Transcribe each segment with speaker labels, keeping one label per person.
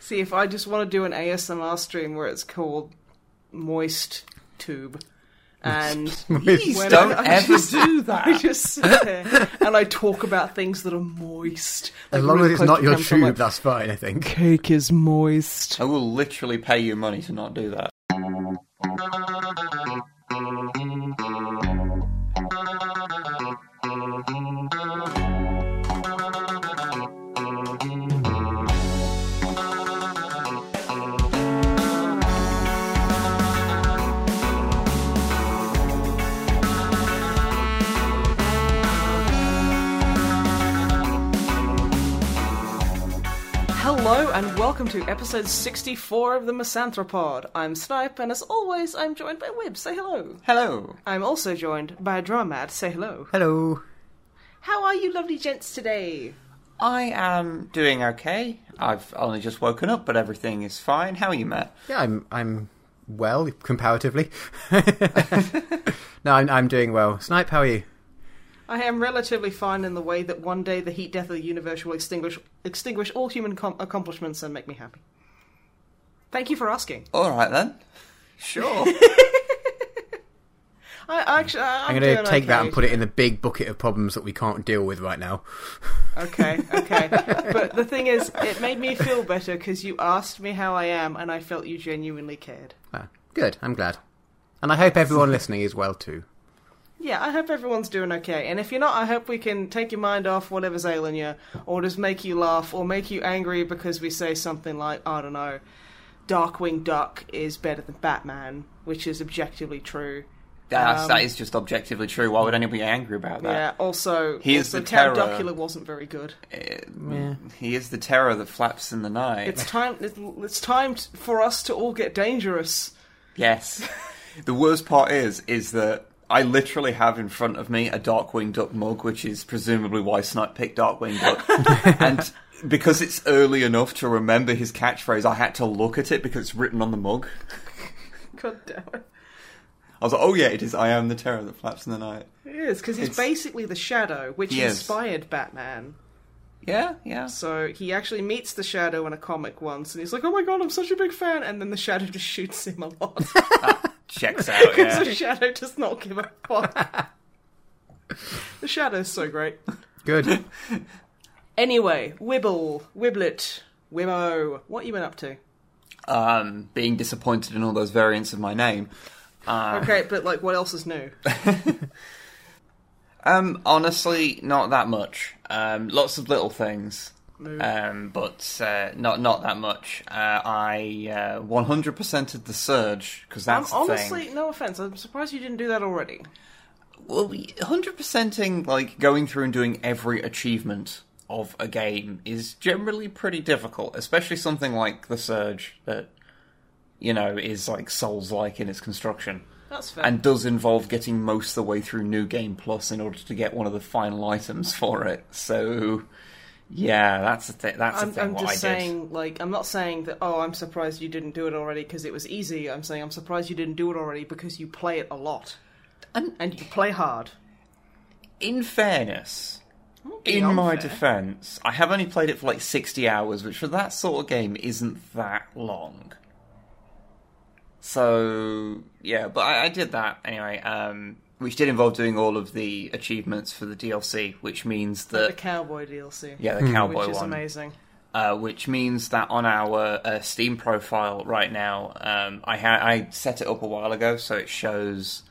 Speaker 1: See, if I just want to do an ASMR stream where it's called Moist Tube, and
Speaker 2: Please don't
Speaker 1: I, I
Speaker 2: ever
Speaker 1: just,
Speaker 2: do that.
Speaker 1: I just sit there and I talk about things that are moist.
Speaker 3: As
Speaker 1: like
Speaker 3: long as it's not your
Speaker 1: the camera, I'm
Speaker 3: tube,
Speaker 1: like,
Speaker 3: that's fine, I think.
Speaker 1: Cake is moist.
Speaker 2: I will literally pay you money to not do that.
Speaker 1: Welcome to episode 64 of the Misanthropod. I'm Snipe, and as always, I'm joined by Wib. Say hello.
Speaker 2: Hello.
Speaker 1: I'm also joined by Drummer Matt. Say hello.
Speaker 3: Hello.
Speaker 1: How are you, lovely gents, today?
Speaker 2: I am doing okay. I've only just woken up, but everything is fine. How are you, Matt?
Speaker 3: Yeah, I'm I'm well comparatively. no, I'm I'm doing well. Snipe, how are you?
Speaker 1: I am relatively fine in the way that one day the heat death of the universe will extinguish extinguish all human com- accomplishments and make me happy. Thank you for asking.
Speaker 2: All right then. Sure.
Speaker 1: I actually, I'm,
Speaker 3: I'm going to
Speaker 1: doing
Speaker 3: take that and put it in the big bucket of problems that we can't deal with right now.
Speaker 1: Okay, okay. but the thing is, it made me feel better because you asked me how I am, and I felt you genuinely cared.
Speaker 3: Ah, good. I'm glad, and I hope everyone listening is well too.
Speaker 1: Yeah, I hope everyone's doing okay. And if you're not, I hope we can take your mind off whatever's ailing you, or just make you laugh, or make you angry because we say something like, I don't know, Darkwing Duck is better than Batman, which is objectively true.
Speaker 2: That's,
Speaker 1: Um,
Speaker 2: that is just objectively true. Why would anybody be angry about that?
Speaker 1: Yeah, also,
Speaker 2: He is
Speaker 1: also
Speaker 2: the
Speaker 1: Count
Speaker 2: terror.
Speaker 1: Duckula wasn't very good.
Speaker 2: Uh, He is the terror that flaps in the night.
Speaker 1: It's time. It's, it's time for us to all get dangerous.
Speaker 2: Yes. the worst part is, is that I literally have in front of me a Darkwing Duck mug, which is presumably why Snipe picked Darkwing Duck. and because it's early enough to remember his catchphrase, I had to look at it because it's written on the mug.
Speaker 1: God damn it!
Speaker 2: I was like, oh yeah, it is I am the terror that flaps in the night.
Speaker 1: It is because he's
Speaker 2: It's-
Speaker 1: basically the Shadow, which
Speaker 2: He is.
Speaker 1: inspired Batman.
Speaker 2: Yeah, yeah.
Speaker 1: So he actually meets the Shadow in a comic once, and he's like, "Oh my god, I'm such a big fan!" And then the Shadow just shoots him a lot
Speaker 2: Checks out,
Speaker 1: because
Speaker 2: yeah.
Speaker 1: the Shadow does not give a fuck. the Shadow's so great.
Speaker 3: Good.
Speaker 1: Anyway, Wibble, Wiblet, Wimmo, what you been up to?
Speaker 2: Um, being disappointed in all those variants of my name. Uh,
Speaker 1: Okay, but like, what else is new?
Speaker 2: Um, honestly, not that much. Um, lots of little things. Um, but uh, not not that much. Uh, I uh, 100%ed the surge because
Speaker 1: I'm
Speaker 2: that's the
Speaker 1: honestly,
Speaker 2: thing.
Speaker 1: no offense, I'm surprised you didn't do that already.
Speaker 2: Well, 100%ing like going through and doing every achievement of a game is generally pretty difficult, especially something like the surge that you know is like Souls-like in its construction.
Speaker 1: That's fair.
Speaker 2: and does involve getting most of the way through New Game Plus in order to get one of the final items for it. So, yeah, that's the thing. That's
Speaker 1: I'm,
Speaker 2: the thing.
Speaker 1: I'm
Speaker 2: what
Speaker 1: just
Speaker 2: I did.
Speaker 1: saying, like, I'm not saying that. Oh, I'm surprised you didn't do it already because it was easy. I'm saying I'm surprised you didn't do it already because you play it a lot
Speaker 2: And
Speaker 1: and you play hard.
Speaker 2: in fairness,
Speaker 1: Be
Speaker 2: in my defense, I have only played it for like sixty hours, which for that sort of game isn't that long. So yeah, but I, I did that anyway. Um, which did involve doing all of the achievements for the DLC, which means that the
Speaker 1: cowboy DLC,
Speaker 2: yeah, the cowboy
Speaker 1: which is
Speaker 2: one.
Speaker 1: amazing.
Speaker 2: uh, which means that on our uh, Steam profile right now, um, I ha- I set it up a while ago, so it shows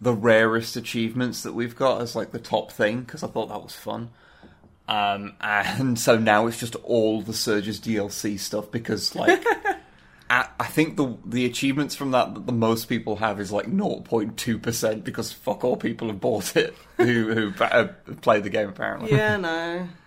Speaker 2: the rarest achievements that we've got as like the top thing because I thought that was fun. Um, and so now it's just all the Surge's DLC stuff because like. I I think the the achievements from that that the most people have is like 0.2 percent because fuck all people have bought it who who uh, played the game apparently.
Speaker 1: Yeah, no.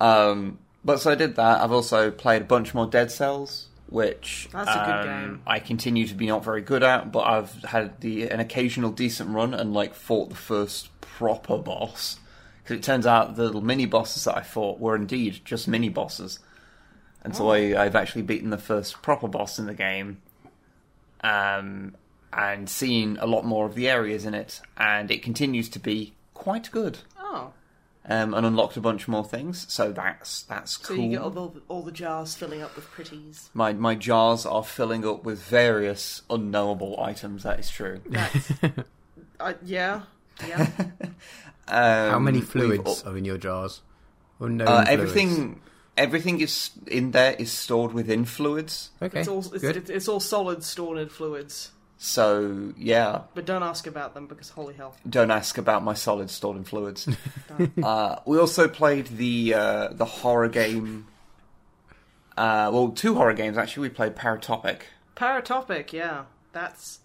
Speaker 2: Um, but so I did that. I've also played a bunch more Dead Cells, which
Speaker 1: That's a good
Speaker 2: um,
Speaker 1: game.
Speaker 2: I continue to be not very good at, but I've had the an occasional decent run and like fought the first proper boss. Because it turns out the little mini bosses that I fought were indeed just mini bosses, and so
Speaker 1: Oh.
Speaker 2: I, I've actually beaten the first proper boss in the game. Um, and seen a lot more of the areas in it, and it continues to be quite good.
Speaker 1: Oh,
Speaker 2: um, and unlocked a bunch more things. So that's that's
Speaker 1: So
Speaker 2: cool.
Speaker 1: you get all the, all the jars filling up with pretties.
Speaker 2: My my jars are filling up with various unknowable items. That is true.
Speaker 1: That's, uh, yeah, yeah.
Speaker 2: Um,
Speaker 3: How many fluids
Speaker 2: up-
Speaker 3: are in your jars? Unknown
Speaker 2: uh, everything everything is in there is stored within fluids.
Speaker 3: Okay,
Speaker 1: It's all it's,
Speaker 3: good.
Speaker 1: it's, it's all solid stored in fluids.
Speaker 2: So yeah,
Speaker 1: But don't ask about them because holy hell.
Speaker 2: don't ask about my solids stored in fluids. uh, we also played the uh, the horror game. Uh, well, two horror games actually. We played Paratopic,
Speaker 1: Paratopic, yeah. That's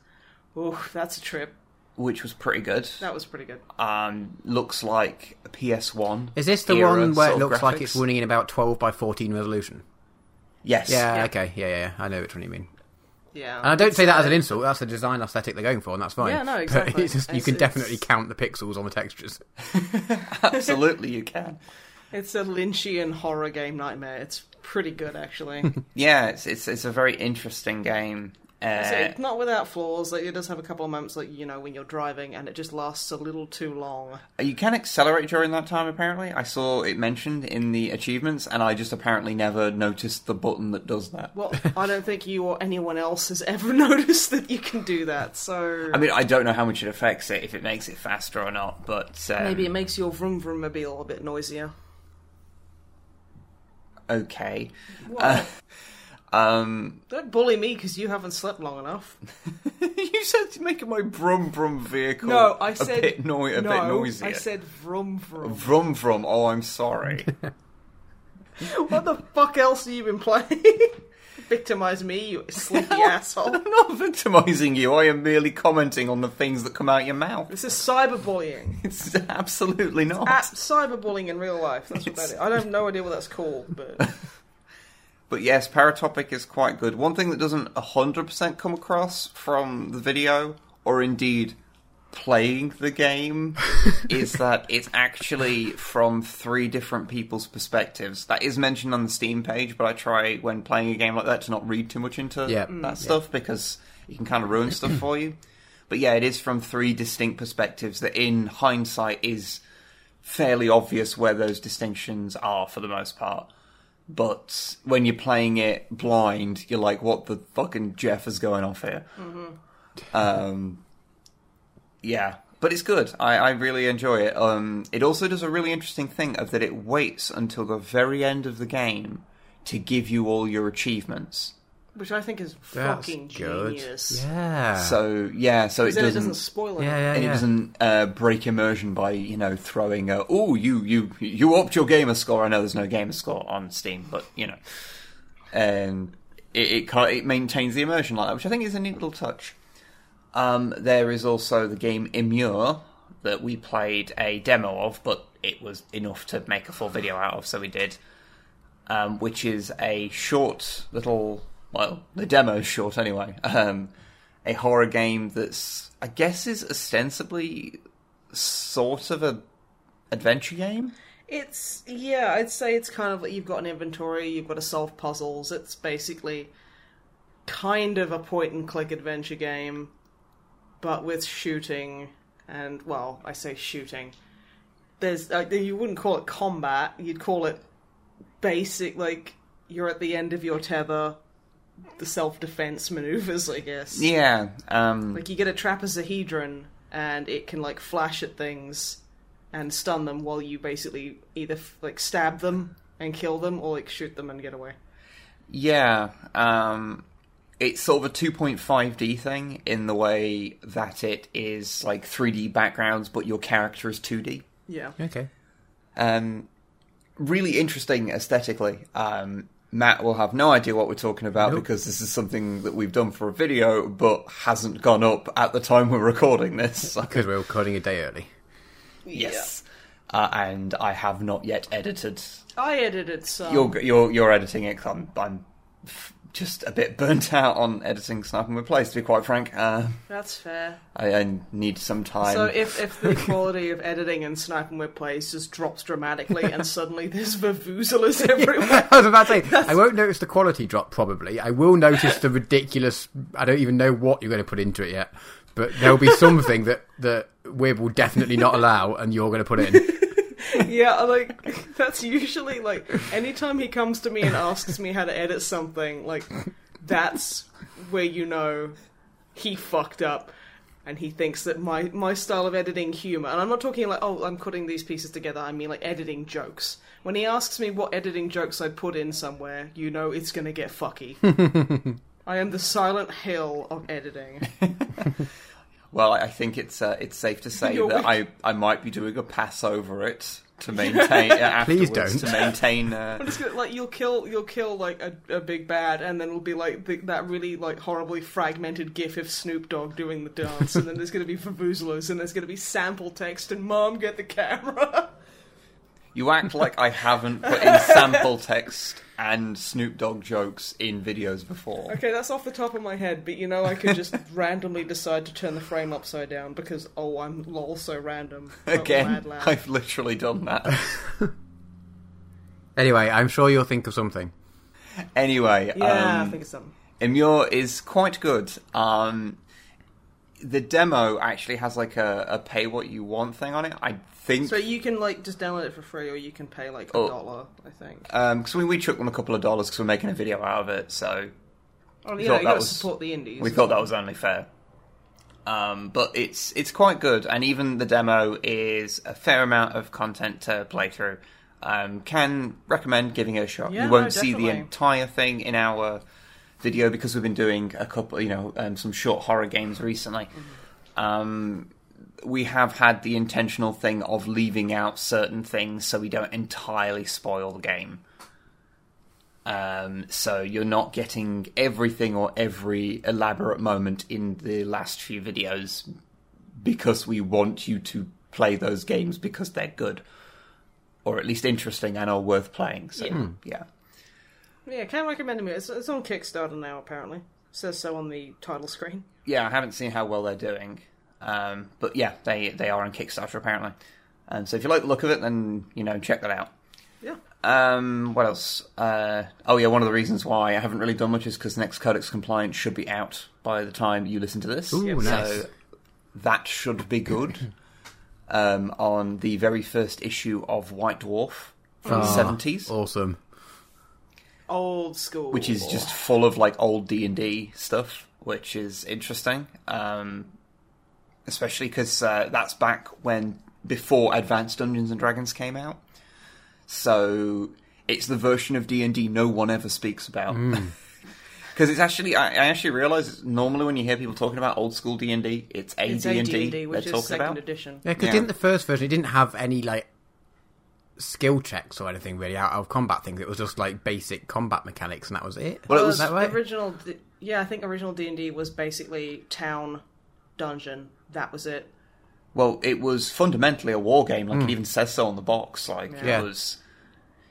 Speaker 1: oh, that's a trip.
Speaker 2: Which was pretty good.
Speaker 1: That was pretty good.
Speaker 2: Um, looks like a PS1.
Speaker 3: Is this the one where it
Speaker 2: sort of
Speaker 3: looks like it's running in about 12 by 14 resolution?
Speaker 2: Yes.
Speaker 3: Yeah,
Speaker 1: Yeah.
Speaker 3: okay, yeah, yeah, yeah, I know which one you mean.
Speaker 1: Yeah.
Speaker 3: And I don't say that as an insult. That's the design aesthetic they're going for, and that's fine.
Speaker 1: Yeah, no,
Speaker 3: But
Speaker 1: exactly.
Speaker 3: it's just, you
Speaker 1: It's-
Speaker 3: can
Speaker 1: it's-
Speaker 3: definitely count the pixels on the textures.
Speaker 2: Absolutely, you can.
Speaker 1: It's a Lynchian horror game nightmare. It's pretty good actually.
Speaker 2: Yeah, it's it's, it's a very interesting game. Uh,
Speaker 1: So it's not without flaws. Like it does have a couple of moments, like you know, when you're driving and it just lasts a little too long.
Speaker 2: You can accelerate during that time, apparently. I saw it mentioned in the achievements, and I just apparently never noticed the button that does that.
Speaker 1: Well, I don't think you or anyone else has ever noticed that you can do that. So
Speaker 2: I mean, I don't know how much it affects it, if it makes it faster or not, but. Um,
Speaker 1: maybe it makes your vroom vroom mobile a bit noisier.
Speaker 2: Okay.
Speaker 1: What?
Speaker 2: Um,
Speaker 1: don't bully me because you haven't slept long enough.
Speaker 2: you said to make my brum brum vehicle
Speaker 1: No, I said a
Speaker 2: bit, noi- a
Speaker 1: no.
Speaker 2: bit noisier.
Speaker 1: I said vroom vroom.
Speaker 2: Vrum vrum, oh, I'm sorry.
Speaker 1: what the fuck else have you been playing? Victimize me, you sleepy asshole.
Speaker 2: I'm not victimizing you, I am merely commenting on the things that come out your mouth.
Speaker 1: This is cyberbullying.
Speaker 2: It's absolutely not.
Speaker 1: At cyberbullying in real life. That's what that is. I don't have no idea what that's called, but
Speaker 2: But yes, Paratopic is quite good. One thing that doesn't 100% come across from the video, or indeed playing the game, is that it's actually from three different people's perspectives. That is mentioned on the Steam page, but I try when playing a game like that to not read too much into
Speaker 3: Yeah. Mm.
Speaker 2: that stuff because it can kind of ruin stuff for you. But yeah, it is from three distinct perspectives that in hindsight is fairly obvious where those distinctions are for the most part. But when you're playing it blind, you're like, what the fucking Jeff is going off here? Um, yeah, but it's good. I, I really enjoy it. Um, it also does a really interesting thing of that it waits until the very end of the game to give you all your achievements.
Speaker 1: Which I think is
Speaker 3: That's
Speaker 1: fucking
Speaker 3: good.
Speaker 1: genius.
Speaker 3: Yeah.
Speaker 2: So yeah, so it
Speaker 1: Because then it
Speaker 2: doesn't.
Speaker 1: doesn't spoil it.
Speaker 3: yeah, yeah,
Speaker 2: and it
Speaker 3: yeah.
Speaker 2: doesn't uh, break immersion by you know throwing a oh you you you upped your gamer score. I know there's no gamer score on Steam, but you know, and it it, ca- it maintains the immersion like that, which I think is a neat little touch. Um, there is also the game Immure that we played a demo of, but it was enough to make a full video out of, so we did. Um, which is a short little, well, the demo is short anyway. Um, a horror game that's, I guess, is ostensibly sort of a adventure game.
Speaker 1: It's yeah, I'd say it's kind of like you've got an inventory, you've got to solve puzzles. It's basically kind of a point and click adventure game, but with shooting and well, I say shooting. There's uh, you wouldn't call it combat, you'd call it basic like you're at the end of your tether, the self defense maneuvers, I guess.
Speaker 2: Yeah. Um,
Speaker 1: Like you get a trapezohedron and it can like flash at things and stun them while you basically either like stab them and kill them or like shoot them and get away.
Speaker 2: Yeah, um, it's sort of a 2.5D thing in the way that it is like 3D backgrounds, but your character is 2D.
Speaker 1: Yeah.
Speaker 3: Okay.
Speaker 2: Um, really interesting aesthetically. Um, Matt will have no idea what we're talking about
Speaker 3: Nope.
Speaker 2: because this is something that we've done for a video, but hasn't gone up at the time we're recording this.
Speaker 3: Because we're recording a day early.
Speaker 2: yes, uh, and I have not yet edited.
Speaker 1: I edited some.
Speaker 2: You're you're you're editing it. I'm I'm f- just a bit burnt out on editing Snipe and Wib Plays. To be quite frank, uh,
Speaker 1: That's fair.
Speaker 2: I, I need some time.
Speaker 1: So if if the quality of editing and Snipe and Wib Plays just drops dramatically and suddenly there's vuvuzelas everywhere.
Speaker 3: I was about to say, I won't notice the quality drop probably. I will notice the ridiculous. I don't even know what you're going to put into it yet, but there'll be something that that we will definitely not allow, and you're going to put in.
Speaker 1: Yeah, like that's usually like anytime he comes to me and asks me how to edit something, like that's where you know he fucked up and he thinks that my my style of editing humor and I'm not talking like oh I'm putting these pieces together, I mean like editing jokes. When he asks me what editing jokes I put in somewhere, you know it's going to get fucky. I am the silent hill of editing.
Speaker 2: Well, I think it's uh, it's safe to say
Speaker 1: You're
Speaker 2: that I, I might be doing a pass over it to maintain uh, afterwards
Speaker 3: don't.
Speaker 2: to maintain. Uh,
Speaker 1: I'm just like you'll kill you'll kill like a, a big bad, and then it'll be like the, that really like horribly fragmented GIF of Snoop Dogg doing the dance, and then there's gonna be Vuvuzela's, and there's gonna be sample text, and Mom get the camera.
Speaker 2: you act like I haven't put in sample text and Snoop Dogg jokes in videos before.
Speaker 1: okay, that's off the top of my head, but you know I could just randomly decide to turn the frame upside down because oh I'm lol so random.
Speaker 2: Again,
Speaker 1: mad lad.
Speaker 2: I've literally done that.
Speaker 3: Anyway, I'm sure you'll think of something.
Speaker 2: Anyway,
Speaker 1: yeah, I
Speaker 2: um,
Speaker 1: think it's something.
Speaker 2: Immure is quite good. Um, the demo actually has like a, a pay what you want thing on it. I think
Speaker 1: So you can like just download it for free, or you can pay like a
Speaker 2: Oh.
Speaker 1: dollar. I think.
Speaker 2: because we, we took them a couple of dollars because we're making a video out of it, so
Speaker 1: Oh,
Speaker 2: we
Speaker 1: yeah,
Speaker 2: thought
Speaker 1: you
Speaker 2: that
Speaker 1: gotta
Speaker 2: was-
Speaker 1: support the indies.
Speaker 2: we thought that was only fair. Um, but it's it's quite good, and even the demo is a fair amount of content to play through. Um, can recommend giving it a shot.
Speaker 1: Yeah,
Speaker 2: you won't
Speaker 1: no,
Speaker 2: see the
Speaker 1: definitely.
Speaker 2: entire thing in our video because we've been doing a couple, you know, um, some short horror games recently.
Speaker 1: Mm-hmm.
Speaker 2: Um, we have had the intentional thing of leaving out certain things so we don't entirely spoil the game. Um, so you're not getting everything or every elaborate moment in the last few videos because we want you to play those games because they're good or at least interesting and are worth playing. So
Speaker 1: Yeah.
Speaker 2: yeah.
Speaker 1: Yeah, can't recommend it. It's, it's on Kickstarter now, apparently. says so on the title screen.
Speaker 2: yeah, I haven't seen how well they're doing, um, but yeah, they they are on Kickstarter apparently. And so if you like the look of it, then you know check that out.
Speaker 1: Yeah.
Speaker 2: Um, what else? Uh, oh yeah, one of the reasons why I haven't really done much is because next Codex Compliance should be out by the time you listen to this.
Speaker 3: Ooh,
Speaker 2: so
Speaker 3: nice.
Speaker 2: that should be good. um, on the very first issue of White Dwarf from the
Speaker 3: Ah,
Speaker 2: seventies,
Speaker 3: Awesome.
Speaker 1: Old school.
Speaker 2: which is just full of like old D and D stuff, which is interesting. Um, especially because uh, that's back when before Advanced Dungeons and Dragons came out. So it's the version of D and D no one ever speaks about. Because it's actually, I, I actually realise normally when you hear people talking about old school D and D, it's a D and
Speaker 1: AD&D,
Speaker 2: they're talking about.
Speaker 1: edition.
Speaker 3: Yeah, because
Speaker 2: Yeah.
Speaker 3: didn't the first version it didn't have any like skill checks or anything really out of combat things. It was just like basic combat mechanics, and that was it.
Speaker 2: Well, it
Speaker 1: Well,
Speaker 2: was-
Speaker 3: Is that right?
Speaker 1: original. Yeah, I think original D and D was basically town, dungeon. That was it.
Speaker 2: Well, it was fundamentally a war game. Like it even says so on the box. Like
Speaker 3: Yeah.
Speaker 2: it was,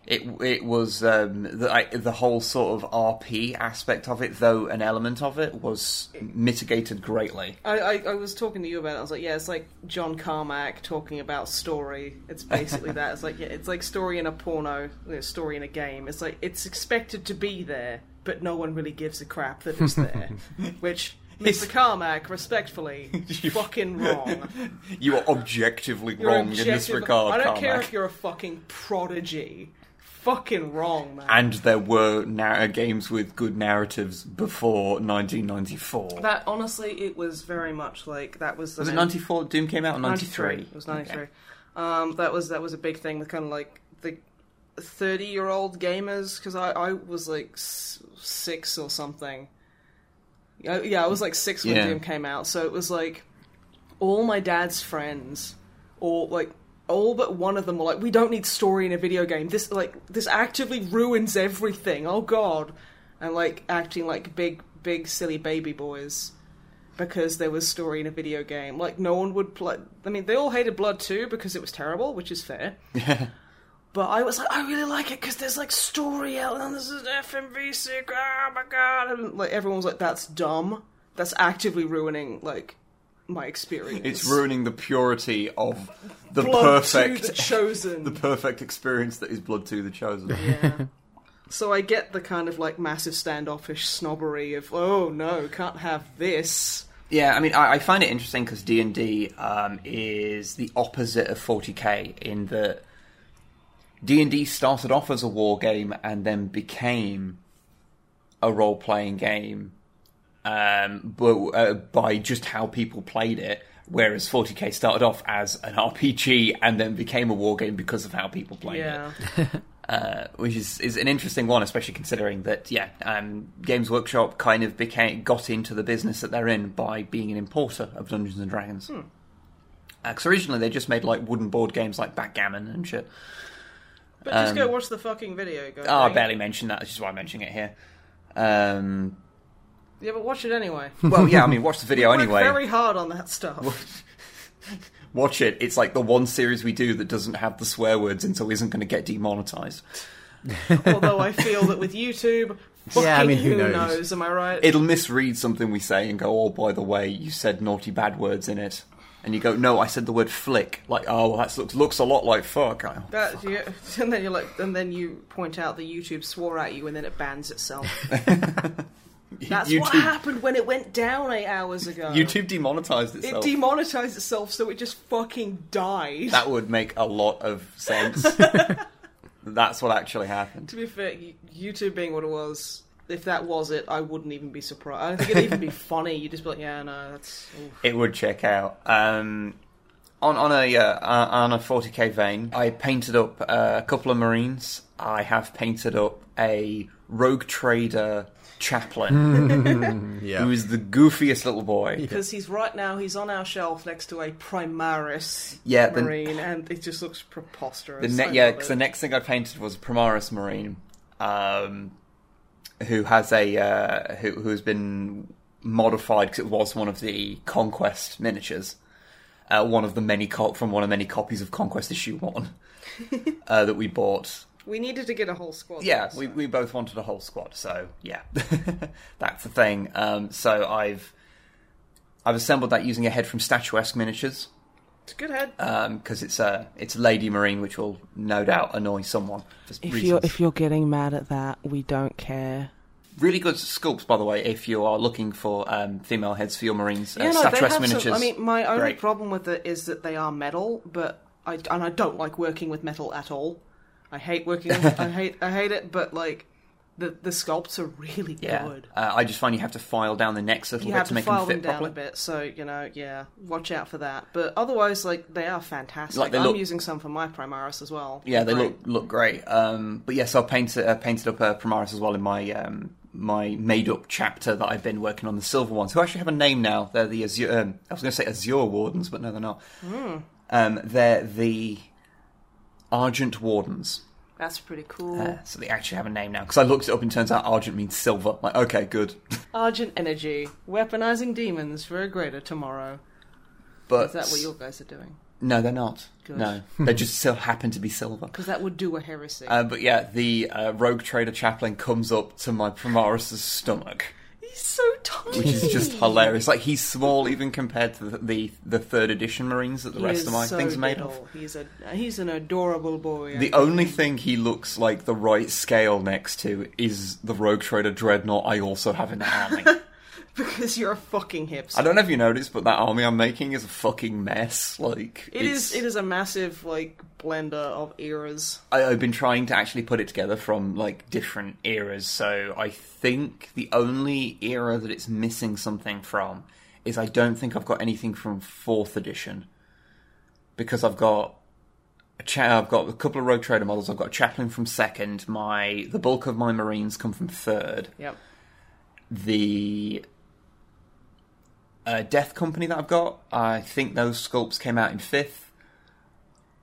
Speaker 2: it it was um, the I, the whole sort of RP aspect of it, though an element of it was mitigated greatly.
Speaker 1: I, I, I was talking to you about it. I was like, yeah, it's like John Carmack talking about story. It's basically that. It's like yeah, it's like story in a porno, you know, story in a game. It's like it's expected to be there, but no one really gives a crap that it's there. Which Mr. Carmack, respectfully, fucking wrong.
Speaker 2: You are objectively
Speaker 1: You're
Speaker 2: wrong in this
Speaker 1: objective-
Speaker 2: regard,
Speaker 1: I don't care
Speaker 2: Carmack.
Speaker 1: if you're a fucking prodigy. Fucking wrong, man.
Speaker 2: And there were na- games with good narratives before 1994.
Speaker 1: that honestly, it was very much like that was. the
Speaker 2: was it
Speaker 1: main-
Speaker 2: 94? Doom came out in 93.
Speaker 1: It was 93. Um, that was that was a big thing. The kind of like the 30 year old gamers because I, I was like s- six or something. Uh, yeah, yeah, I was like six when
Speaker 2: Yeah.
Speaker 1: Doom came out. So it was like all my dad's friends, or like all but one of them were like, "We don't need story in a video game. This like this actively ruins everything. Oh God!" And like acting like big, big silly baby boys because there was story in a video game. Like no one would play. I mean, they all hated Blood 2 because it was terrible, which is fair. But I was like, I really like it because there's like story element. This is FMV sick. Oh my god! And like everyone was like, that's dumb. That's actively ruining like my experience.
Speaker 2: It's ruining the purity of the
Speaker 1: Blood 2
Speaker 2: perfect
Speaker 1: the chosen.
Speaker 2: the perfect experience that is Blood 2 the Chosen.
Speaker 1: Yeah. So I get the kind of like massive standoffish snobbery of, oh no, can't have this.
Speaker 2: Yeah, I mean, I, I find it interesting because D and D um, is the opposite of 40k in that D and D started off as a war game and then became a role playing game, um, but uh, by just how people played it. Whereas 40k started off as an RPG and then became a war game because of how people played it uh, which is, is an interesting one, especially considering that yeah, um, Games Workshop kind of became got into the business that they're in by being an importer of Dungeons and Dragons. Because originally they just made like wooden board games like backgammon and shit.
Speaker 1: But just
Speaker 2: Um,
Speaker 1: go watch the fucking video. Go
Speaker 2: Oh, I
Speaker 1: it.
Speaker 2: barely mentioned that, which is why I'm mentioning it here. Um,
Speaker 1: Yeah, but watch it anyway.
Speaker 2: well, yeah, I mean, watch the video
Speaker 1: Work
Speaker 2: anyway.
Speaker 1: very hard on that stuff.
Speaker 2: Watch it. It's like the one series we do that doesn't have the swear words and so isn't going to get demonetized.
Speaker 1: Although I feel that with YouTube, fucking
Speaker 3: Yeah, I mean, who
Speaker 1: who
Speaker 3: knows?
Speaker 1: knows? Am I right?
Speaker 2: It'll misread something we say and go, "Oh, by the way, you said naughty bad words in it," and you go, "No, I said the word flick." Like, oh, well, that looks looks a lot like fuck. I-
Speaker 1: That, yeah, and then you're like, and then you point out that YouTube swore at you, and then it bans itself. That's what happened when it went down eight hours ago.
Speaker 2: YouTube demonetized itself.
Speaker 1: it demonetized itself, so it just fucking died.
Speaker 2: that would make a lot of sense. That's what actually happened.
Speaker 1: to be fair, YouTube being what it was, if that was it, I wouldn't even be surprised. I don't think it'd even be funny. You'd just be like, yeah, no, that's. oof.
Speaker 2: It would check out. Um, on on a uh, on a 40k vein, I painted up uh, a couple of marines. I have painted up a rogue trader chaplain
Speaker 3: Yeah.
Speaker 2: who is the goofiest little boy.
Speaker 1: Because he's right now, he's on our shelf next to a Primaris
Speaker 2: Yeah, the-
Speaker 1: Marine, and it just looks preposterous.
Speaker 2: The ne- yeah, because the next thing I painted was a Primaris Marine, um, who has a uh, who who's been modified because it was one of the Conquest miniatures, uh, one of the many co- from one of many copies of Conquest issue one uh, that we bought.
Speaker 1: We needed to get a whole squad.
Speaker 2: Yeah,
Speaker 1: so-
Speaker 2: we we both wanted a whole squad, so yeah, that's the thing. Um, so I've I've assembled that using a head from Statuesque Miniatures
Speaker 1: It's a good head.
Speaker 2: because it's a it's a Lady Marine, which will no doubt annoy someone. For
Speaker 1: If
Speaker 2: reasons.
Speaker 1: you're if you're getting mad at that, we don't care.
Speaker 2: Really good sculpts, by the way, if you are looking for um, female heads for your Marines.
Speaker 1: Yeah,
Speaker 2: uh,
Speaker 1: no, they
Speaker 2: statuesque
Speaker 1: have
Speaker 2: miniatures.
Speaker 1: some. I mean, my only
Speaker 2: Great.
Speaker 1: problem with it is that they are metal, but I and I don't like working with metal at all. I hate working. with, I hate. I hate it. But like, the the sculpts are really
Speaker 2: yeah.
Speaker 1: good.
Speaker 2: Uh, I just find you have to file down the necks a little
Speaker 1: You
Speaker 2: bit to
Speaker 1: to
Speaker 2: make them
Speaker 1: them
Speaker 2: fit
Speaker 1: down
Speaker 2: properly.
Speaker 1: a bit, so you know, yeah, watch out for that. But otherwise, like, they are fantastic.
Speaker 2: Like, they
Speaker 1: I'm
Speaker 2: look-
Speaker 1: using some for my Primaris as well.
Speaker 2: Yeah, they
Speaker 1: Great.
Speaker 2: look look great. Um, but yes, I've painted uh, painted up uh, Primaris as well in my um, my made up chapter that I've been working on the silver ones, who actually have a name now. They're the Azure. Um, I was going to say Azure Wardens, but no, they're not. Um, they're the Argent Wardens.
Speaker 1: That's pretty cool.
Speaker 2: Uh, so they actually have a name now. Because I looked it up and turns out Argent means silver. Like, okay, good.
Speaker 1: Argent Energy, weaponizing demons for a greater tomorrow.
Speaker 2: But
Speaker 1: Is that what your guys are doing?
Speaker 2: No, they're not.
Speaker 1: Good.
Speaker 2: No, they just so happen to be silver.
Speaker 1: Because that would do a heresy.
Speaker 2: Uh, but yeah, the uh, rogue trader chaplain comes up to my Primaris' stomach,
Speaker 1: He's so tiny.
Speaker 2: which is just hilarious. Like he's small even compared to the the, the third edition Marines that the
Speaker 1: He
Speaker 2: rest of my
Speaker 1: so
Speaker 2: things are made of.
Speaker 1: He's a he's an adorable boy.
Speaker 2: The only thing he looks like the right scale next to is the rogue trader dreadnought I also have in the army.
Speaker 1: because you're a fucking hipster.
Speaker 2: I don't know if you noticed, but that army I'm making is a fucking mess. Like
Speaker 1: It
Speaker 2: it's-
Speaker 1: is. It is a massive like blender of eras.
Speaker 2: I, I've been trying to actually put it together from like different eras. So I think the only era that it's missing something from is I don't think I've got anything from fourth edition because I've got a cha- I've got a couple of Rogue Trader models. I've got a chaplain from second. My the bulk of my Marines come from third.
Speaker 1: Yep.
Speaker 2: The uh, Death Company that I've got, I think those sculpts came out in fifth.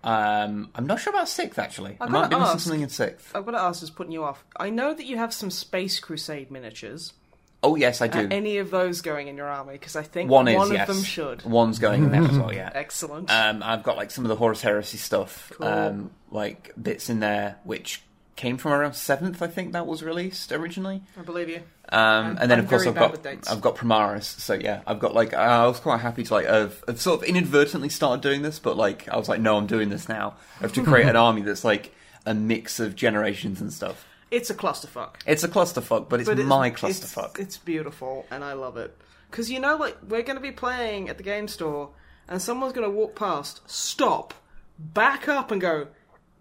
Speaker 2: Um, I'm not sure about sixth actually. I
Speaker 1: I've
Speaker 2: might
Speaker 1: gotta
Speaker 2: be missing something in sixth.
Speaker 1: I've got to ask, just putting you off. I know that you have some Space Crusade miniatures.
Speaker 2: Oh yes, I do.
Speaker 1: Are any of those going in your army? Because I think
Speaker 2: one is
Speaker 1: one
Speaker 2: yes.
Speaker 1: of them should.
Speaker 2: One's going in there as well. Yeah.
Speaker 1: Excellent.
Speaker 2: Um, I've got like some of the Horus Heresy stuff,
Speaker 1: Cool.
Speaker 2: um, like bits in there which came from around seventh. I think that was released originally.
Speaker 1: I believe you.
Speaker 2: Um, and then
Speaker 1: I'm
Speaker 2: of course I've got. I've got Primaris. So yeah, I've got like I was quite happy to like have I've sort of inadvertently started doing this, but like I was like, no, I'm doing this now. I have to create an army that's like a mix of generations and stuff.
Speaker 1: It's a clusterfuck.
Speaker 2: It's a clusterfuck, but it's
Speaker 1: But
Speaker 2: my
Speaker 1: it's-
Speaker 2: clusterfuck.
Speaker 1: It's, it's beautiful, and I love it. Because you know, like we're going to be playing at the game store, and someone's going to walk past, stop, back up, and go,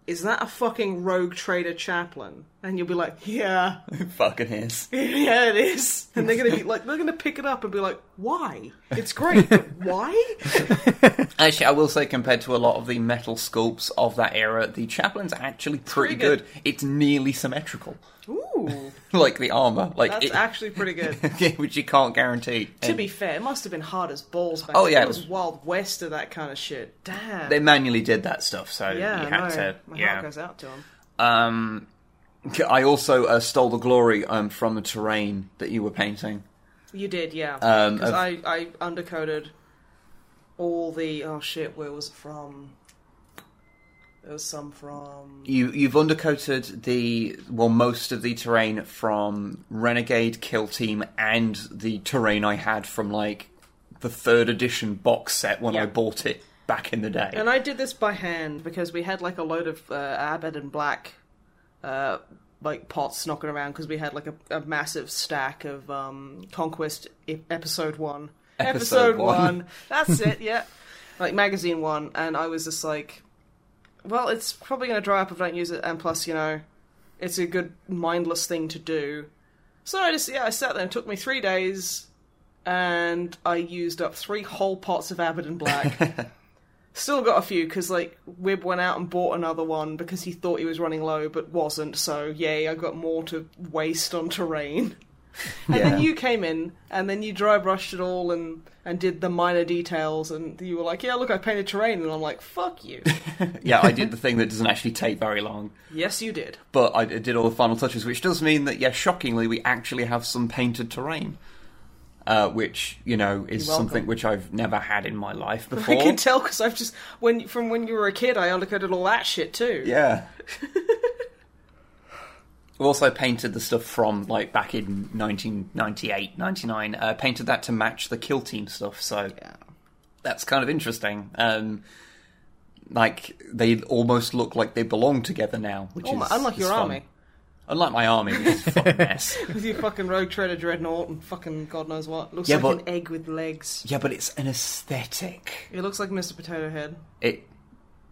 Speaker 1: is that a fucking rogue trader chaplain? And you'll be like, yeah, It
Speaker 2: Fucking is.
Speaker 1: yeah, it is. And they're gonna be like, they're gonna pick it up and be like, why? It's great, but why?
Speaker 2: Actually, I will say, compared to a lot of the metal sculpts of that era, the chaplain's actually pretty,
Speaker 1: pretty
Speaker 2: good.
Speaker 1: good.
Speaker 2: It's nearly symmetrical,
Speaker 1: Ooh,
Speaker 2: like the armor, like
Speaker 1: that's
Speaker 2: it,
Speaker 1: actually pretty good.
Speaker 2: which you can't guarantee.
Speaker 1: To
Speaker 2: And
Speaker 1: be fair, it must have been hard as balls back
Speaker 2: Oh,
Speaker 1: then.
Speaker 2: yeah,
Speaker 1: it
Speaker 2: it
Speaker 1: was,
Speaker 2: was-
Speaker 1: Wild West of that kind of shit. Damn.
Speaker 2: they manually did that stuff, so
Speaker 1: yeah,
Speaker 2: you had
Speaker 1: no,
Speaker 2: to.
Speaker 1: my
Speaker 2: yeah.
Speaker 1: heart goes out to them.
Speaker 2: Um, I also uh, stole the glory um, from the terrain that you were painting.
Speaker 1: You did, yeah.
Speaker 2: Um,
Speaker 1: Because
Speaker 2: of-
Speaker 1: I, I undercoded all the oh shit, where was it from? There was some from
Speaker 2: You you've undercoated the well most of the terrain from Renegade Kill Team and the terrain I had from like the third edition box set when I
Speaker 1: Yeah.
Speaker 2: bought it back in the day.
Speaker 1: And I did this by hand because we had like a load of uh, Abaddon Black, uh, like pots knocking around because we had like a, a massive stack of um, Conquest e- episode one.
Speaker 2: Episode one.
Speaker 1: one. That's it. Yeah, like magazine one, and I was just like, well, it's probably going to dry up if I don't use it, and plus, you know, it's a good mindless thing to do. So I just yeah, I sat there. and It took me three days, and I used up three whole pots of and Black. Still got a few because like Wib went out and bought another one because he thought he was running low but wasn't. So yay, I got more to waste on terrain. And
Speaker 2: Yeah.
Speaker 1: then you came in and then you dry brushed it all and and did the minor details and you were like, yeah, look, I painted terrain and I'm like, fuck you.
Speaker 2: yeah, I did the thing that doesn't actually take very long,
Speaker 1: yes, you did.
Speaker 2: but I did all the final touches, which does mean that yeah, shockingly, we actually have some painted terrain. Uh, which you know is something which I've never had in my life before.
Speaker 1: I can tell because I've just when from when you were a kid, I undercoated all that shit too.
Speaker 2: Yeah. we also painted the stuff from like back in 1998, 99. Uh, painted that to match the kill team stuff, so
Speaker 1: Yeah.
Speaker 2: that's kind of interesting. Um, like they almost look like they belong together now, which is
Speaker 1: unlike
Speaker 2: is
Speaker 1: your
Speaker 2: fun.
Speaker 1: army
Speaker 2: Unlike my army, which is a fucking mess.
Speaker 1: with your fucking rogue trader dreadnought and fucking god knows what. Looks
Speaker 2: Yeah,
Speaker 1: like
Speaker 2: but-
Speaker 1: an egg with legs.
Speaker 2: Yeah, but it's an aesthetic.
Speaker 1: It looks like Mr. Potato Head.
Speaker 2: It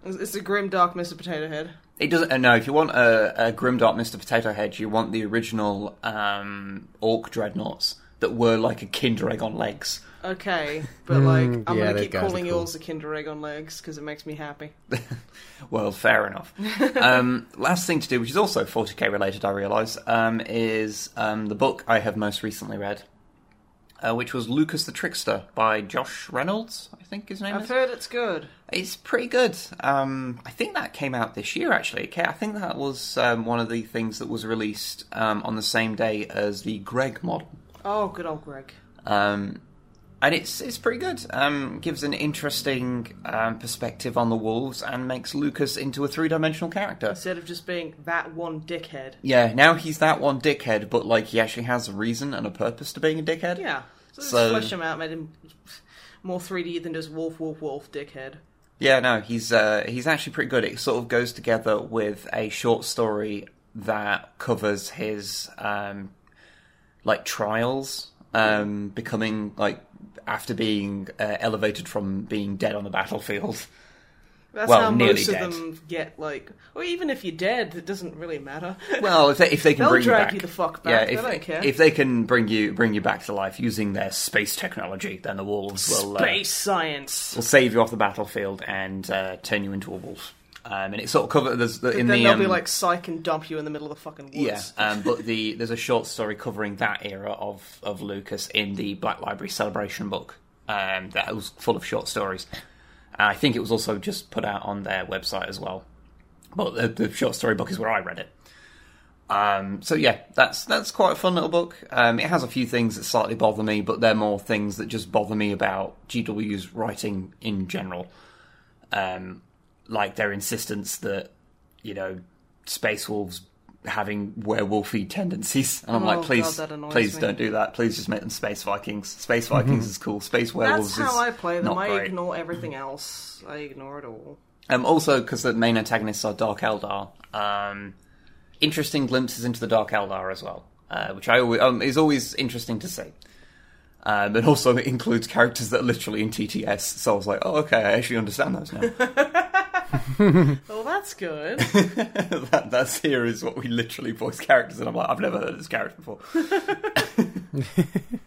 Speaker 1: It's it's a grim dark Mr. Potato Head.
Speaker 2: It doesn't. Uh, no, if you want a, a grimdark Mr. Potato Head, you want the original um, Orc dreadnoughts that were like a Kinder Egg on legs.
Speaker 1: Okay, but like
Speaker 3: Mm,
Speaker 1: I'm
Speaker 3: yeah,
Speaker 1: gonna
Speaker 3: those
Speaker 1: keep
Speaker 3: guys are
Speaker 1: calling
Speaker 3: cool.
Speaker 1: yours a Kinder Egg on legs because it makes me happy.
Speaker 2: Well, fair enough. um, last thing to do, which is also 40k related, I realise, um, is um, the book I have most recently read, uh, which was Lukas the Trickster by Josh Reynolds, I think his name is.
Speaker 1: I've
Speaker 2: is.
Speaker 1: heard it's good.
Speaker 2: It's pretty good. Um, I think that came out this year, actually. Okay, I think that was um, one of the things that was released um, on the same day as the Greg model.
Speaker 1: Oh, good old Greg.
Speaker 2: Um, and it's it's pretty good. Um, gives an interesting um, perspective on the wolves and makes Lukas into a three dimensional character.
Speaker 1: Instead of just being that one dickhead.
Speaker 2: Yeah, now he's that one dickhead, but like he actually has a reason and a purpose to being a dickhead.
Speaker 1: Yeah. So,
Speaker 2: So-
Speaker 1: flesh him out, made him more 3D than just wolf, wolf, wolf, dickhead.
Speaker 2: Yeah, no, he's uh, he's actually pretty good. It sort of goes together with a short story that covers his um, like trials, um, becoming like after being uh, elevated from being dead on the battlefield.
Speaker 1: That's
Speaker 2: Well,
Speaker 1: how
Speaker 2: nearly
Speaker 1: most
Speaker 2: dead.
Speaker 1: of them get, like, or even if you're dead, it doesn't really matter.
Speaker 2: Well, if they, if they can
Speaker 1: They'll
Speaker 2: bring
Speaker 1: drag
Speaker 2: you back,
Speaker 1: you the fuck
Speaker 2: yeah,
Speaker 1: back,
Speaker 2: if
Speaker 1: they don't care.
Speaker 2: if they can bring you bring you back to life using their space technology, then the wolves will uh,
Speaker 1: Space science.
Speaker 2: will save you off the battlefield and uh, turn you into a wolf. Um, and it sort of covers there's the, in
Speaker 1: then
Speaker 2: the
Speaker 1: they'll
Speaker 2: um,
Speaker 1: be like psych and dump you in the middle of the fucking woods.
Speaker 2: Yeah, um, but the there's a short story covering that era of, of Lukas in the Black Library Celebration book um, that was full of short stories. I think it was also just put out on their website as well. But the, the short story book is where I read it. Um, so yeah, that's that's quite a fun little book. Um, it has a few things that slightly bother me, but they're more things that just bother me about GW's writing in general. Um, like their insistence that you know space wolves having werewolfy tendencies, and I'm
Speaker 1: Oh,
Speaker 2: like,
Speaker 1: God,
Speaker 2: please,
Speaker 1: that
Speaker 2: please
Speaker 1: me.
Speaker 2: don't do that. Please just make them space Vikings. Space Vikings is cool. Space werewolves is.
Speaker 1: That's how
Speaker 2: is
Speaker 1: I play them. I
Speaker 2: great.
Speaker 1: ignore everything else. I ignore it all.
Speaker 2: Um, also, because the main antagonists are Dark Eldar, um, interesting glimpses into the Dark Eldar as well, uh, which I always, um, is always interesting to see. Um, and also it includes characters that are literally in TTS, so I was like, oh, okay, I actually understand those now.
Speaker 1: well, that's good.
Speaker 2: that, that series what we literally voice characters, and I'm like, I've never heard of this character before.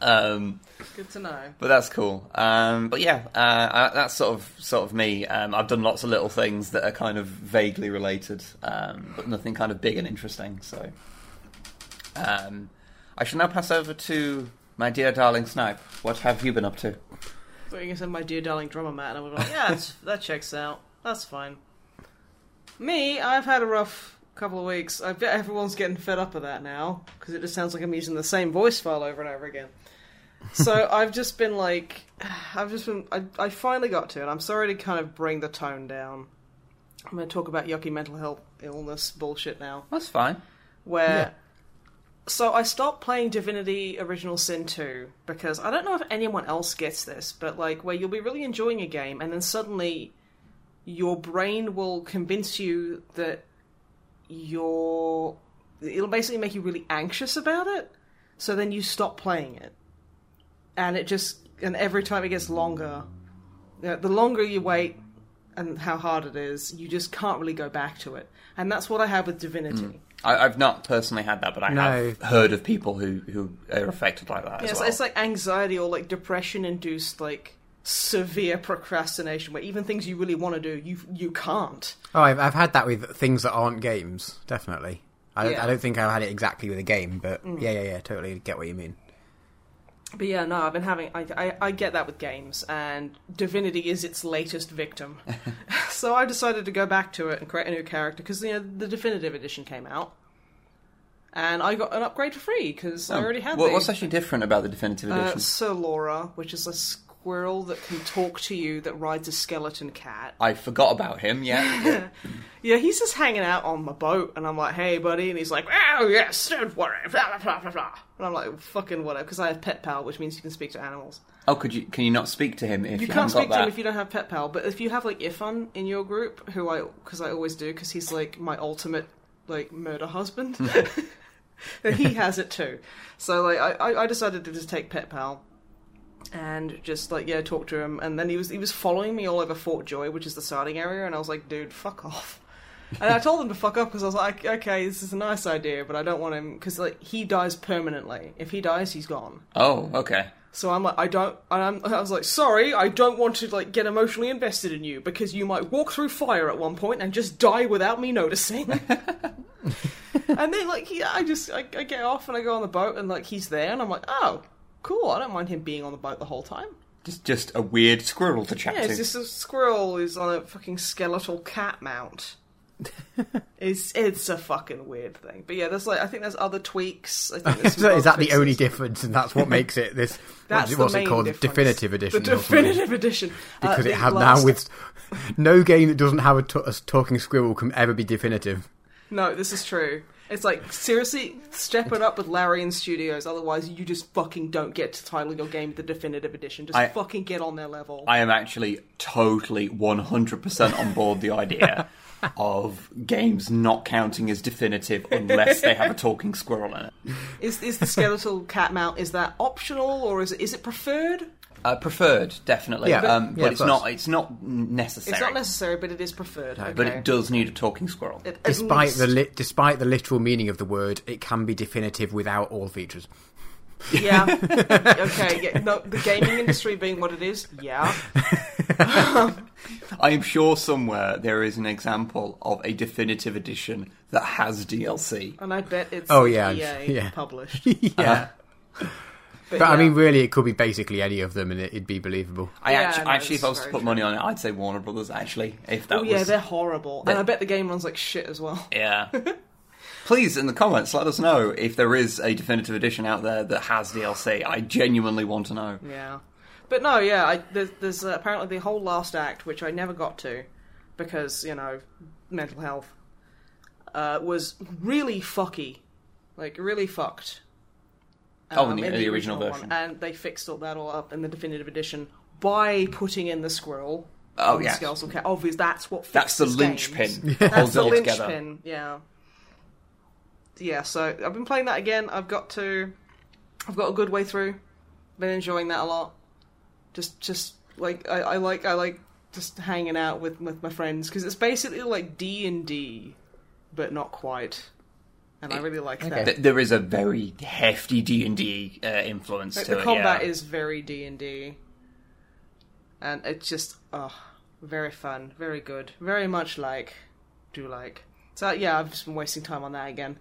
Speaker 2: um,
Speaker 1: Good to know.
Speaker 2: but that's cool. Um, but yeah, uh, uh, that's sort of sort of me. Um, I've done lots of little things that are kind of vaguely related, um, but nothing kind of big and interesting. So, um, I shall now pass over to my dear darling Snipe. What have you been up to?
Speaker 1: I thought you were going to say my dear darling drummer Matt, and I was like, yeah, that checks out. That's fine. Me, I've had a rough couple of weeks. I bet everyone's getting fed up of that now because it just sounds like I'm using the same voice file over and over again. so I've just been like, I've just been. I, I finally got to it. I'm sorry to kind of bring the tone down. I'm going to talk about yucky mental health illness bullshit now.
Speaker 2: That's fine.
Speaker 1: Where.
Speaker 3: Yeah.
Speaker 1: So I stopped playing Divinity Original Sin 2 because I don't know if anyone else gets this, but like where you'll be really enjoying a game and then suddenly your brain will convince you that you're it'll basically make you really anxious about it. So then you stop playing it. And it just and every time it gets longer, the longer you wait and how hard it is, you just can't really go back to it. And that's what I have with Divinity. Mm.
Speaker 2: I, I've not personally had that, but I
Speaker 3: No.
Speaker 2: have heard of people who, who are affected like that
Speaker 1: Yeah,
Speaker 2: as
Speaker 1: it's,
Speaker 2: well.
Speaker 1: it's like anxiety or like depression induced like severe procrastination where even things you really want to do you you can't.
Speaker 3: Oh, I've, I've had that with things that aren't games, definitely. I don't,
Speaker 1: Yeah. Mm.
Speaker 3: I don't think I've had it exactly with a game, but yeah, yeah, yeah, totally get what you mean.
Speaker 1: But yeah, no, I've been having I, I I get that with games and Divinity is its latest victim. so I decided to go back to it and create a new character because you know the definitive edition came out. And I got an upgrade for free because I already had
Speaker 2: What,
Speaker 1: the
Speaker 2: what's actually different about the definitive
Speaker 1: uh,
Speaker 2: edition?
Speaker 1: Sir Lora, which is a squirrel that can talk to you that rides a skeleton cat.
Speaker 2: I forgot about him. Yeah,
Speaker 1: Yeah, he's just hanging out on my boat, and I'm like, "Hey, buddy," and he's like, "Oh yes, don't worry." Blah, blah, blah, blah, blah. And I'm like, "Fucking whatever," because I have Pet Pal, which means you can speak to animals.
Speaker 2: Oh, could you? Can you not speak to him if
Speaker 1: You
Speaker 2: you,
Speaker 1: can't speak to him if you don't have Pet Pal, but if you have like Ifan in your group, who I because I always do, because he's like my ultimate like murder husband. he has it too. So like I, I I decided to just take Pet Pal and just like yeah talk to him, and then he was he was following me all over Fort Joy, which is the starting area, and I was like, dude, fuck off. And I told him to fuck off because I was like, okay, this is a nice idea, but I don't want him because like he dies permanently. If he dies, he's gone.
Speaker 2: Oh, okay.
Speaker 1: So I'm like, I don't, and I'm, I was like, sorry, I don't want to like get emotionally invested in you because you might walk through fire at one point and just die without me noticing. and then like, he, I just, I, I get off and I go on the boat and like he's there and I'm like, oh, cool, I don't mind him being on the boat the whole time.
Speaker 2: Just just a weird squirrel to chat
Speaker 1: Yeah,
Speaker 2: to.
Speaker 1: it's just a squirrel who's on a fucking skeletal cat mount. it's it's a fucking weird thing, but yeah, there's like I think there's other tweaks. I think there's
Speaker 3: So is that
Speaker 1: bug
Speaker 3: the only difference, and that's what makes it this?
Speaker 1: That's
Speaker 3: what's it,
Speaker 1: the
Speaker 3: what's it called?
Speaker 1: difference.
Speaker 3: Definitive edition.
Speaker 1: The definitive edition. Uh,
Speaker 3: because
Speaker 1: the
Speaker 3: it has
Speaker 1: last-
Speaker 3: now with no game that doesn't have a, t- a talking squirrel can ever be definitive.
Speaker 1: No, this is true. It's like seriously, step it up with Larian Studios. Otherwise, you just fucking don't get to title your game the definitive edition. Just
Speaker 2: I-
Speaker 1: fucking get on their level.
Speaker 2: I am actually totally 100% on board the idea of games not counting as definitive unless they have a talking squirrel in it.
Speaker 1: Is is the skeletal cat mount is that optional or is it is it preferred?
Speaker 2: Uh, preferred, definitely.
Speaker 3: Yeah.
Speaker 2: um, but
Speaker 3: of
Speaker 2: it's not. It's not necessary.
Speaker 1: It's not necessary, but it is preferred. Okay.
Speaker 2: But it does need a talking squirrel.
Speaker 1: It- at
Speaker 3: Despite the li- despite the literal meaning of the word, it can be definitive without all features.
Speaker 1: yeah, okay, yeah, no, the gaming industry being what it is, yeah,
Speaker 2: I am sure somewhere there is an example of a definitive edition that has DLC.
Speaker 1: and I bet it's
Speaker 3: Oh, yeah,
Speaker 1: EA
Speaker 3: yeah.
Speaker 1: published.
Speaker 3: yeah,
Speaker 1: But,
Speaker 3: but I mean, really, it could be basically any of them, and it, it'd be believable.
Speaker 2: I
Speaker 1: Yeah,
Speaker 2: actually,
Speaker 1: no,
Speaker 2: actually, if I was to
Speaker 1: very
Speaker 2: put money on it, I'd say Warner Brothers. Actually, if that
Speaker 1: oh yeah, they're horrible,
Speaker 2: They-
Speaker 1: and I bet the game runs like shit as well.
Speaker 2: yeah. Please, in the comments, let us know if there is a definitive edition out there that has DLC. I genuinely want to know.
Speaker 1: Yeah, but no, yeah. I, there's, there's uh, apparently the whole last act, which I never got to because you know mental health uh, was really fucky, like really fucked.
Speaker 2: Oh, um, in the- the original version.
Speaker 1: one. and they fixed all that all up in the definitive edition by putting in the squirrel.
Speaker 2: Oh, yes.
Speaker 1: skeletal cat. Obviously, that's what
Speaker 2: That's the linchpin.
Speaker 1: games. That's the linchpin. Yeah. Yeah. So I've been playing that again. I've got to. I've got a good way through. Been enjoying that a lot. Just, just like I, I like, I like just hanging out with with my friends because it's basically like D and D, but not quite. And I really like that.
Speaker 2: There is a very hefty D and D uh, influence
Speaker 1: Like,
Speaker 2: to
Speaker 1: the
Speaker 2: it.
Speaker 1: combat
Speaker 2: yeah.
Speaker 1: is very D and D, and it's just oh, very fun, very good, very much like do like. So yeah, I've just been wasting time on that again.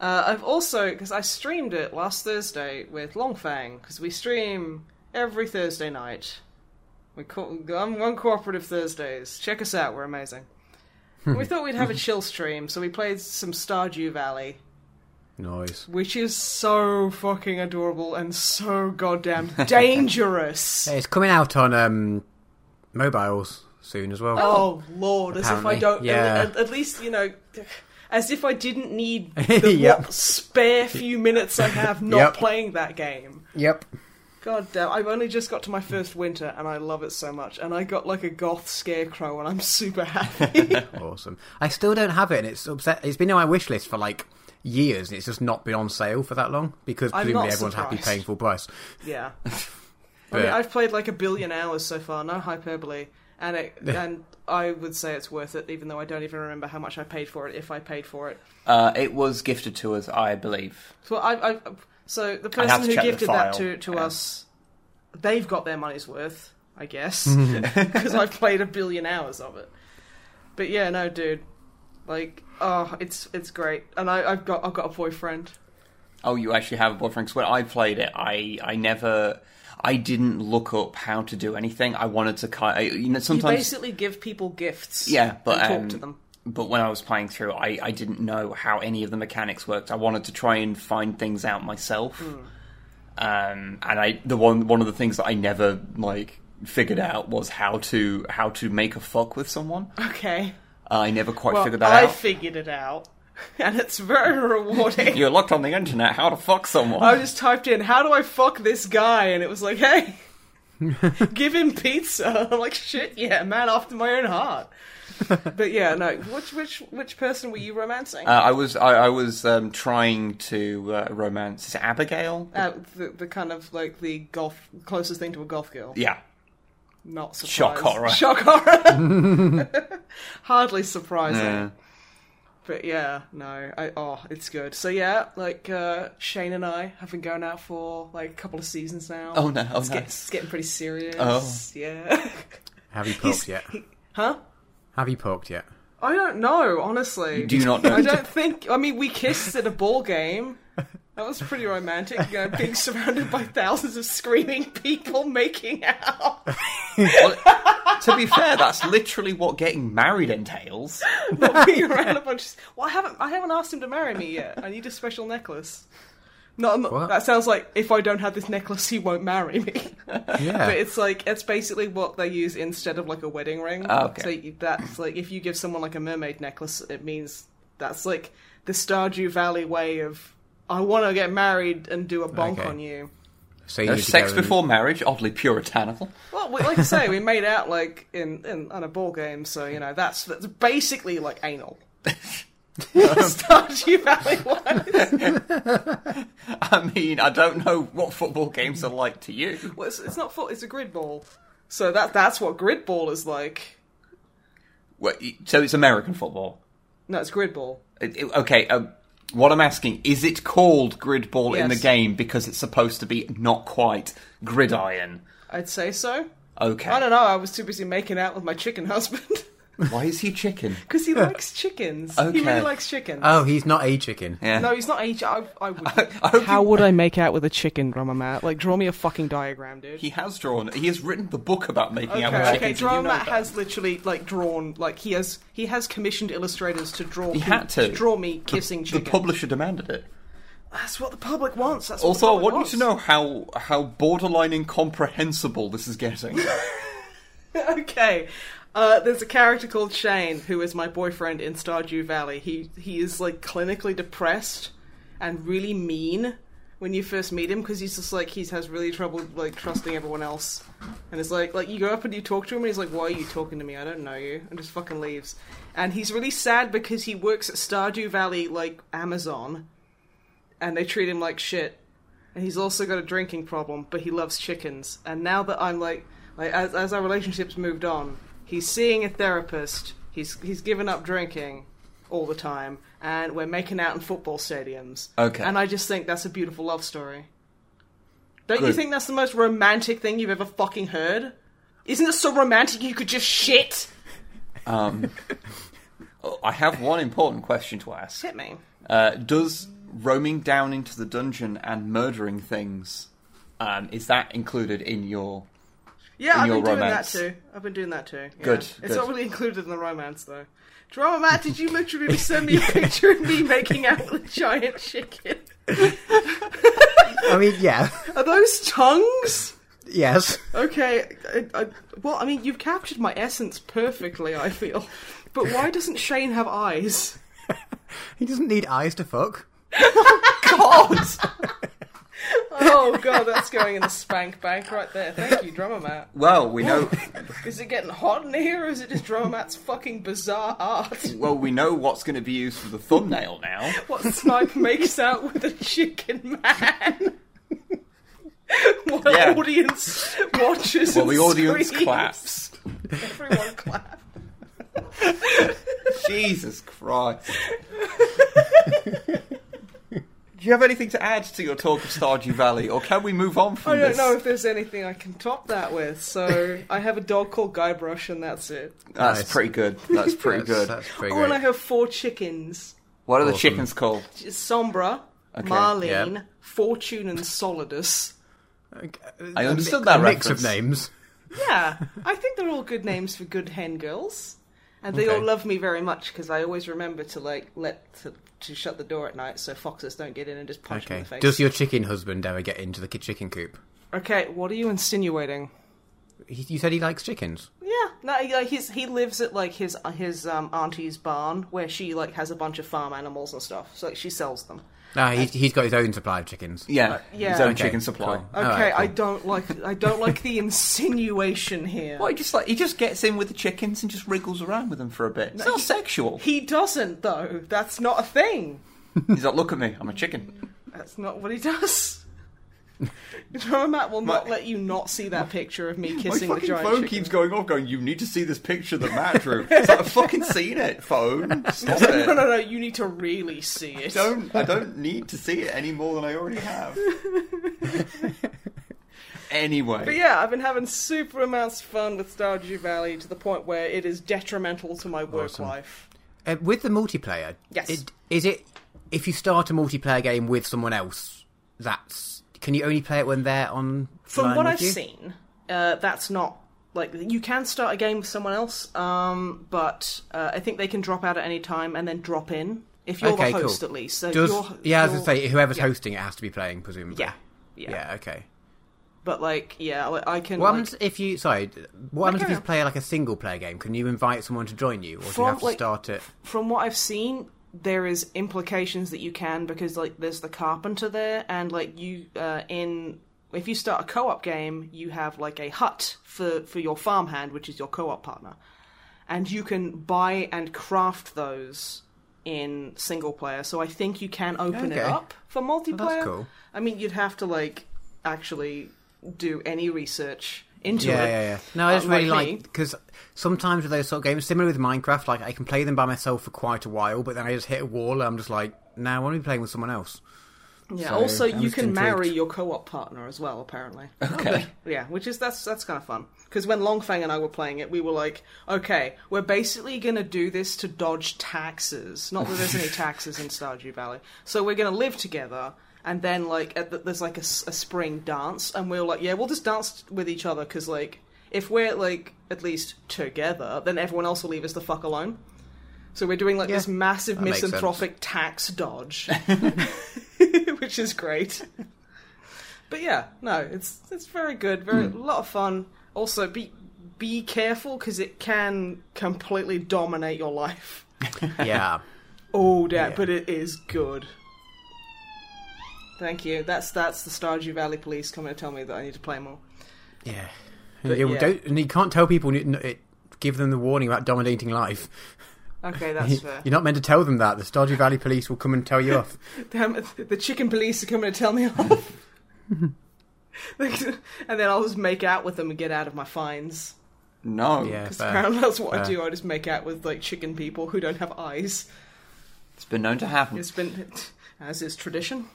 Speaker 1: Uh, I've also because I streamed it last Thursday with Longfang because we stream every Thursday night. We co- I'm on cooperative Thursdays. Check us out, we're amazing. We thought we'd have a chill stream, so we played some Stardew Valley
Speaker 3: Nice.
Speaker 1: which is so fucking adorable and so goddamn dangerous.
Speaker 3: It's coming out on um, mobiles soon as well.
Speaker 1: oh lord, as if I don't.
Speaker 3: yeah.
Speaker 1: At, at least you know, as if I didn't need the
Speaker 3: Yep.
Speaker 1: what spare few minutes I have not
Speaker 3: Yep.
Speaker 1: playing that game.
Speaker 3: Yep.
Speaker 1: God damn, I've only just got to my first winter and I love it so much. And I got like a goth scarecrow and I'm super happy.
Speaker 3: Awesome. I still don't have it, and it's upset. It's been on my wish list for like years, and it's just not been on sale for that long because
Speaker 1: I'm
Speaker 3: presumably
Speaker 1: not
Speaker 3: everyone's happy paying full price.
Speaker 1: Yeah. I
Speaker 3: But-
Speaker 1: mean, I've played like a billion hours so far, no hyperbole, and it, and I would say it's worth it, even though I don't even remember how much I paid for it, if I paid for it.
Speaker 2: Uh, it was gifted to us, I believe.
Speaker 1: So I, I so the person who gifted that to to
Speaker 2: yeah.
Speaker 1: us, they've got their money's worth, I guess, because I've played a billion hours of it. But yeah, no, dude, like, oh, it's it's great, and I, I've got I've got a boyfriend.
Speaker 2: Oh, you actually have a boyfriend? Because when I played it, I I never. I didn't look up how to do anything. I wanted to kind. You know,
Speaker 1: You
Speaker 2: sometimes
Speaker 1: basically give people gifts,
Speaker 2: Yeah, but,
Speaker 1: and talk
Speaker 2: um,
Speaker 1: to them.
Speaker 2: But when I was playing through, I, I didn't know how any of the mechanics worked. I wanted to try and find things out myself.
Speaker 1: Hmm.
Speaker 2: Um, and I the one one of the things that I never like figured out was how to how to make a fuck with someone.
Speaker 1: Okay.
Speaker 2: I never quite
Speaker 1: Well,
Speaker 2: figured that
Speaker 1: I
Speaker 2: out.
Speaker 1: I figured it out, and it's very rewarding.
Speaker 2: You looked on the internet how to fuck someone.
Speaker 1: I just typed in, "How do I fuck this guy?" and it was like, "Hey, give him pizza." I'm like, "Shit, yeah, man, after my own heart." but yeah, no. Which which which person were you romancing?
Speaker 2: Uh, I was I, I was um, trying to uh, romance is Abigail.
Speaker 1: Uh, the, the kind of like the golf closest thing to a golf girl.
Speaker 2: Yeah,
Speaker 1: Not surprised.
Speaker 2: Shock horror.
Speaker 1: Shock horror. Hardly surprising.
Speaker 2: Yeah.
Speaker 1: But yeah, no, I oh, it's good. So yeah, like uh, Shane and I have been going out for like a couple of seasons now.
Speaker 2: Oh, no, oh,
Speaker 1: it's, get- it's getting pretty serious.
Speaker 2: Oh.
Speaker 1: yeah.
Speaker 3: Have you
Speaker 1: He's-
Speaker 3: yet?
Speaker 1: he- huh?
Speaker 3: Have you poked yet?
Speaker 1: I don't know, honestly.
Speaker 2: Do you not know?
Speaker 1: I don't think. I mean, we kissed at a ball game. That was pretty romantic, you know, being surrounded by thousands of screaming people making out.
Speaker 2: Well, to be fair, that's literally what getting married entails.
Speaker 1: Not being around a bunch. Of, well, I haven't. I haven't asked him to marry me yet. I need a special necklace. Not, not-
Speaker 3: What?
Speaker 1: that sounds like if I don't have this necklace, he won't marry me.
Speaker 3: Yeah.
Speaker 1: But it's like it's basically what they use instead of like a wedding ring.
Speaker 2: Oh, okay.
Speaker 1: So that's like if you give someone like a mermaid necklace, it means that's like the Stardew Valley way of I want to get married and do a bonk
Speaker 3: Okay.
Speaker 1: on you.
Speaker 3: so you
Speaker 2: No sex
Speaker 3: go and-
Speaker 2: before marriage, oddly puritanical.
Speaker 1: Well, we, like I say, we made out like in, in on a ball game, so you know that's that's basically like anal. Stardew Valley was.
Speaker 2: I mean, I don't know what football games are like to you.
Speaker 1: Well, it's, it's not foot; it's a grid ball. So that that's what grid ball is like.
Speaker 2: What, so it's American football.
Speaker 1: No, it's grid ball.
Speaker 2: It- it- okay, um, what I'm asking is it called grid ball in the game because it's supposed to be not quite gridiron?
Speaker 1: I'd say so.
Speaker 2: Okay.
Speaker 1: I don't know. I was too busy making out with my chicken husband
Speaker 2: Why is he chicken?
Speaker 1: because he likes chickens.
Speaker 2: Okay.
Speaker 1: He really likes chickens.
Speaker 3: Oh, he's not a chicken.
Speaker 2: Yeah.
Speaker 1: No, he's not H. I, I would.
Speaker 2: I hope
Speaker 1: How
Speaker 2: you-
Speaker 1: would I make out with a chicken, Drummer Matt? Like, draw me a fucking diagram, dude.
Speaker 2: He has drawn. He has written the book about making out with
Speaker 1: Okay,
Speaker 2: chickens.
Speaker 1: okay.
Speaker 2: and you know
Speaker 1: Matt
Speaker 2: that.
Speaker 1: has literally like drawn like he has he has commissioned illustrators to draw.
Speaker 2: He had to.
Speaker 1: draw me kissing
Speaker 2: The
Speaker 1: chicken.
Speaker 2: publisher demanded it.
Speaker 1: That's what the public wants. That's
Speaker 2: Also,
Speaker 1: the
Speaker 2: I
Speaker 1: public
Speaker 2: want you to know how how borderline incomprehensible this is getting.
Speaker 1: okay. Uh, there's a character called Shane who is my boyfriend in Stardew Valley. He he is like clinically depressed and really mean when you first meet him because he's just like he has really trouble like trusting everyone else. And it's like like you go up and you talk to him and he's like, "Why are you talking to me? I don't know you," and just fucking leaves. And he's really sad because he works at Stardew Valley like Amazon, and they treat him like shit. And he's also got a drinking problem, but he loves chickens. And now that I'm like, Like as as our relationships moved on, he's seeing a therapist. He's he's given up drinking all the time, and we're making out in football stadiums.
Speaker 2: Okay.
Speaker 1: And I just think that's a beautiful love story. Don't you think that's the most romantic thing you've ever fucking heard? Isn't it so romantic you could just shit?
Speaker 2: Um, oh, I have one important question to ask.
Speaker 1: Hit me.
Speaker 2: Uh, does roaming down into the dungeon and murdering things um, is that included in your?
Speaker 1: Yeah, I've been doing
Speaker 2: romance.
Speaker 1: that too. I've been doing that too. yeah.
Speaker 2: Good,
Speaker 1: It's
Speaker 2: good.
Speaker 1: not really included in the romance though. Drummer Matt, did you literally send me a picture of me making out with a giant chicken?
Speaker 3: I mean, yeah,
Speaker 1: Are those tongues?
Speaker 3: yes.
Speaker 1: Okay, I, I, well, I mean, you've captured my essence perfectly, I feel. But why doesn't Shane have eyes?
Speaker 3: He doesn't need eyes to fuck.
Speaker 1: God! Oh god, that's going in the spank bank right there. Thank you, Drummer Matt.
Speaker 2: Well, we know.
Speaker 1: Is it getting hot in here, or is it just Drummer Matt's fucking bizarre art?
Speaker 2: well, we know what's going to be used for the thumbnail now.
Speaker 1: What snipe makes out with a chicken man? While
Speaker 2: Yeah.
Speaker 1: audience watches
Speaker 2: Well, the audience
Speaker 1: screams.
Speaker 2: claps.
Speaker 1: Everyone clap.
Speaker 2: Jesus Christ. Do you have anything to add to your talk of Stardew Valley, or can we move on from this?
Speaker 1: I don't
Speaker 2: this?
Speaker 1: know if there's anything I can top that with. So I have a dog called Guybrush, and that's it.
Speaker 2: That's
Speaker 3: Nice.
Speaker 2: pretty good. That's pretty
Speaker 3: That's,
Speaker 2: good.
Speaker 3: that's pretty
Speaker 1: Oh, and I
Speaker 3: great.
Speaker 1: have four chickens:
Speaker 2: What are the
Speaker 3: Awesome.
Speaker 2: chickens called?
Speaker 1: Sombra,
Speaker 2: Okay,
Speaker 1: Marlene,
Speaker 3: yep.
Speaker 1: Fortune, and Solidus.
Speaker 2: I understood that
Speaker 3: a mix
Speaker 2: reference.
Speaker 3: of names.
Speaker 1: Yeah, I think they're all good names for good hen girls, and they
Speaker 3: Okay.
Speaker 1: all love me very much because I always remember to like let to, to shut the door at night so foxes don't get in and just punch me in
Speaker 3: Okay.
Speaker 1: the face.
Speaker 3: Does your chicken husband ever get into the chicken coop?
Speaker 1: Okay, what are you insinuating?
Speaker 3: He, you said he likes chickens.
Speaker 1: Yeah, no, he, like he's he lives at like his his um auntie's barn where she like has a bunch of farm animals and stuff. So like she sells them.
Speaker 3: Ah, no, he's, he's got his own supply of chickens.
Speaker 2: Yeah,
Speaker 1: yeah.
Speaker 2: his own
Speaker 3: Okay,
Speaker 2: chicken supply.
Speaker 3: cool.
Speaker 1: Okay,
Speaker 3: Alright, cool.
Speaker 1: I don't like I don't like the insinuation here.
Speaker 2: Well, he just like he just gets in with the chickens and just wriggles around with them for a bit. It's not
Speaker 1: he-
Speaker 2: sexual.
Speaker 1: He doesn't though. That's not a thing.
Speaker 2: He's like, look at me, I'm a chicken.
Speaker 1: That's not what he does. Drummer Matt will not
Speaker 2: My-
Speaker 1: let you not see that picture of me kissing the
Speaker 2: fucking
Speaker 1: giant
Speaker 2: phone
Speaker 1: chicken.
Speaker 2: keeps going off, going. You need to see this picture that Matt drew. It's like, I've fucking seen it, phone. Stop
Speaker 1: no,
Speaker 2: it.
Speaker 1: no, no, you need to really see it.
Speaker 2: Don't I don't need to see it any more than I already have. anyway,
Speaker 1: But yeah, I've been having super amounts of fun with Stardew Valley to the point where it is detrimental to my work
Speaker 3: Awesome.
Speaker 1: life.
Speaker 3: Uh, with the multiplayer,
Speaker 1: Yes.
Speaker 3: it, is it if you start a multiplayer game with someone else? That's can you only play it when they're on?
Speaker 1: From what I've
Speaker 3: you?
Speaker 1: seen, uh, that's not like you can start a game with someone else, um, but uh, I think they can drop out at any time and then drop in if you're
Speaker 3: Okay,
Speaker 1: the host
Speaker 3: cool.
Speaker 1: at least. So
Speaker 3: Does
Speaker 1: you're,
Speaker 3: yeah, as I say, whoever's
Speaker 1: yeah.
Speaker 3: hosting it has to be playing, presumably.
Speaker 1: Yeah, yeah,
Speaker 3: yeah. Okay.
Speaker 1: But like, yeah, I I can.
Speaker 3: What
Speaker 1: like,
Speaker 3: happens if you? Sorry, what happens if you play like a single player game? Can you invite someone to join you, or do you have to
Speaker 1: like-
Speaker 3: start it?
Speaker 1: from what I've seen, there is implications that you can because like there's the carpenter there, and like you uh, in if you start a co-op game, you have like a hut for for your farmhand, which is your co-op partner, and you can buy and craft those in single player. So I think you can open it up for multiplayer.
Speaker 3: cool.
Speaker 1: I mean, you'd have to like actually do any research into
Speaker 3: Yeah,
Speaker 1: it.
Speaker 3: yeah, yeah. No, I just
Speaker 1: unlike
Speaker 3: really like because sometimes with those sort of games, similar with Minecraft, like I can play them by myself for quite a while, but then I just hit a wall. and I'm just like, nah, I want to be playing with someone else.
Speaker 1: Yeah.
Speaker 3: So,
Speaker 1: also,
Speaker 3: I'm
Speaker 1: you
Speaker 3: just
Speaker 1: can marry your co-op partner as well. Apparently.
Speaker 2: Okay.
Speaker 1: Yeah, which is that's that's kind of fun because when Longfang and I were playing it, we were like, okay, we're basically gonna do this to dodge taxes. Not that there's any taxes in Stardew Valley, so we're gonna live together. And then, like, at the, there's like a spring dance, and we're like, yeah, we'll just dance with each other because, like, if we're like at least together, then everyone else will leave us the fuck alone. So we're doing like
Speaker 3: Yeah,
Speaker 1: this massive
Speaker 3: that
Speaker 1: misanthropic tax dodge, which is great. But yeah, no, it's it's very good, very a lot of fun. Also, be be careful because it can completely dominate your life.
Speaker 3: yeah.
Speaker 1: Oh, damn!
Speaker 3: Yeah.
Speaker 1: But it is good. Thank you. That's that's the Stardew Valley Police coming to tell me that I need to play more.
Speaker 3: Yeah.
Speaker 1: But
Speaker 3: Yeah. Don't, and you can't tell people, n- it, give them the warning about dominating life.
Speaker 1: Okay, that's fair.
Speaker 3: You're not meant to tell them that. The Stardew Valley police will come and tell you off.
Speaker 1: Damn! The chicken police are coming to tell me off. and then I'll just make out with them and get out of my fines.
Speaker 2: No.
Speaker 3: Yeah,
Speaker 1: Because
Speaker 3: fair.
Speaker 1: apparently that's what I do. I just make out with like chicken people who don't have eyes.
Speaker 2: It's been known to happen.
Speaker 1: It's been, as is tradition.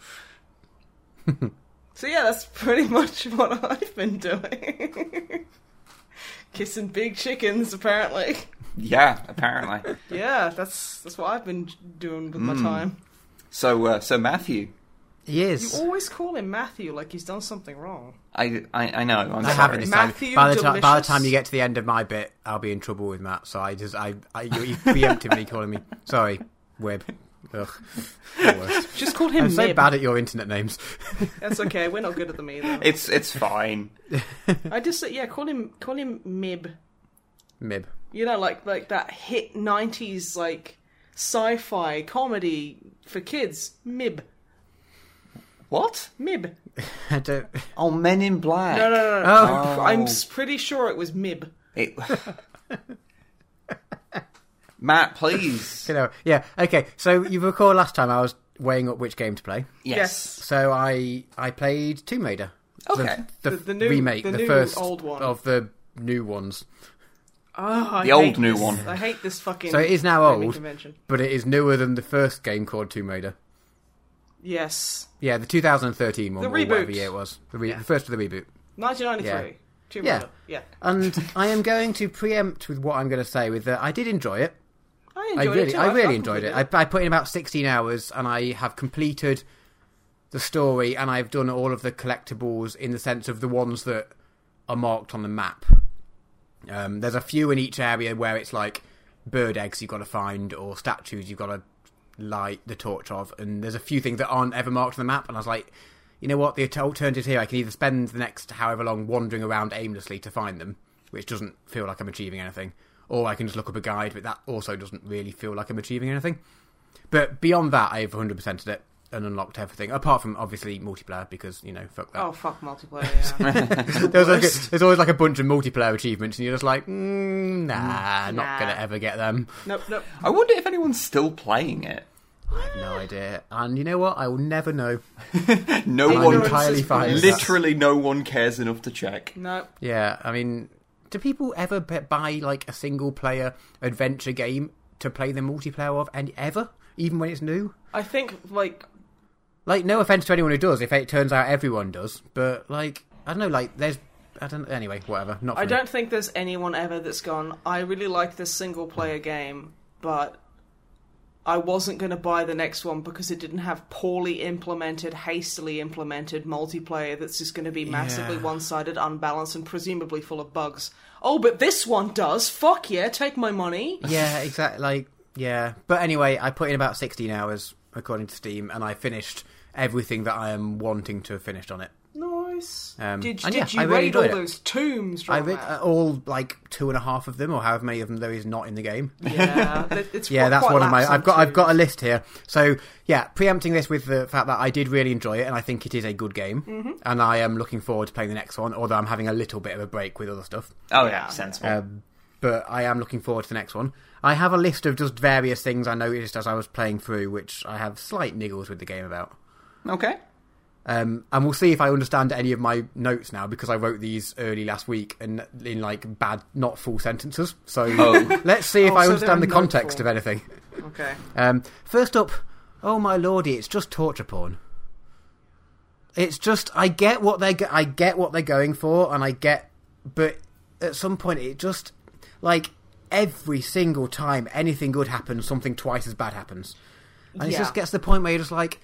Speaker 1: so yeah, that's pretty much what I've been doing. Kissing big chickens, apparently.
Speaker 2: Yeah, apparently.
Speaker 1: Yeah, that's that's what I've been doing with my
Speaker 2: Mm.
Speaker 1: time.
Speaker 2: so, uh, so Matthew,
Speaker 3: Yes.
Speaker 1: You always call him Matthew like he's done something wrong.
Speaker 2: I, I, I know. I'm
Speaker 3: I
Speaker 2: sorry.
Speaker 3: haven't this time.
Speaker 1: Matthew
Speaker 3: By the, time, by the time you get to the end of my bit, I'll be in trouble with Matt. So I just, I, I you, you preemptively calling me. Sorry, Wib. Ugh.
Speaker 1: Just call him
Speaker 3: I'm so
Speaker 1: Mib.
Speaker 3: bad at your internet names.
Speaker 1: That's okay. We're not good at them either.
Speaker 2: It's it's fine.
Speaker 1: I just yeah, call him call him Mib.
Speaker 3: Mib.
Speaker 1: You know, like like that hit '90s like sci-fi comedy for kids. Mib,
Speaker 2: What?
Speaker 1: Mib.
Speaker 3: I don't.
Speaker 2: Oh, Men in Black.
Speaker 1: No, no, no. no.
Speaker 3: Oh.
Speaker 1: I'm, I'm pretty sure it was Mib.
Speaker 2: It... Matt, please.
Speaker 3: You know, yeah. Okay. So you recall last time I was weighing up which game to play.
Speaker 2: Yes.
Speaker 3: So I I played Tomb Raider.
Speaker 2: Okay.
Speaker 3: The,
Speaker 1: The- the new-
Speaker 3: remake,
Speaker 1: the
Speaker 3: the,
Speaker 1: new
Speaker 3: first
Speaker 1: old one.
Speaker 3: of the new ones.
Speaker 1: Oh, I
Speaker 2: The old new
Speaker 1: this-
Speaker 2: one.
Speaker 1: I hate this fucking.
Speaker 3: So it is now old.
Speaker 1: Convention.
Speaker 3: But it is newer than the first game called Tomb Raider.
Speaker 1: Yes,
Speaker 3: Yeah, the 2013 one,
Speaker 1: The
Speaker 3: or whatever
Speaker 1: reboot.
Speaker 3: year it was. The, re- the first of the reboot.
Speaker 1: 1993. Tomb
Speaker 3: Yeah.
Speaker 1: Raider. Yeah.
Speaker 3: And I am going to preempt with what I'm going to say. With that, I did enjoy it.
Speaker 1: I
Speaker 3: I really,
Speaker 1: it too.
Speaker 3: I
Speaker 1: I've-
Speaker 3: really enjoyed it.
Speaker 1: completed
Speaker 3: I, I put in about 16 hours, and I have completed the story, and I've done all of the collectibles in the sense of the ones that are marked on the map. Um, there's a few in each area where it's like bird eggs you've got to find, or statues you've got to light the torch of, and there's a few things that aren't ever marked on the map. And I was like, you know what? The alternative here, I can either spend the next however long wandering around aimlessly to find them, which doesn't feel like I'm achieving anything, or I can just look up a guide, but that also doesn't really feel like I'm achieving anything. But beyond that, I've 100%ed it and unlocked everything, apart from obviously multiplayer because you know fuck that.
Speaker 1: Oh fuck multiplayer. Yeah.
Speaker 3: there's, like a, there's always like a bunch of multiplayer achievements, and you're just like, mm, nah, not gonna ever get them.
Speaker 1: nope, nope.
Speaker 2: I wonder if anyone's still playing it.
Speaker 3: I have no idea. And you know what? I will never know.
Speaker 2: No
Speaker 3: I'm
Speaker 2: one,
Speaker 3: entirely fine. with that.
Speaker 2: literally, no one cares enough to check.
Speaker 1: Nope.
Speaker 3: Yeah, I mean, do people ever buy like a single player adventure game to play the multiplayer of, and ever, even when it's new?
Speaker 1: I think like
Speaker 3: Like, no offense to anyone who does. If it turns out everyone does, but like, I don't know. Like, there's, I don't. Anyway, whatever. Not.
Speaker 1: I
Speaker 3: me.
Speaker 1: don't think there's anyone ever that's gone. I really like this single player game, but I wasn't going to buy the next one because it didn't have poorly implemented, hastily implemented multiplayer that's just going to be massively
Speaker 3: Yeah.
Speaker 1: one-sided, unbalanced, and presumably full of bugs. Oh, but this one does. Fuck yeah, take my money.
Speaker 3: Yeah, exactly. Like, yeah. But anyway, I put in about 16 hours according to Steam, and I finished everything that I am wanting to have finished on it.
Speaker 1: Nice.
Speaker 3: Um,
Speaker 1: did did
Speaker 3: yeah,
Speaker 1: you
Speaker 3: I really
Speaker 1: raid all
Speaker 3: it.
Speaker 1: those tombs?
Speaker 3: I
Speaker 1: From
Speaker 3: read uh, all like two and a half of them, or however many of them there is not in the game.
Speaker 1: yeah, it's
Speaker 3: Yeah, that's one of my. I've got. I've got a list here. So yeah, preempting this with the fact that I did really enjoy it, and I think it is a good game,
Speaker 1: Mm-hmm.
Speaker 3: and I am looking forward to playing the next one. Although I'm having a little bit of a break with other stuff,
Speaker 2: Oh
Speaker 1: Yeah.
Speaker 2: yeah, sensible.
Speaker 3: um, but I am looking forward to the next one. I have a list of just various things I noticed as I was playing through, which I have slight niggles with the game about.
Speaker 2: okay.
Speaker 3: Um, and we'll see if I understand any of my notes now because I wrote these early last week and in like bad, not full sentences. So
Speaker 2: Oh.
Speaker 3: let's see if
Speaker 1: Oh,
Speaker 3: I
Speaker 1: so
Speaker 3: understand the context
Speaker 1: note
Speaker 3: of anything.
Speaker 1: Okay.
Speaker 3: Um, first up, oh my lordy, it's just torture porn. It's just I get what they I get what they're going for, and I get, but at some point it just like every single time anything good happens, something twice as bad happens, and it just gets to the point where you're just like,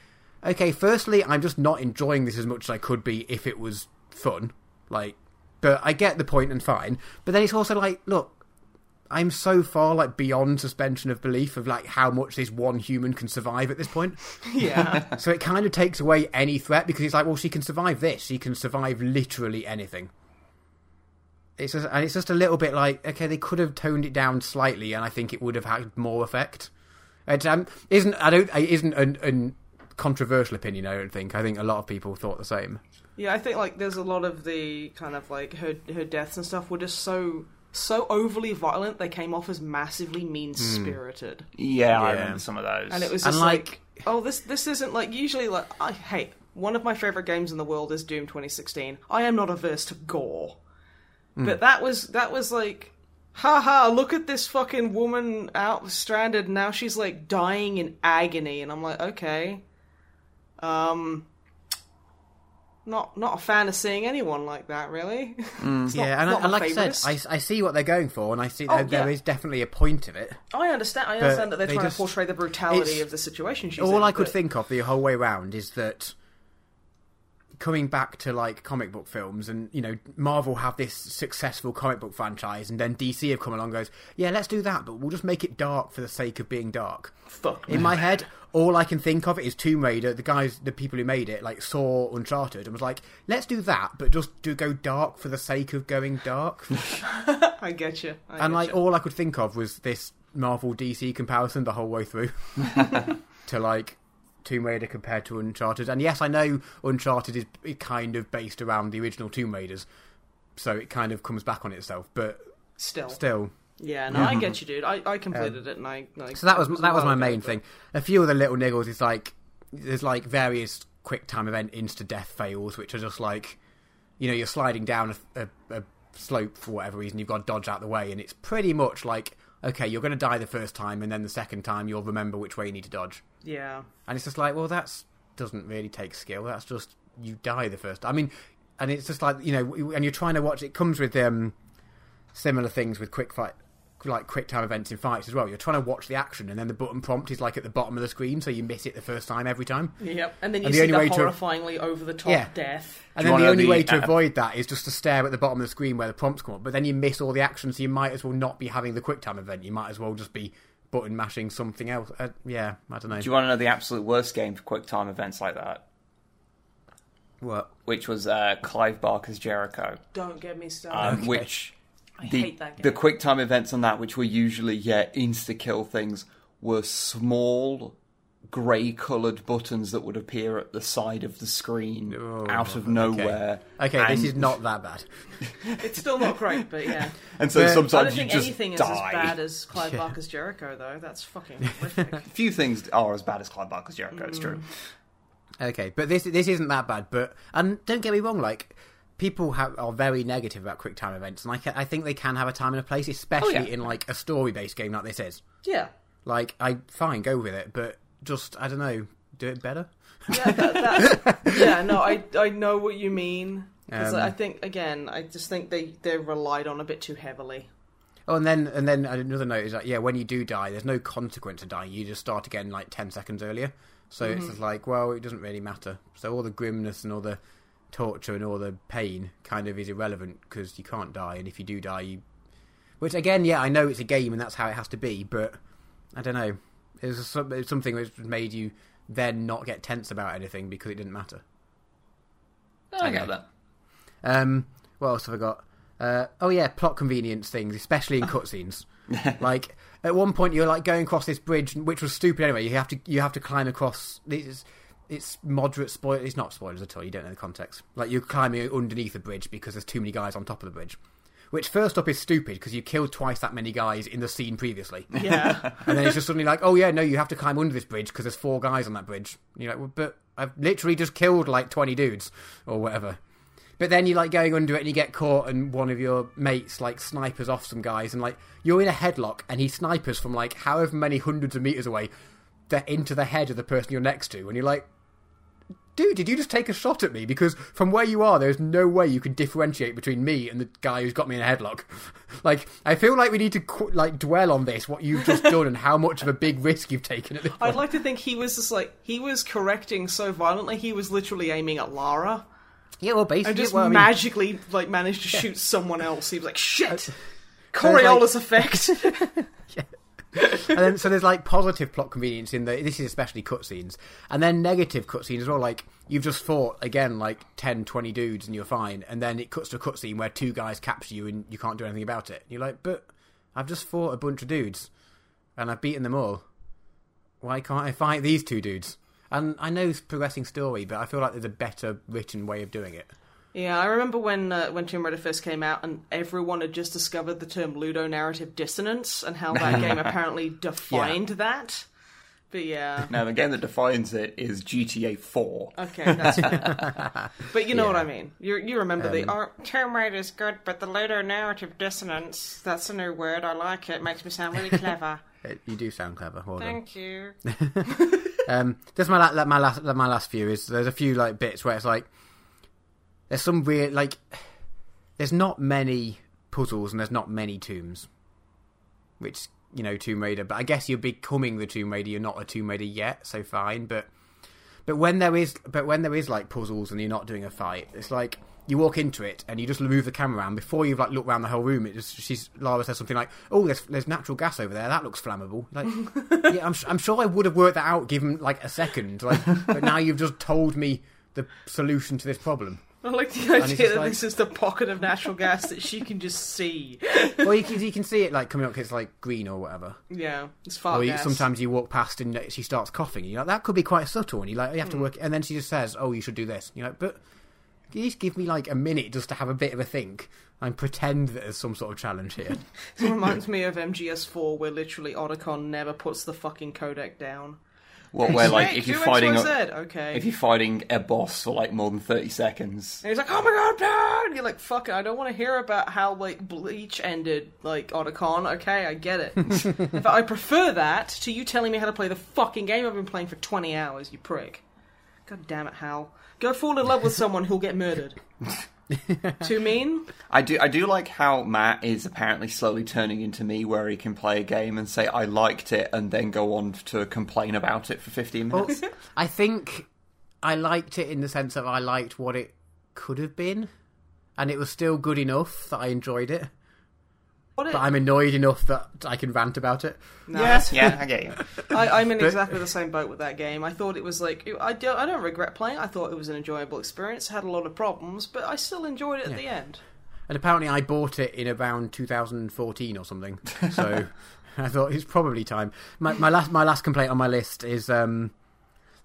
Speaker 3: okay, firstly, I'm just not enjoying this as much as I could be if it was fun, like, but I get the point and fine, but then it's also like, look, I'm so far like beyond suspension of belief of like how much this one human can survive at this point.
Speaker 1: Yeah.
Speaker 3: So it kind of takes away any threat because it's like, well, she can survive this. She can survive literally anything. It's just, and it's just a little bit like okay, they could have toned it down slightly, and I think it would have had more effect. It um, isn't I don't it isn't an, an controversial opinion. I don't think. I think a lot of people thought the same.
Speaker 1: Yeah, I think like there's a lot of the kind of like her her deaths and stuff were just so so overly violent they came off as massively mean spirited.
Speaker 2: Yeah, I
Speaker 3: Yeah.
Speaker 2: remember some of those.
Speaker 1: And it was
Speaker 3: And,
Speaker 1: just
Speaker 3: like-
Speaker 1: like, oh this this isn't like usually like I hey one of my favorite games in the world is Doom 2016. I am not averse to gore,
Speaker 3: Hmm.
Speaker 1: but that was that was like, haha! Look at this fucking woman out stranded. Now she's like dying in agony, and I'm like, okay, um, not not a fan of seeing anyone like that, really. Not-
Speaker 3: yeah, and,
Speaker 1: not
Speaker 3: and like I said, I, I see what they're going for, and I see
Speaker 1: Oh,
Speaker 3: there
Speaker 1: yeah.
Speaker 3: is definitely a point of it.
Speaker 1: I understand. I understand that they're
Speaker 3: they
Speaker 1: trying
Speaker 3: just-
Speaker 1: to portray the brutality of the situation she's
Speaker 3: All
Speaker 1: in.
Speaker 3: I could
Speaker 1: but-
Speaker 3: think of the whole way round is that coming back to like comic book films and you know Marvel have this successful comic book franchise and then DC have come along and goes yeah let's do that but we'll just make it dark for the sake of being dark
Speaker 1: Fuck.
Speaker 3: in my head all I can think of is Tomb Raider the guys the people who made it like saw Uncharted and was like let's do that but just do go dark for the sake of going dark
Speaker 1: I get you. I
Speaker 3: and
Speaker 1: get
Speaker 3: like
Speaker 1: you.
Speaker 3: all I could think of was this Marvel DC comparison the whole way through to like Tomb Raider compared to Uncharted. And yes, I know Uncharted is kind of based around the original Tomb Raiders, so it kind of comes back on itself. But
Speaker 1: still,
Speaker 3: still,
Speaker 1: yeah. No, I get you, dude. I, I completed um, it, and I like.
Speaker 3: so that was that was my main
Speaker 1: but-
Speaker 3: thing. A few of the little niggles is like there's like various quick time event insta death fails, which are just like you know you're sliding down a, a, a slope for whatever reason, you've got to dodge out the way, and it's pretty much like okay, you're going to die the first time, and then the second time you'll remember which way you need to dodge.
Speaker 1: Yeah,
Speaker 3: And it's just like, well, that's doesn't really take skill. That's just you die the first. I mean, and it's just like you know, and you're trying to watch. It comes with um, similar things with quick fight, like quick time events in fights as well. You're trying to watch the action, and then the button prompt is like at the bottom of the screen, so you miss it the first time every time.
Speaker 1: yep. And then you
Speaker 3: And the
Speaker 1: see
Speaker 3: only
Speaker 1: the
Speaker 3: way to-
Speaker 1: horrifyingly over the top
Speaker 3: Yeah.
Speaker 1: death.
Speaker 3: And
Speaker 2: Do
Speaker 3: then the only
Speaker 2: the-
Speaker 3: way to
Speaker 2: uh,
Speaker 3: avoid that is just to stare at the bottom of the screen where the prompts come up. But then you miss all the action, so you might as well not be having the quick time event. You might as well just be button mashing something else. Uh, yeah, I don't know.
Speaker 2: Do you want to know the absolute worst game for quick time events like that?
Speaker 3: what?
Speaker 2: Which was uh, Clive Barker's Jericho,
Speaker 1: Don't get me started.
Speaker 2: um, which
Speaker 1: I
Speaker 2: the
Speaker 1: hate that game.
Speaker 2: the quick time events on that, which were usually yeah insta kill things, were small grey coloured buttons that would appear at the side of the screen
Speaker 3: Oh,
Speaker 2: out of nowhere.
Speaker 3: Okay,
Speaker 2: and,
Speaker 3: this is not that bad.
Speaker 1: It's still not great, but yeah.
Speaker 2: And so
Speaker 3: But-
Speaker 1: I don't
Speaker 2: sometimes
Speaker 1: think
Speaker 2: just
Speaker 1: anything is
Speaker 2: die.
Speaker 1: as bad as Clive
Speaker 3: Yeah.
Speaker 1: Barker's Jericho, though. That's fucking horrific.
Speaker 2: Few things are as bad as Clive Barker's Jericho. It's true. Mm.
Speaker 3: Okay, but this this isn't that bad. But and don't get me wrong, like people have, are very negative about quick time events, and I ca- I think they can have a time and a place, especially
Speaker 2: Oh, yeah.
Speaker 3: in like a story based game like this is.
Speaker 1: yeah.
Speaker 3: Like I fine go with it, but just I don't know, do it better.
Speaker 1: Yeah, that, that, yeah, no, I I know what you mean. 'Cause
Speaker 3: Um,
Speaker 1: I think again, I just think they they relied on a bit too heavily.
Speaker 3: Oh, and then and then another note is that yeah, when you do die, there's no consequence to dying. You just start again like ten seconds earlier. So it's
Speaker 1: Mm-hmm.
Speaker 3: just like, well, it doesn't really matter. So all the grimness and all the torture and all the pain kind of is irrelevant because you can't die, and if you do die, you. Which again, yeah, I know it's a game and that's how it has to be, but I don't know. It was something which made you then not get tense about anything because it didn't matter.
Speaker 2: I get that.
Speaker 3: Um, what else have I got? Uh, oh yeah, plot convenience things, especially in cutscenes. like at one point, you're like going across this bridge, which was stupid anyway. You have to you have to climb across. It's, it's moderate spoil. It's not spoilers at all. You don't know the context. Like you're climbing underneath a bridge because there's too many guys on top of the bridge. Which first up is stupid because you killed twice that many guys in the scene previously.
Speaker 1: Yeah,
Speaker 3: And then it's just suddenly like, oh yeah, no, you have to climb under this bridge because there's four guys on that bridge. And you're like, well, but I've literally just killed like 20 dudes or whatever. But then you're like going under it and you get caught and one of your mates like snipers off some guys and like you're in a headlock and he snipers from like however many hundreds of meters away into the head of the person you're next to and you're like dude did you just take a shot at me because from where you are there's no way you can differentiate between me and the guy who's got me in a headlock like i feel like we need to qu- like dwell on this what you've just done and how much of a big risk you've taken at this
Speaker 1: I'd
Speaker 3: point.
Speaker 1: like to think he was just like he was correcting so violently. He was literally aiming at Lara
Speaker 3: yeah well basically
Speaker 1: and just
Speaker 3: well, I mean-
Speaker 1: magically like managed to shoot someone else. He was like, "Shit, Coriolis effect."
Speaker 3: and then so there's like positive plot convenience in the this is especially cutscenes and then negative cutscenes as well like you've just fought again like 10 20 dudes and you're fine. And then it cuts to a cutscene where two guys capture you and you can't do anything about it. And you're like but i've just fought a bunch of dudes and i've beaten them all. Why can't i fight these two dudes? And i know it's progressing story but i feel like there's a better written way of doing it
Speaker 1: Yeah, I remember when uh, when Tomb Raider first came out, and everyone had just discovered the term ludonarrative dissonance and how that game apparently defined that. But yeah.
Speaker 2: Now, the game that defines it is GTA 4.
Speaker 1: Okay, that's fair. But you know what I mean. You you remember the
Speaker 3: Um,
Speaker 1: art Tomb Raider is good, but the later narrative dissonance. That's a new word. I like it. Makes me sound really clever.
Speaker 3: You do sound clever. Well.
Speaker 1: Thank you.
Speaker 3: Um, this my la- my last my last few is there's a few like bits where it's like there's some weird like there's not many puzzles and there's not many tombs, which you know Tomb Raider. But I guess you're becoming the Tomb Raider. You're not a Tomb Raider yet, so fine. But but when there is but when there is like puzzles and you're not doing a fight, it's like you walk into it and you just move the camera around before you've like looked around the whole room. It just she's Lara says something like, "Oh, there's there's natural gas over there. That looks flammable." Like, yeah, I'm I'm sure I would have worked that out given like a second. Like, but now you've just told me the solution to this problem.
Speaker 1: I like the idea that
Speaker 3: like-
Speaker 1: this is the pocket of natural gas that she can just see.
Speaker 3: Well, you can you can see it like coming up. 'cause It's like green or whatever.
Speaker 1: Yeah, it's far
Speaker 3: Or you, sometimes you walk past and she starts coughing. You're like, that could be quite subtle. And you like, you have to hmm. work. And then she just says, "Oh, you should do this." You're like, but can you just give me like a minute just to have a bit of a think and pretend that there's some sort of challenge here?
Speaker 1: It reminds me of MGS4, where literally Otacon never puts the fucking codec down.
Speaker 2: Well, where, like, if you're fighting... A-
Speaker 1: okay.
Speaker 2: If you're fighting a boss for like more than 30 seconds,
Speaker 1: And he's like, "Oh my god, man!" You're like, "Fuck it, I don't want to hear about how like Bleach ended, like Otacon." Okay, I get it. In fact, I prefer that to you telling me how to play the fucking game I've been playing for 20 hours. You prick. God damn it, Hal. Go fall in love with someone who'll get murdered. Too mean?
Speaker 2: I do I do like how Matt is apparently slowly turning into me, where he can play a game and say I liked it, and then go on to complain about it for 15
Speaker 3: Well,
Speaker 2: minutes.
Speaker 3: I think I liked it in the sense that I liked what it could have been, and it was still good enough that I enjoyed it.
Speaker 1: What it,
Speaker 3: But I'm annoyed enough that I can rant about it.
Speaker 1: no,
Speaker 2: yeah, yeah, I get you.
Speaker 1: I, I'm in exactly the same boat with that game. I thought it was like I don't, I don't regret playing. I thought it was an enjoyable experience. Had a lot of problems, but I still enjoyed it at the end.
Speaker 3: And apparently, I bought it in around 2014 or something. So I thought it's probably time. My, my last my last complaint on my list is um,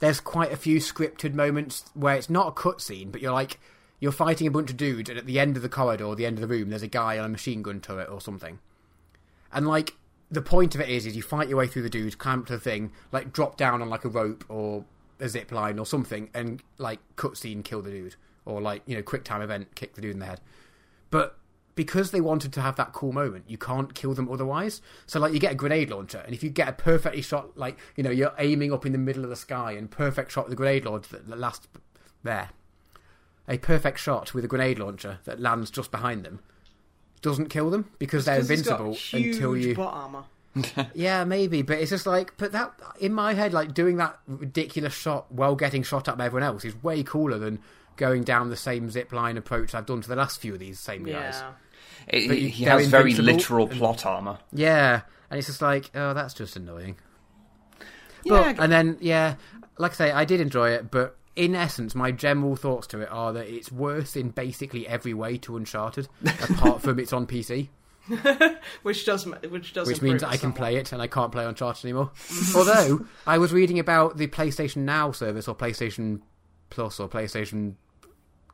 Speaker 3: there's quite a few scripted moments where it's not a cutscene, but you're like you're fighting a bunch of dudes, and at the end of the corridor, the end of the room, there's a guy on a machine gun turret or something. And like the point of it is, is you fight your way through the dudes, climb to the thing, like drop down on like a rope or a zip line or something, and like cutscene kill the dude, or like you know quick time event kick the dude in the head. But because they wanted to have that cool moment, you can't kill them otherwise. So like you get a grenade launcher, and if you get a perfectly shot, like you know you're aiming up in the middle of the sky, and perfect shot with the grenade launcher that lasts there, a perfect shot with a grenade launcher that lands just behind them doesn't kill them because they're
Speaker 1: 'Cause he's got
Speaker 3: invincible
Speaker 1: huge
Speaker 3: until you.
Speaker 1: butt armor.
Speaker 3: Yeah, maybe, but it's just like, but that in my head, like doing that ridiculous shot while getting shot at by everyone else is way cooler than going down the same zip line approach I've done to the last few of these same guys.
Speaker 1: Yeah.
Speaker 2: It-
Speaker 3: But you-
Speaker 2: he has very literal
Speaker 3: and-
Speaker 2: plot armor.
Speaker 3: Yeah, and it's just like, oh, that's just annoying.
Speaker 2: Yeah,
Speaker 3: and then yeah, like I say, I did enjoy it, but in essence, my general thoughts to it are that it's worse in basically every way to Uncharted, apart from it's on PC,
Speaker 1: Which does ma- which does
Speaker 3: which means
Speaker 1: it
Speaker 3: I can
Speaker 1: somewhat.
Speaker 3: play it and I can't play Uncharted anymore. Although I was reading about the PlayStation Now service or PlayStation Plus or PlayStation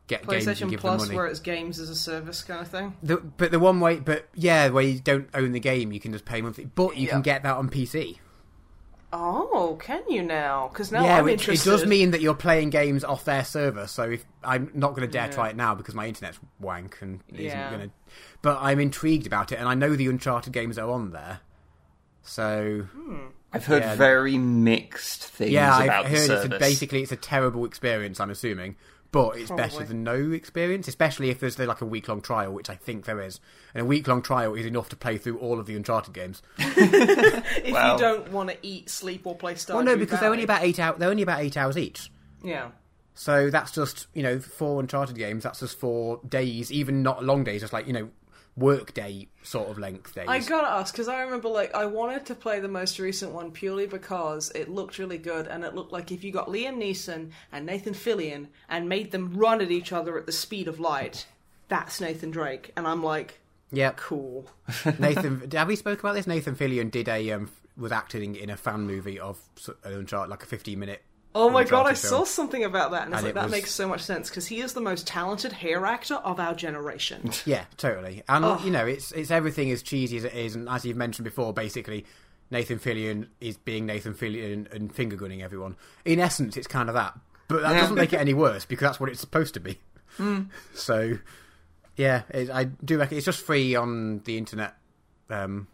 Speaker 3: Get games and
Speaker 1: PlayStation
Speaker 3: give
Speaker 1: Plus,
Speaker 3: them money.
Speaker 1: where it's games as a service kind of thing.
Speaker 3: The, but the one way, but yeah, where you don't own the game, you can just pay monthly. But you
Speaker 1: Yeah.
Speaker 3: can get that on PC.
Speaker 1: Oh, can you now? Because now
Speaker 3: yeah,
Speaker 1: I'm
Speaker 3: which, it does mean that you're playing games off their server. So if I'm not going to dare
Speaker 1: Yeah.
Speaker 3: try it now because my internet's wank and it
Speaker 1: Yeah.
Speaker 3: isn't going to. But I'm intrigued about it, and I know the Uncharted games are on there. So hmm.
Speaker 2: I've heard
Speaker 3: Yeah.
Speaker 2: very mixed things
Speaker 3: yeah,
Speaker 2: about
Speaker 3: I've
Speaker 2: the
Speaker 3: heard
Speaker 2: service.
Speaker 3: it's a, basically it's a terrible experience. I'm assuming, but it's better than no experience, especially if there's like a week long trial, which I think there is. And a week long trial is enough to play through all of the Uncharted games.
Speaker 1: if
Speaker 2: Well-
Speaker 1: you don't want to eat, sleep, or play Stardew
Speaker 3: Well, no, because they're only
Speaker 1: Valley.
Speaker 3: about eight hours. They're only about eight hours each.
Speaker 1: yeah.
Speaker 3: So that's just you know four Uncharted games. That's just four days, even not long days, just like you know work day sort of length days.
Speaker 1: I gotta ask because I remember like I wanted to play the most recent one purely because it looked really good and it looked like if you got Liam Neeson and Nathan Fillion and made them run at each other at the speed of light, that's Nathan Drake, and I'm like,
Speaker 3: yeah,
Speaker 1: cool.
Speaker 3: Nathan, have we spoke about this? Nathan Fillion did a um, was acting in a fan movie of an Uncharted, like a fifteen minute.
Speaker 1: Oh my god, I
Speaker 3: Uncharted
Speaker 1: saw something about that, and it's
Speaker 3: And
Speaker 1: like that
Speaker 3: was-
Speaker 1: makes so much sense because he is the most talented hair actor of our generation.
Speaker 3: Yeah, totally. And
Speaker 1: Oh.
Speaker 3: you know, it's it's everything as cheesy as it is, and as you've mentioned before, basically, Nathan Fillion is being Nathan Fillion and finger gunning everyone. In essence, it's kind of that, but that
Speaker 2: Yeah.
Speaker 3: doesn't make it any worse because that's what it's supposed to be. So, yeah, it, I do reckon it's just free on the internet. Um,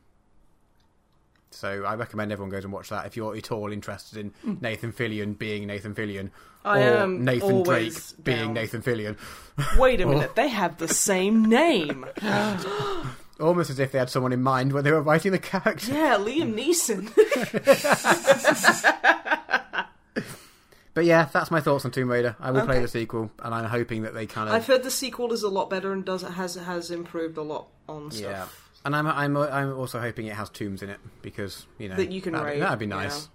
Speaker 3: so I recommend everyone goes and watch that if you're at all interested in hmm. Nathan Fillion being Nathan Fillion,
Speaker 1: I
Speaker 3: or Nathan Drake being
Speaker 1: down.
Speaker 3: Nathan Fillion.
Speaker 1: Wait a minute, they have the same name.
Speaker 3: Almost as if they had someone in mind when they were writing the character.
Speaker 1: Yeah, Liam Neeson.
Speaker 3: But yeah, that's my thoughts on Tomb Raider. I will play the sequel, and I'm hoping that they kind of
Speaker 1: I've heard the sequel is a lot better and does has has improved a lot on stuff.
Speaker 3: yeah. And I'm I'm I'm also hoping it has tombs in it because you know
Speaker 1: That you can
Speaker 3: that'd, That'd be nice.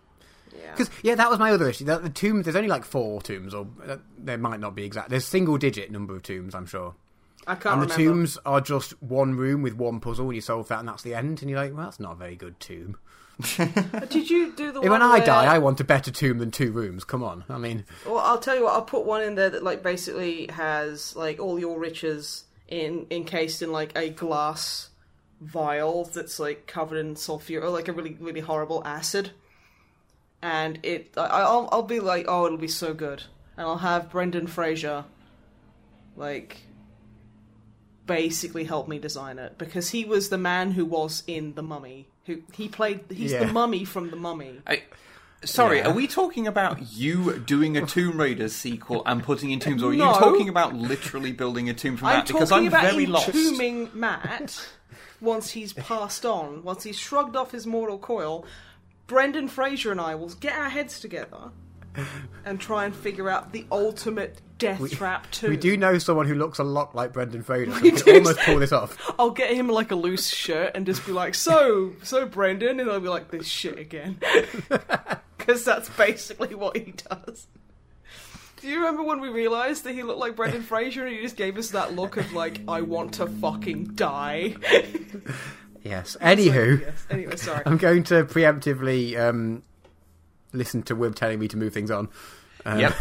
Speaker 1: Yeah.
Speaker 3: Because yeah, that was my other issue. The, the tombs, there's only like four tombs, or uh, there might not be exact. There's single digit number of tombs, I'm sure.
Speaker 1: I can't
Speaker 3: and the tombs are just one room with one puzzle, and you solve that, and that's the end. And you're like, well, that's not a very good tomb.
Speaker 1: Did you do the one
Speaker 3: when I
Speaker 1: where-
Speaker 3: die, I want a better tomb than two rooms. Come on, I mean,
Speaker 1: Well, I'll tell you what. I'll put one in there that like basically has like all your riches in encased in like a glass vial that's like covered in sulfur or like a really really horrible acid. And it, I, I'll I'll be like, oh, it'll be so good, and I'll have Brendan Fraser, like, basically help me design it because he was the man who was in the Mummy. Who he played? He's
Speaker 3: Yeah.
Speaker 1: the Mummy from the Mummy.
Speaker 2: I, sorry,
Speaker 3: Yeah.
Speaker 2: are we talking about you doing a Tomb Raider sequel and putting in tombs, or are you talking about literally building a tomb from
Speaker 1: I'm
Speaker 2: that? Because I'm
Speaker 1: about
Speaker 2: very lost.
Speaker 1: entombing Matt once he's passed on, once he's shrugged off his mortal coil. Brendan Fraser and I will get our heads together and try and figure out the ultimate death trap too.
Speaker 3: we do know someone who looks a lot like Brendan Fraser.
Speaker 1: We
Speaker 3: we can
Speaker 1: do.
Speaker 3: almost pull this off.
Speaker 1: I'll get him like a loose shirt and just be like, "So, so Brendan," and I'll be like, "This shit again," because that's basically what he does. Do you remember when we realised that he looked like Brendan Fraser and he just gave us that look of like, "I want to fucking die."
Speaker 3: Yes. Anywho,
Speaker 1: Yes. Anyway, sorry.
Speaker 3: I'm going to preemptively um, listen to Wib telling me to move things on. Um,
Speaker 2: Yep.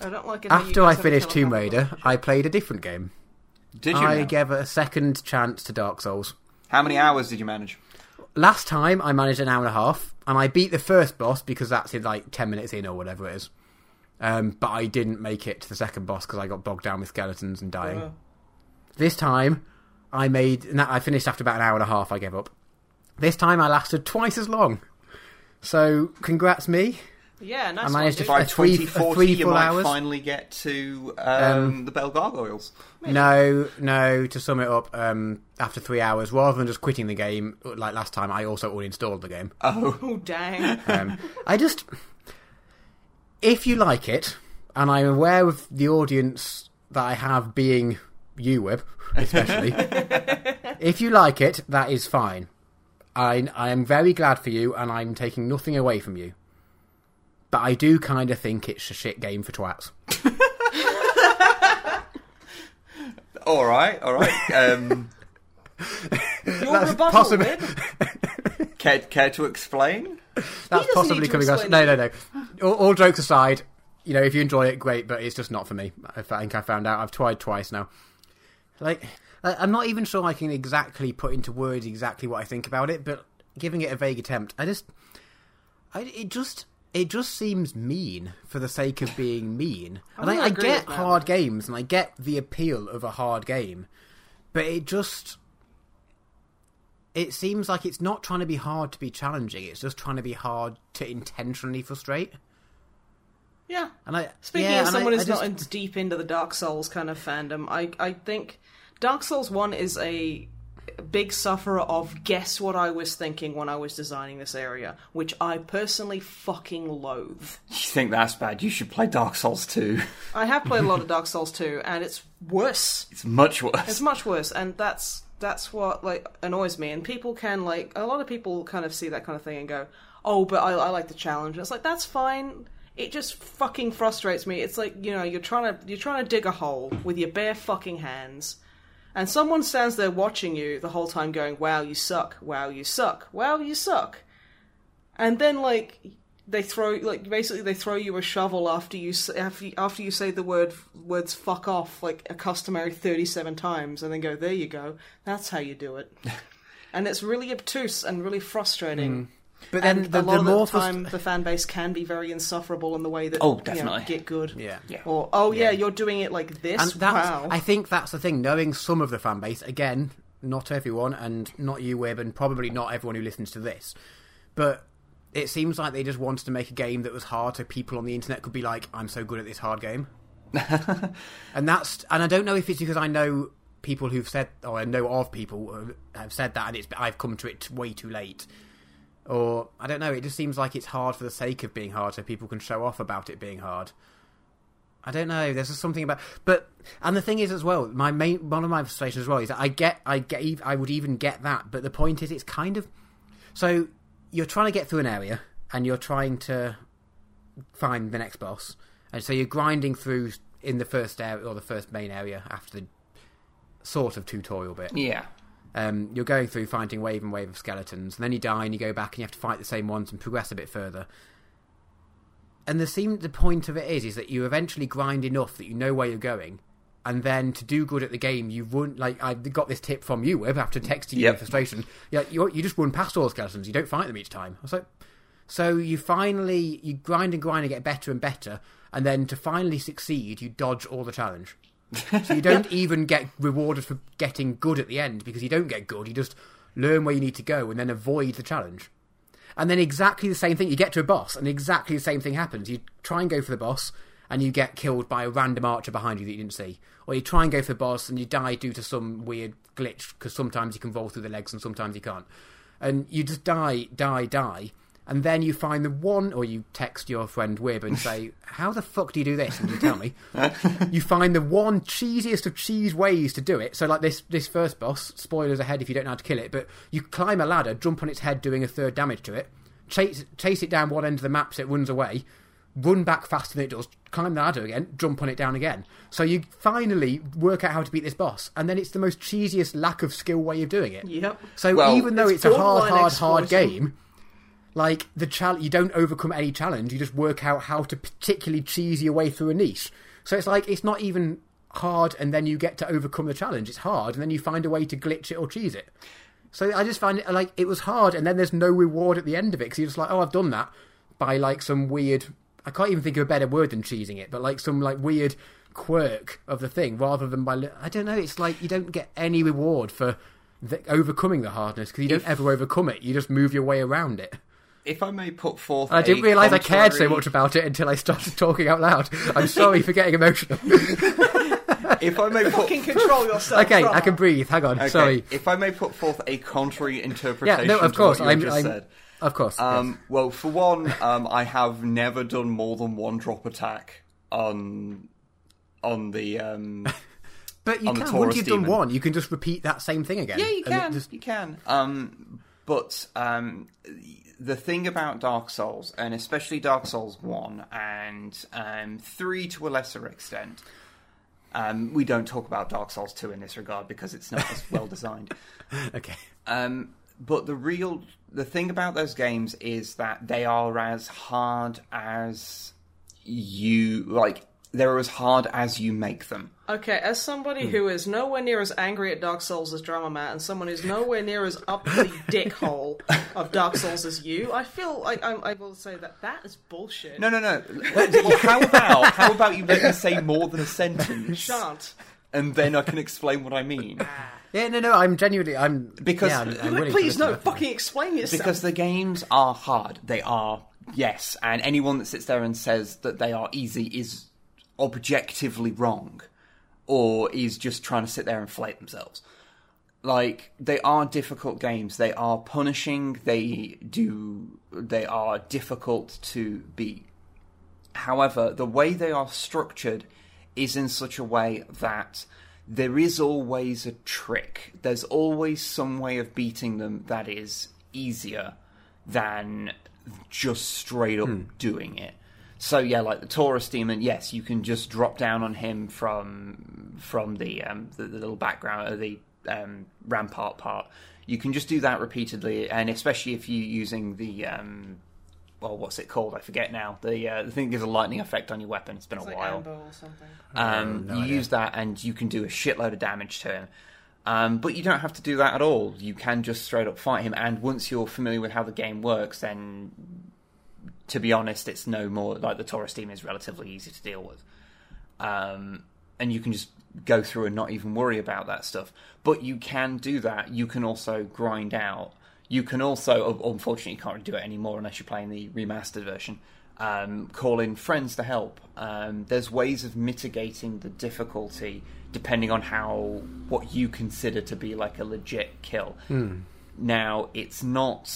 Speaker 1: I don't like it.
Speaker 3: After I finished Tomb Raider, I played a different game.
Speaker 2: Did you?
Speaker 3: I
Speaker 2: now?
Speaker 3: gave a second chance to Dark Souls.
Speaker 2: How many hours did you manage?
Speaker 3: Last time I managed an hour and a half, and I beat the first boss because that's in like ten minutes in or whatever it is. Um, but I didn't make it to the second boss because I got bogged down with skeletons and dying.
Speaker 1: Uh,
Speaker 3: This time, I made. no, I finished after about an hour and a half. I gave up. This time, I lasted twice as long. So, congrats me.
Speaker 1: yeah, nice
Speaker 3: I
Speaker 1: one,
Speaker 3: managed to
Speaker 1: dude.
Speaker 2: By
Speaker 3: A three- a
Speaker 2: 2040,
Speaker 3: three
Speaker 2: you
Speaker 3: full
Speaker 2: might
Speaker 3: hours?
Speaker 2: finally get to um,
Speaker 3: Um,
Speaker 2: the Bell Gargoyles.
Speaker 3: No, no. To sum it up, um, after three hours, rather than just quitting the game like last time, I also uninstalled the game.
Speaker 2: Oh,
Speaker 1: Oh dang!
Speaker 3: Um, I just, if you like it, and I'm aware of the audience that I have being you, Wib, especially. if you like it, that is fine. I I am very glad for you, and I'm taking nothing away from you. But I do kind of think it's a shit game for twats.
Speaker 2: all right, all right. Um,
Speaker 1: Your
Speaker 3: That's
Speaker 1: rebuttal,
Speaker 3: possibly-
Speaker 1: Wib?
Speaker 2: care, care to explain?
Speaker 3: That's possibly coming across.
Speaker 1: explain
Speaker 3: No, no, no. All, all jokes aside, you know, if you enjoy it, great. But it's just not for me. I think I found out. I've tried twice now. Like, I- I'm not even sure I can exactly put into words exactly what I think about it. But giving it a vague attempt, I just, I it just. It just seems mean for the sake of being mean. And
Speaker 1: gonna
Speaker 3: I, I get hard games and I get the appeal of a hard game, but it just it seems like it's not trying to be hard to be challenging. It's just trying to be hard to intentionally frustrate.
Speaker 1: Yeah.
Speaker 3: And I
Speaker 1: Speaking
Speaker 3: yeah,
Speaker 1: of
Speaker 3: and I-
Speaker 1: someone
Speaker 3: I
Speaker 1: who's
Speaker 3: just-
Speaker 1: not in, deep into the Dark Souls kind of fandom, I I think Dark Souls One is a big sufferer of guess what I was thinking when I was designing this area, which I personally fucking loathe.
Speaker 2: You think that's bad? You should play Dark Souls 2.
Speaker 1: I have played a lot of Dark Souls 2, and it's worse.
Speaker 2: It's much worse.
Speaker 1: It's much worse, and that's that's what like annoys me. And people can like a lot of people kind of see that kind of thing and go, "Oh, but I, I like the challenge." And it's like that's fine. It just fucking frustrates me. It's like you know you're trying to you're trying to dig a hole with your bare fucking hands, and someone stands there watching you the whole time, going, "Wow, you suck! Wow, you suck! Wow, you suck!" And then like they throw like basically they throw you a shovel after you after you, after you say the word words fuck off like a customary 37 times and then go there you go that's how you do it and it's really obtuse and really frustrating. Hmm.
Speaker 3: But then
Speaker 1: and
Speaker 3: the,
Speaker 1: a lot
Speaker 3: the
Speaker 1: of
Speaker 3: more
Speaker 1: the
Speaker 3: frust-
Speaker 1: time, the fan base can be very insufferable in the way that
Speaker 2: Oh,
Speaker 1: you know,
Speaker 2: definitely.
Speaker 1: get good.
Speaker 3: Yeah.
Speaker 2: Yeah.
Speaker 1: Or oh yeah,
Speaker 3: Yeah.
Speaker 1: you're doing it like this.
Speaker 3: and that's
Speaker 1: wow.
Speaker 3: I think that's the thing. Knowing some of the fan base, again, not everyone, and not you, Wib, and probably not everyone who listens to this, but it seems like they just wanted to make a game that was hard, so people on the internet could be like, "I'm so good at this hard game," and that's and I don't know if it's because I know people who've said, or I know of people who have said that, and it's I've come to it way too late. Or I don't know. It just seems like it's hard for the sake of being hard, so people can show off about it being hard. I don't know. There's just something about, but and the thing is as well. My main one of my frustrations as well is that I get, I get, I would even get that, but the point is, it's kind of so you're trying to get through an area and you're trying to find the next boss, and so you're grinding through in the first area or the first main area after the sort of tutorial bit.
Speaker 2: Yeah.
Speaker 3: Um, you're going through finding wave and wave of skeletons, and then you die and you go back and you have to fight the same ones and progress a bit further. And the seem the point of it is is that you eventually grind enough that you know where you're going, and then to do good at the game, you run like I got this tip from you, Wib, after texting you in
Speaker 2: Yep.
Speaker 3: frustration. Yeah, you you just run past all the skeletons. You don't fight them each time. I was like, so you finally you grind and grind and get better and better, and then to finally succeed, you dodge all the challenge. So you don't even get rewarded for getting good at the end because you don't get good. You just learn where you need to go and then avoid the challenge. And then exactly the same thing. You get to a boss and exactly the same thing happens. You try and go for the boss and you get killed by a random archer behind you that you didn't see. Or you try and go for the boss and you die due to some weird glitch because sometimes you can roll through the legs and sometimes you can't. And you just die, die, die. And then you find the one, or you text your friend Wib and say, How the fuck do you do this? And you tell me. you find the one cheesiest of cheese ways to do it. So, like this, this first boss, spoilers ahead if you don't know how to kill it, but you climb a ladder, jump on its head, doing a third damage to it, chase, chase it down one end of the map so it runs away, run back faster than it does, climb the ladder again, jump on it down again. So, you finally work out how to beat this boss. And then it's the most cheesiest lack of skill way of doing it.
Speaker 1: Yep.
Speaker 3: So
Speaker 2: Well,
Speaker 3: even though
Speaker 1: it's
Speaker 3: it's, a hard,
Speaker 1: borderline
Speaker 3: hard, hard game, like the challenge, you don't overcome any challenge. You just work out how to particularly cheese your way through a niche. So it's like it's not even hard, and then you get to overcome the challenge. It's hard, and then you find a way to glitch it or cheese it. So I just find it like it was hard, and then there's no reward at the end of it because you're just like, oh, I've done that by like some weird. I can't even think of a better word than cheesing it, but like some like weird quirk of the thing rather than by I don't know. It's like you don't get any reward for the, overcoming the hardness because you don't ever overcome it. You just move your way around it.
Speaker 2: If I may put forth,
Speaker 3: And I didn't
Speaker 2: a
Speaker 3: realise I cared so much about it until I started talking out loud. I'm sorry for getting emotional.
Speaker 2: If I may put,
Speaker 1: Fucking control yourself.
Speaker 3: okay,
Speaker 1: brother.
Speaker 3: I can breathe. Hang on.
Speaker 2: okay,
Speaker 3: Sorry.
Speaker 2: If I may put forth a contrary interpretation
Speaker 3: Yeah,
Speaker 2: interpretation
Speaker 3: no, of
Speaker 2: to
Speaker 3: course.
Speaker 2: what
Speaker 3: I'm,
Speaker 2: just
Speaker 3: I'm
Speaker 2: said.
Speaker 3: Of course.
Speaker 2: Um,
Speaker 3: yes.
Speaker 2: Well, for one, um, I have never done more than one drop attack on on the. Um,
Speaker 3: But you can. Once you've done one, you can just repeat that same thing again.
Speaker 2: yeah, you can.
Speaker 3: just-
Speaker 2: You can. Um, but um, the thing about Dark Souls, and especially Dark Souls One and um, Three to a lesser extent. Um, we don't talk about Dark Souls 2 in this regard because it's not as well designed.
Speaker 3: okay.
Speaker 2: Um, but the real the thing about those games is that they are as hard as you like. They're as hard as you make them.
Speaker 1: Okay, as somebody hmm. who is nowhere near as angry at Dark Souls as Drummer Matt, and someone who's nowhere near as up the dick hole of Dark Souls as you, I feel like I'm able to say that that is bullshit.
Speaker 2: No, no, no. Well, how about how about you let me say more than a sentence,
Speaker 1: Shan't.
Speaker 2: And then I can explain what I mean.
Speaker 3: Yeah, no, no. I'm genuinely. I'm
Speaker 2: Because-
Speaker 3: yeah, I'm, I'm willing
Speaker 1: Please,
Speaker 3: listen
Speaker 1: no,
Speaker 3: to
Speaker 1: fucking explain yourself.
Speaker 2: Because the games are hard. They are yes, and anyone that sits there and says that they are easy is objectively wrong, or is just trying to sit there and flate themselves. Like they are difficult games. They are punishing. They do. They are difficult to beat. However, the way they are structured is in such a way that there is always a trick. There's always some way of beating them that is easier than just straight up doing it. So yeah, like the Taurus demon, yes, you can just drop down on him from from the um, the, the little background or the um, rampart part. You can just do that repeatedly, and especially if you're using the um, well, what's it called? I forget now. The uh, the thing that gives a lightning effect on your weapon. It's been
Speaker 1: It's
Speaker 2: a
Speaker 1: like
Speaker 2: while.
Speaker 1: Ambo or something.
Speaker 2: Um,
Speaker 3: No
Speaker 2: you
Speaker 3: idea.
Speaker 2: use that, and you can do a shitload of damage to him. Um, but you don't have to do that at all. You can just straight up fight him, and once you're familiar with how the game works, then to be honest, it's no more like the Taurus team is relatively easy to deal with. Um, and you can just go through and not even worry about that stuff. But you can do that. You can also grind out. You can also, unfortunately, you can't do it anymore unless you're playing the remastered version. Um, call in friends to help. Um, there's ways of mitigating the difficulty depending on how what you consider to be like a legit kill. Now, it's not.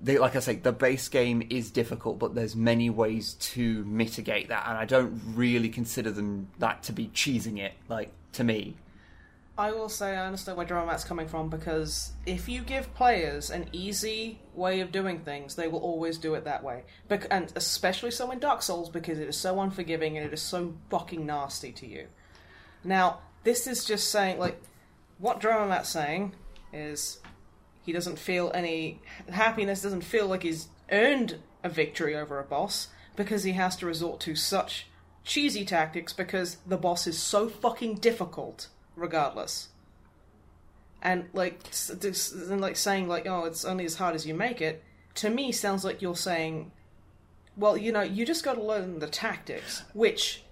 Speaker 2: They, like I say, the base game is difficult, but there's many ways to mitigate that, and I don't really consider them that to be cheesing it. Like to me,
Speaker 1: I will say I understand where Drummer Matt's coming from because if you give players an easy way of doing things, they will always do it that way. And especially so in Dark Souls because it is so unforgiving and it is so fucking nasty to you. Now, this is just saying, like, what Drummer Matt's saying is he doesn't feel any happiness, doesn't feel like he's earned a victory over a boss because he has to resort to such cheesy tactics because the boss is so fucking difficult regardless. And like, and like saying like, oh, it's only as hard as you make it. To me, sounds like you're saying, well, you know, you just got to learn the tactics, which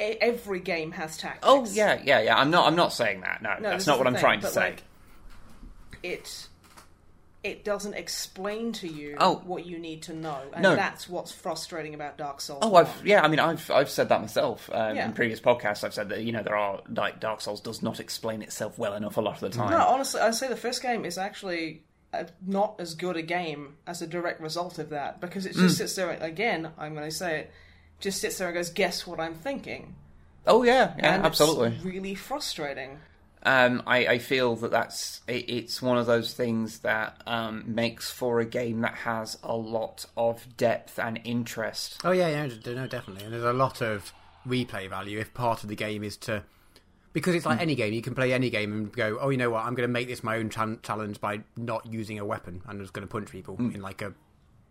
Speaker 1: e- every game has tactics.
Speaker 2: oh yeah, yeah, yeah. I'm not. I'm not saying that. No,
Speaker 1: No,
Speaker 2: that's not what I'm
Speaker 1: thing,
Speaker 2: trying to say.
Speaker 1: like, it it doesn't explain to you
Speaker 2: Oh.
Speaker 1: what you need to know, and
Speaker 2: No.
Speaker 1: that's what's frustrating about Dark Souls.
Speaker 2: Oh,
Speaker 1: 1.
Speaker 2: I've yeah. I mean, I've I've said that myself um,
Speaker 1: Yeah.
Speaker 2: in previous podcasts. I've said that you know there are like Dark Souls does not explain itself well enough a lot of the time.
Speaker 1: No, honestly, I'd say the first game is actually not as good a game as a direct result of that because it
Speaker 2: Mm.
Speaker 1: just sits there. Again, I'm going to say it. Just sits there and goes, "Guess what I'm thinking?"
Speaker 2: Oh yeah, yeah,
Speaker 1: and
Speaker 2: absolutely.
Speaker 1: Really frustrating.
Speaker 2: Um, I, I feel that that's it, it's one of those things that um, makes for a game that has a lot of depth and interest.
Speaker 3: Oh yeah, yeah, no, no, definitely. And there's a lot of replay value if part of the game is to because it's like any game. You can play any game and go, oh, you know what? I'm going to make this my own chan- challenge by not using a weapon. I'm just going to punch people in like a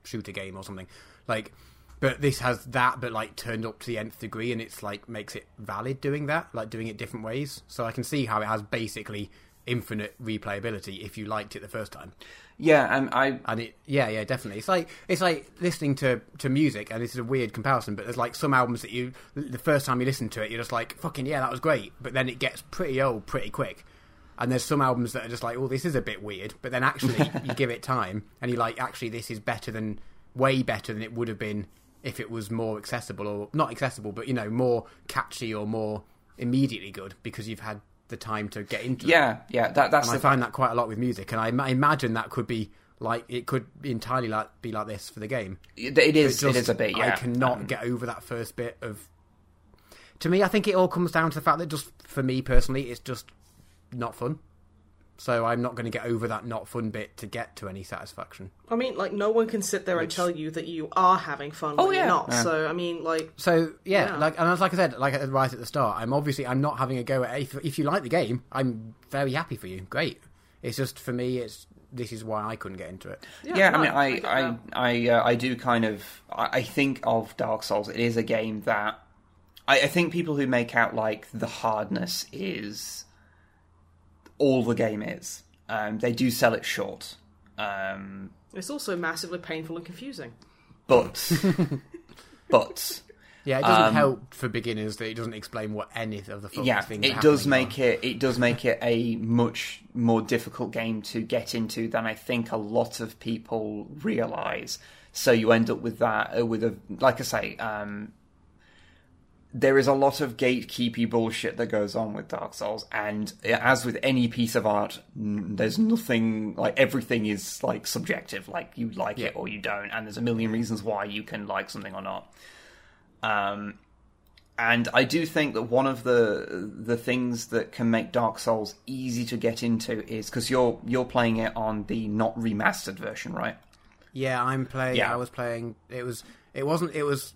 Speaker 3: shooter game or something. Like, but this has that, but like turned up to the nth degree, and it's like makes it valid doing that, like doing it different ways. So I can see how it has basically infinite replayability if you liked it the first time.
Speaker 2: Yeah, and I
Speaker 3: And it, yeah, yeah, definitely. It's like it's like listening to to music, and this is a weird comparison, but there's like some albums that you the first time you listen to it, you're just like, fucking yeah, that was great, but then it gets pretty old pretty quick. And there's some albums that are just like, oh, this is a bit weird, but then actually you give it time, and you're like, actually, this is better than way better than it would have been if it was more accessible or not accessible, but you know, more catchy or more immediately good because you've had the time to get into it.
Speaker 2: yeah yeah that that's
Speaker 3: And I find that quite a lot with music, and I ima- imagine that could be like it could entirely like be like this for the game.
Speaker 2: it is
Speaker 3: Just-
Speaker 2: it is a bit yeah.
Speaker 3: I cannot
Speaker 2: Um,
Speaker 3: get over that first bit of. To me, I think it all comes down to the fact that just for me personally, it's just not fun. So I'm not going to get over that not fun bit to get to any satisfaction.
Speaker 1: I mean, like, no one can sit there and tell you that you are having fun
Speaker 2: Oh,
Speaker 1: when
Speaker 2: yeah.
Speaker 1: you're not.
Speaker 2: Yeah.
Speaker 1: So, I mean, like,
Speaker 3: So yeah,
Speaker 1: Yeah.
Speaker 3: like and as like I said, like right at the start, I'm obviously I'm not having a go at if if you like the game, I'm very happy for you. Great. It's just for me, it's this is why I couldn't get into it.
Speaker 2: yeah,
Speaker 1: no,
Speaker 2: I mean, I
Speaker 1: get
Speaker 2: I
Speaker 1: that.
Speaker 2: I, uh, I do kind of I, I think of Dark Souls. It is a game that I, I think people who make out like the hardness is all the game is. Um, they do sell it short, um,
Speaker 1: it's also massively painful and confusing.
Speaker 2: but but
Speaker 3: Yeah, it doesn't
Speaker 2: Um,
Speaker 3: help for beginners that it doesn't explain what any of the fucking
Speaker 2: yeah,
Speaker 3: things.
Speaker 2: it does make it it does make it a much more difficult game to get into than I think a lot of people realize. So you end up with that uh, with a like I say, um, there is a lot of gatekeepy bullshit that goes on with Dark Souls, and as with any piece of art, there's nothing like everything is like subjective. Like you like it or you don't, and there's a million reasons why you can like something or not. Um, and I do think that one of the the things that can make Dark Souls easy to get into is because you're you're playing it on the not remastered version, right?
Speaker 3: Yeah, I'm playing.
Speaker 2: Yeah.
Speaker 3: I was playing. It was. It wasn't. It was.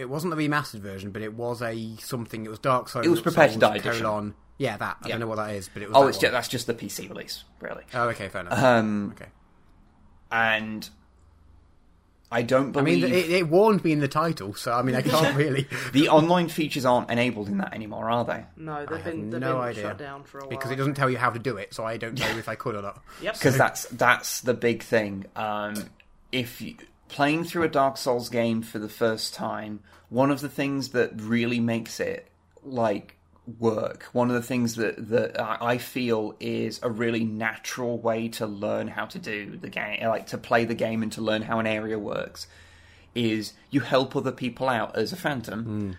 Speaker 3: It wasn't the remastered version, but it was a something. It was Dark Souls.
Speaker 2: It was Prepare to
Speaker 3: Souls
Speaker 2: Die edition.
Speaker 3: colon- Yeah, that. I
Speaker 2: Yeah.
Speaker 3: don't know what that is, but it was.
Speaker 2: Oh,
Speaker 3: that
Speaker 2: it's
Speaker 3: one.
Speaker 2: just, that's just the PC release, really.
Speaker 3: Oh, okay, fair enough.
Speaker 2: Um,
Speaker 3: okay.
Speaker 2: and I don't believe.
Speaker 3: I mean, it, it warned me in the title, so I mean, I can't really
Speaker 2: the online features aren't enabled in that anymore, are they?
Speaker 1: No, they've
Speaker 3: have
Speaker 1: been they've
Speaker 3: no
Speaker 1: been
Speaker 3: idea.
Speaker 1: shut down for a while.
Speaker 3: because it doesn't tell you how to do it, so I don't know if I could or not.
Speaker 1: Yep.
Speaker 2: because that's that's the big thing. Um, if you, playing through a Dark Souls game for the first time, one of the things that really makes it like work, one of the things that that I feel is a really natural way to learn how to do the game, like to play the game and to learn how an area works, is you help other people out as a phantom. Hmm.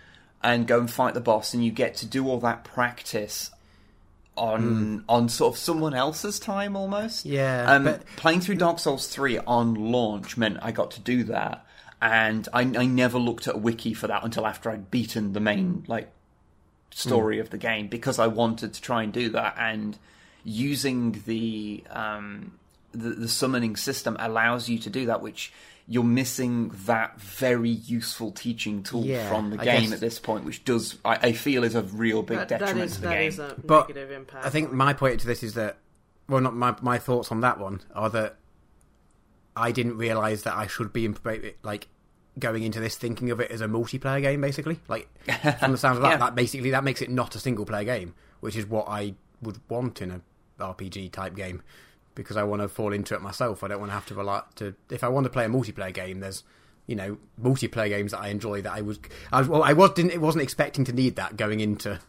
Speaker 2: And go and fight the boss, and you get to do all that practice on on sort of someone else's time almost.
Speaker 3: Yeah,
Speaker 2: Um,
Speaker 3: but-
Speaker 2: playing through Dark Souls three on launch meant I got to do that, and I, I never looked at a wiki for that until after I'd beaten the main like story of the game because I wanted to try and do that. And using the um, the, the summoning system allows you to do that, which you're missing that very useful teaching tool
Speaker 3: Yeah,
Speaker 2: from the
Speaker 3: I
Speaker 2: game
Speaker 3: guess-
Speaker 2: at this point, which does I, I feel is a real big
Speaker 1: that, that
Speaker 2: detriment
Speaker 1: is
Speaker 2: to the
Speaker 1: that
Speaker 2: game.
Speaker 1: is a
Speaker 3: But
Speaker 1: negative impact.
Speaker 3: I think my point to this is that, well, not my my thoughts on that one are that I didn't realize that I should be in, like going into this thinking of it as a multiplayer game, basically. Like from the sounds of that,
Speaker 2: Yeah.
Speaker 3: that basically that makes it not a single player game, which is what I would want in a RPG type game. Because I want to fall into it myself. I don't want to have to rely to. If I want to play a multiplayer game, there's you know multiplayer games that I enjoy that I was. I was well, I was didn't. It wasn't expecting to need that going into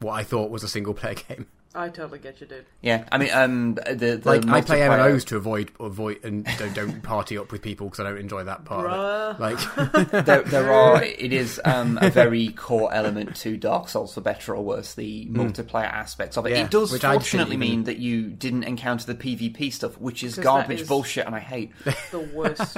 Speaker 3: what I thought was a single player game.
Speaker 1: I totally get you, dude.
Speaker 2: Yeah, I mean, um, the, the
Speaker 3: Like I play
Speaker 2: multiplayer-
Speaker 3: MMOs to avoid avoid and don't, don't party up with people because I don't enjoy that part
Speaker 1: Bruh.
Speaker 3: Like
Speaker 2: there, there are. It is um, a very core element to Dark Souls, for better or worse, the multiplayer aspects of it.
Speaker 3: Yeah,
Speaker 2: it does
Speaker 3: which
Speaker 2: fortunately
Speaker 3: even-
Speaker 2: mean that you didn't encounter the PvP stuff, which is garbage
Speaker 1: is-
Speaker 2: bullshit, and I hate.
Speaker 1: The worst.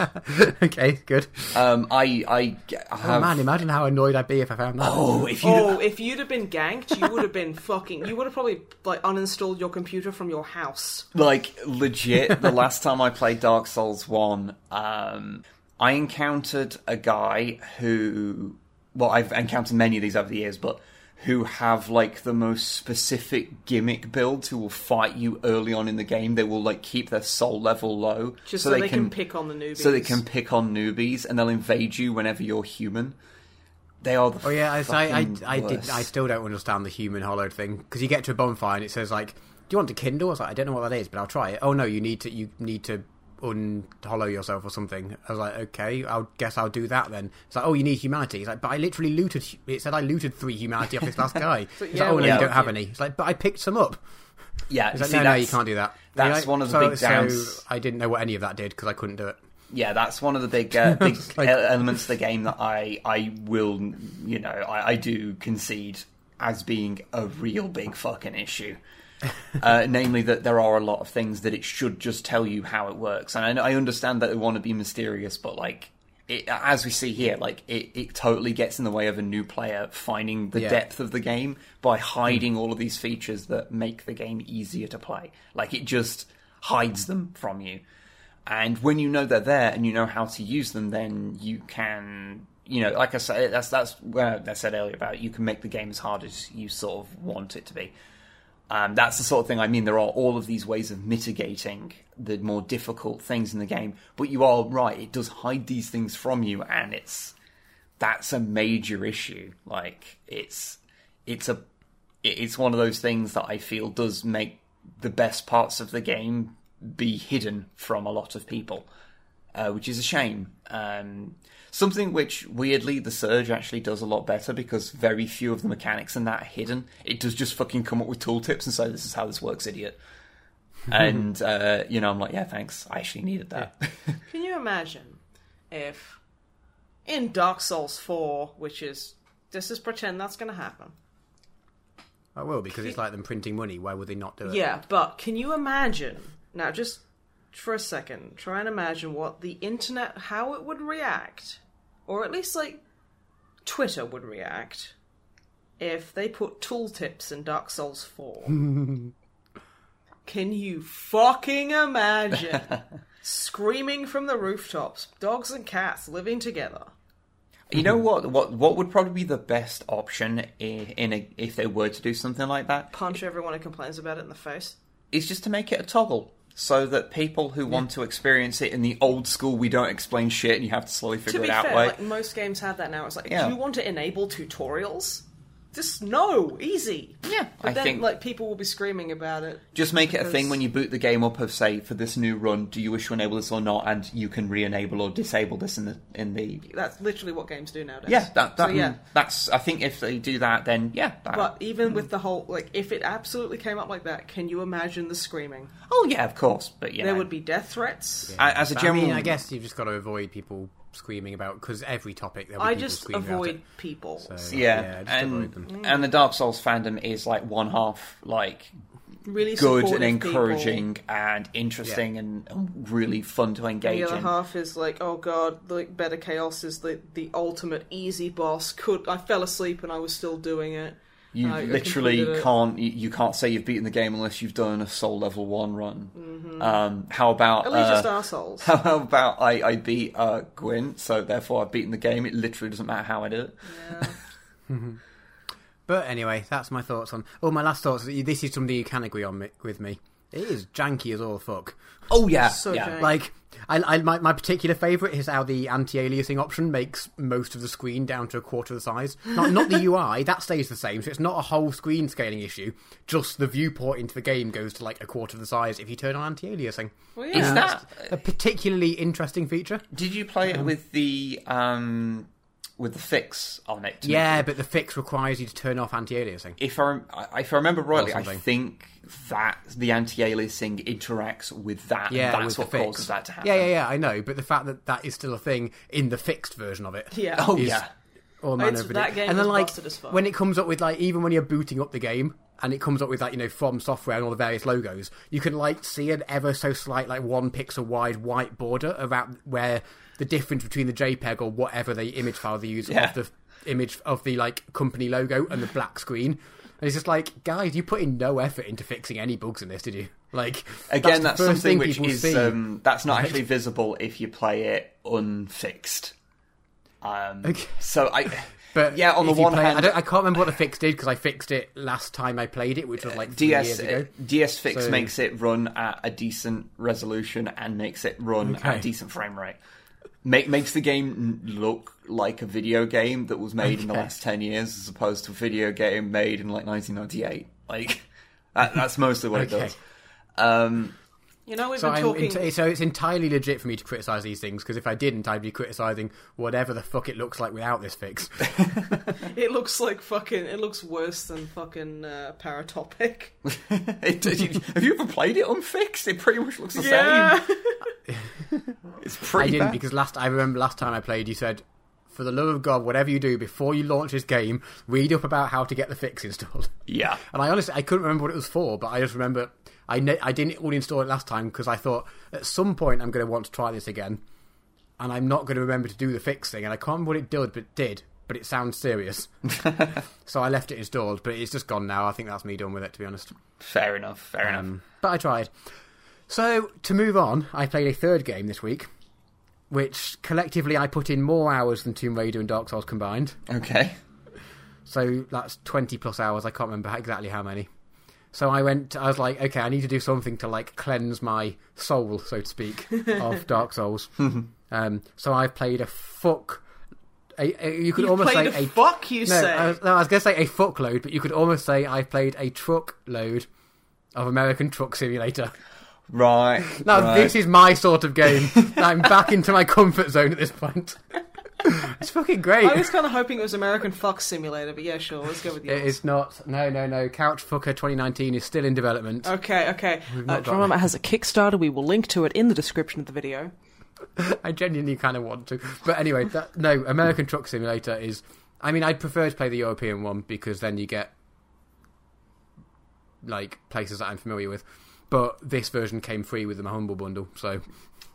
Speaker 3: okay, good.
Speaker 2: Um, I, I, I
Speaker 3: Oh man, imagine how annoyed I'd be if I found that.
Speaker 2: oh, if you.
Speaker 1: oh, if you'd have been ganked, you would have been fucking. You would have probably like uninstalled your computer from your house.
Speaker 2: like legit the last time i played dark souls 1 um i encountered a guy who well i've encountered many of these over the years but who have like the most specific gimmick builds who will fight you early on in the game they will like keep their soul level low
Speaker 1: Just so, they, can, pick on the newbies.
Speaker 2: so they can pick on newbies and they'll invade you whenever you're human they are the
Speaker 3: Oh yeah, I, I, I, I did. I still don't understand the human hollowed thing because you get to a bonfire and it says like, "Do you want to kindle?" I was like, "I don't know what that is, but I'll try it." Oh no, you need to. You need to unhollow yourself or something. I was like, "Okay, I'll guess I'll do that then." It's like, "Oh, you need humanity." It's like, "But I literally looted." It said I looted three humanity off this last guy.
Speaker 1: So, yeah,
Speaker 3: like, "Oh no,
Speaker 2: yeah,
Speaker 3: you don't
Speaker 1: okay.
Speaker 3: have any." It's like, "But I picked some up."
Speaker 2: yeah
Speaker 3: It's like,
Speaker 2: see,
Speaker 3: "No, no, you can't do that."
Speaker 2: that's
Speaker 3: Like,
Speaker 2: one of the
Speaker 3: so-
Speaker 2: big
Speaker 3: so
Speaker 2: downs
Speaker 3: I didn't know what any of that did because I couldn't do it.
Speaker 2: Yeah, that's one of the big uh, big
Speaker 3: like-
Speaker 2: elements of the game that I I will you know I, I do concede as being a real big fucking issue. Uh, namely, that there are a lot of things that it should just tell you how it works, and I, I understand that they want to be mysterious, but like. It, as we see here, like it, it totally gets in the way of a new player finding the
Speaker 3: Yeah.
Speaker 2: depth of the game by hiding all of these features that make the game easier to play. Like it just hides them from you. And when you know they're there and you know how to use them, then you can, you know, like I said, that's that's what I said earlier about you can make the game as hard as you sort of want it to be. Um, that's the sort of thing I mean. There are all of these ways of mitigating the more difficult things in the game, but you are right; it does hide these things from you, and it's that's a major issue. Like it's it's a it's one of those things that I feel does make the best parts of the game be hidden from a lot of people, uh, which is a shame. Um, something which weirdly the Surge actually does a lot better because very few of the mechanics in that are hidden. It does just fucking come up with tooltips and say, "This is how this works, idiot." and uh, you know, I'm like, "Yeah, thanks. I actually needed that."
Speaker 1: Can you imagine if in Dark Souls 4, which is this is pretend that's going to happen.
Speaker 3: I will because it's like them printing money. Why would they not do it?
Speaker 1: Yeah, but can you imagine now just for a second, try and imagine what the internet how it would react or at least like Twitter would react if they put tooltips in Dark Souls 4. Can you fucking imagine screaming from the rooftops, dogs and cats living together?
Speaker 2: You know what? What what would probably be the best option in, in a, if they were to do something like that?
Speaker 1: Punch everyone who complains about it in the face.
Speaker 2: Is just to make it a toggle. So that people who want to experience it in the old school, we don't explain shit and you have to slowly
Speaker 1: To
Speaker 2: figure
Speaker 1: be
Speaker 2: it out
Speaker 1: fair,
Speaker 2: way.
Speaker 1: like most games have that now. It's like,
Speaker 2: Yeah.
Speaker 1: do you want to enable tutorials? Just no, easy.
Speaker 2: Yeah,
Speaker 1: But
Speaker 2: I
Speaker 1: then,
Speaker 2: think
Speaker 1: like, people will be screaming about it.
Speaker 2: just make it a thing when you boot the game up of say for this new run, do you wish to enable this or not, and you can re-enable or disable this in the in the
Speaker 1: That's literally what games do nowadays.
Speaker 2: yeah that, that
Speaker 1: So, yeah.
Speaker 2: that's I think if they do that then yeah that,
Speaker 1: But even with the whole, like, if it absolutely came up like that, can you imagine the screaming?
Speaker 2: oh yeah of course but yeah,
Speaker 1: There
Speaker 2: know
Speaker 1: would be death threats.
Speaker 2: a- as a
Speaker 3: But,
Speaker 2: general
Speaker 3: I mean, I guess you've just got to avoid people screaming about because every topic there'll
Speaker 1: I just
Speaker 3: screaming about
Speaker 1: avoid
Speaker 3: it.
Speaker 1: people.
Speaker 3: So,
Speaker 2: yeah,
Speaker 3: just
Speaker 2: and
Speaker 3: avoid them. Mm.
Speaker 2: and the Dark Souls fandom is like one half like
Speaker 1: really
Speaker 2: good
Speaker 1: supportive
Speaker 2: and
Speaker 1: people.
Speaker 2: encouraging and interesting and, and really fun to engage
Speaker 1: The other
Speaker 2: in.
Speaker 1: half is like, oh god, like Bed of Chaos is the the ultimate easy boss. Could I fell asleep and I was still doing it?
Speaker 2: You
Speaker 1: I- I
Speaker 2: literally
Speaker 1: completed it.
Speaker 2: can't. You, you can't say you've beaten the game unless you've done a soul level one run. Um, how about
Speaker 1: Mm-hmm. At least
Speaker 2: uh,
Speaker 1: just assholes.
Speaker 2: how about I, I beat uh, Gwyn, so therefore I've beaten the game. It literally doesn't matter how I do it.
Speaker 1: Yeah.
Speaker 3: But anyway, that's my thoughts on. Oh, my last thoughts. This is something you can agree on mi- with me. It is janky as all fuck.
Speaker 2: Oh yeah,
Speaker 1: So
Speaker 2: yeah.
Speaker 1: jank.
Speaker 3: Like, I, I my, my particular favourite is how the anti-aliasing option makes most of the screen down to a quarter of the size. Not not the UI, that stays the same, so it's not a whole screen scaling issue. Just the viewport into the game goes to like a quarter of the size if you turn on anti-aliasing.
Speaker 1: Well,
Speaker 2: Is
Speaker 1: yeah.
Speaker 2: that?
Speaker 3: A particularly interesting feature.
Speaker 2: Did you play it with the um with the fix on it? to
Speaker 3: Yeah,
Speaker 2: it-
Speaker 3: but the fix requires you to turn off anti-aliasing.
Speaker 2: If I if I remember rightly, I think that the anti-aliasing interacts with that. and
Speaker 3: Yeah,
Speaker 2: that's what causes that to happen.
Speaker 3: Yeah, yeah, yeah. I know, but the fact that that is still a thing in the fixed version of it.
Speaker 1: Yeah.
Speaker 2: Oh
Speaker 3: is
Speaker 2: yeah.
Speaker 3: all manner
Speaker 1: It's-
Speaker 3: of
Speaker 1: that
Speaker 3: ridic-
Speaker 1: game
Speaker 3: and then like
Speaker 1: busted as fuck.
Speaker 3: when it comes up with like even when you're booting up the game and it comes up with like you know from software and all the various logos, you can like see an ever so slight like one pixel wide white border around where the difference between the JPEG or whatever the image file they use
Speaker 2: Yeah.
Speaker 3: of the image of the like company logo and the black screen. And it's just like, guys, you put in no effort into fixing any bugs in this, did you? Like,
Speaker 2: Again,
Speaker 3: that's,
Speaker 2: that's, something
Speaker 3: thing
Speaker 2: which is um, that's not
Speaker 3: Right.
Speaker 2: actually visible if you play it unfixed. Um,
Speaker 3: Okay.
Speaker 2: So I,
Speaker 3: But
Speaker 2: yeah, on the one
Speaker 3: play it-
Speaker 2: hand,
Speaker 3: I, don't, I can't remember what the fix did because I fixed it last time I played it, which was like three years
Speaker 2: DS
Speaker 3: ago.
Speaker 2: DS Fix
Speaker 3: So-
Speaker 2: makes it run at a decent resolution and makes it run at a decent frame rate. Make, makes the game look like a video game that was made in the last ten years, as opposed to a video game made in like 1998. Like that, that's mostly what
Speaker 3: Okay.
Speaker 2: it does. Um,
Speaker 1: You know, we've
Speaker 3: So,
Speaker 1: been talking.
Speaker 3: ent- so it's entirely legit for me to criticize these things because if I didn't, I'd be criticizing whatever the fuck it looks like without this fix.
Speaker 1: It looks like fucking. It looks worse than fucking uh, Paratopic.
Speaker 2: it- have you ever played it unfixed? It pretty much looks the
Speaker 1: Yeah.
Speaker 2: same. It's
Speaker 3: I
Speaker 2: pretty
Speaker 3: didn't
Speaker 2: bad.
Speaker 3: because last I remember last time I played, you said, "For the love of God, whatever you do before you launch this game, read up about how to get the fix installed."
Speaker 2: Yeah.
Speaker 3: And I honestly I couldn't remember what it was for, but I just remember I ne- I didn't all install it last time because I thought at some point I'm going to want to try this again, and I'm not going to remember to do the fix thing, and I can't remember what it did, but did. But it sounds serious, so I left it installed. But it's just gone now. I think that's me done with it, to be honest.
Speaker 2: Fair enough. Fair enough.
Speaker 3: Um, but I tried. So to move on, I played a third game this week, which collectively I put in more hours than Tomb Raider and Dark Souls combined.
Speaker 2: Okay.
Speaker 3: So that's 20 plus hours. I can't remember exactly how many. So I went, I was like, okay, I need to do something to like cleanse my soul, so to speak, of Dark Souls. um, so I've played a fuck. A, a, you could
Speaker 1: You
Speaker 3: almost say
Speaker 1: a fuck, you
Speaker 3: no,
Speaker 1: say.
Speaker 3: I was, no, I was going to say a fuckload, but you could almost say I've played a truckload of American Truck Simulator.
Speaker 2: Right.
Speaker 3: Now
Speaker 2: right.
Speaker 3: this is my sort of game. I'm back into my comfort zone at this point. it's fucking great.
Speaker 1: I was kind of hoping it was American Fuck Simulator, but yeah, sure, let's go with
Speaker 3: It
Speaker 1: yours.
Speaker 3: is not. No, no, no. Couch Fucker 2019 is still in development.
Speaker 1: Okay, okay. Uh, Drummer has a Kickstarter. We will link to it in the description of the video.
Speaker 3: I genuinely kind of want to. But anyway, that, no, American Truck Simulator is. I mean, I'd prefer to play the European one because then you get like places that I'm familiar with. But this version came free with the Humble Bundle, so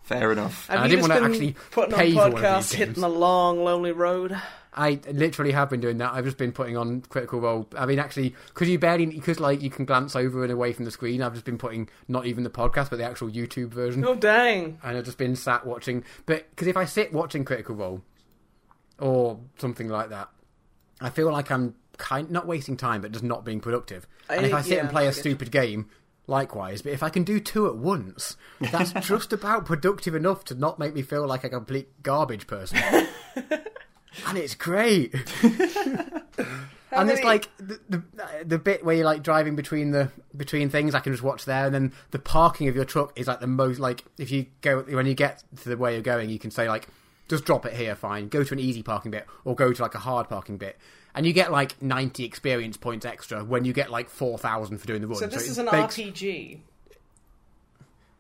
Speaker 2: Fair enough.
Speaker 1: Have
Speaker 3: I
Speaker 1: you
Speaker 3: didn't wanna
Speaker 1: been
Speaker 3: actually
Speaker 1: putting
Speaker 3: pay
Speaker 1: on
Speaker 3: one of these
Speaker 1: podcasts, hitting a long, lonely road?
Speaker 3: I literally have been doing that. I've just been putting on Critical Role. I mean, actually, because you barely, because like you can glance over and away from the screen. I've just been putting not even the podcast, but the actual YouTube version.
Speaker 1: Oh dang!
Speaker 3: and I've just been sat watching. But because if I sit watching Critical Role or something like that, I feel like I'm kind not wasting time, but just not being productive. and if I sit
Speaker 1: yeah,
Speaker 3: and play a
Speaker 1: get
Speaker 3: stupid game, likewise. But if I can do two at once, that's just about productive enough to not make me feel like a complete garbage person. and it's great. and it's like the, the the bit where you're like driving between the between things I can just watch there and then the parking of your truck is like the most like if you go when you get to the way you're going you can say like just drop it here fine go to an easy parking bit or go to like a hard parking bit and you get like 90 experience points extra when you get like 4000 for doing the run
Speaker 1: So this is an
Speaker 3: makes-
Speaker 1: RPG.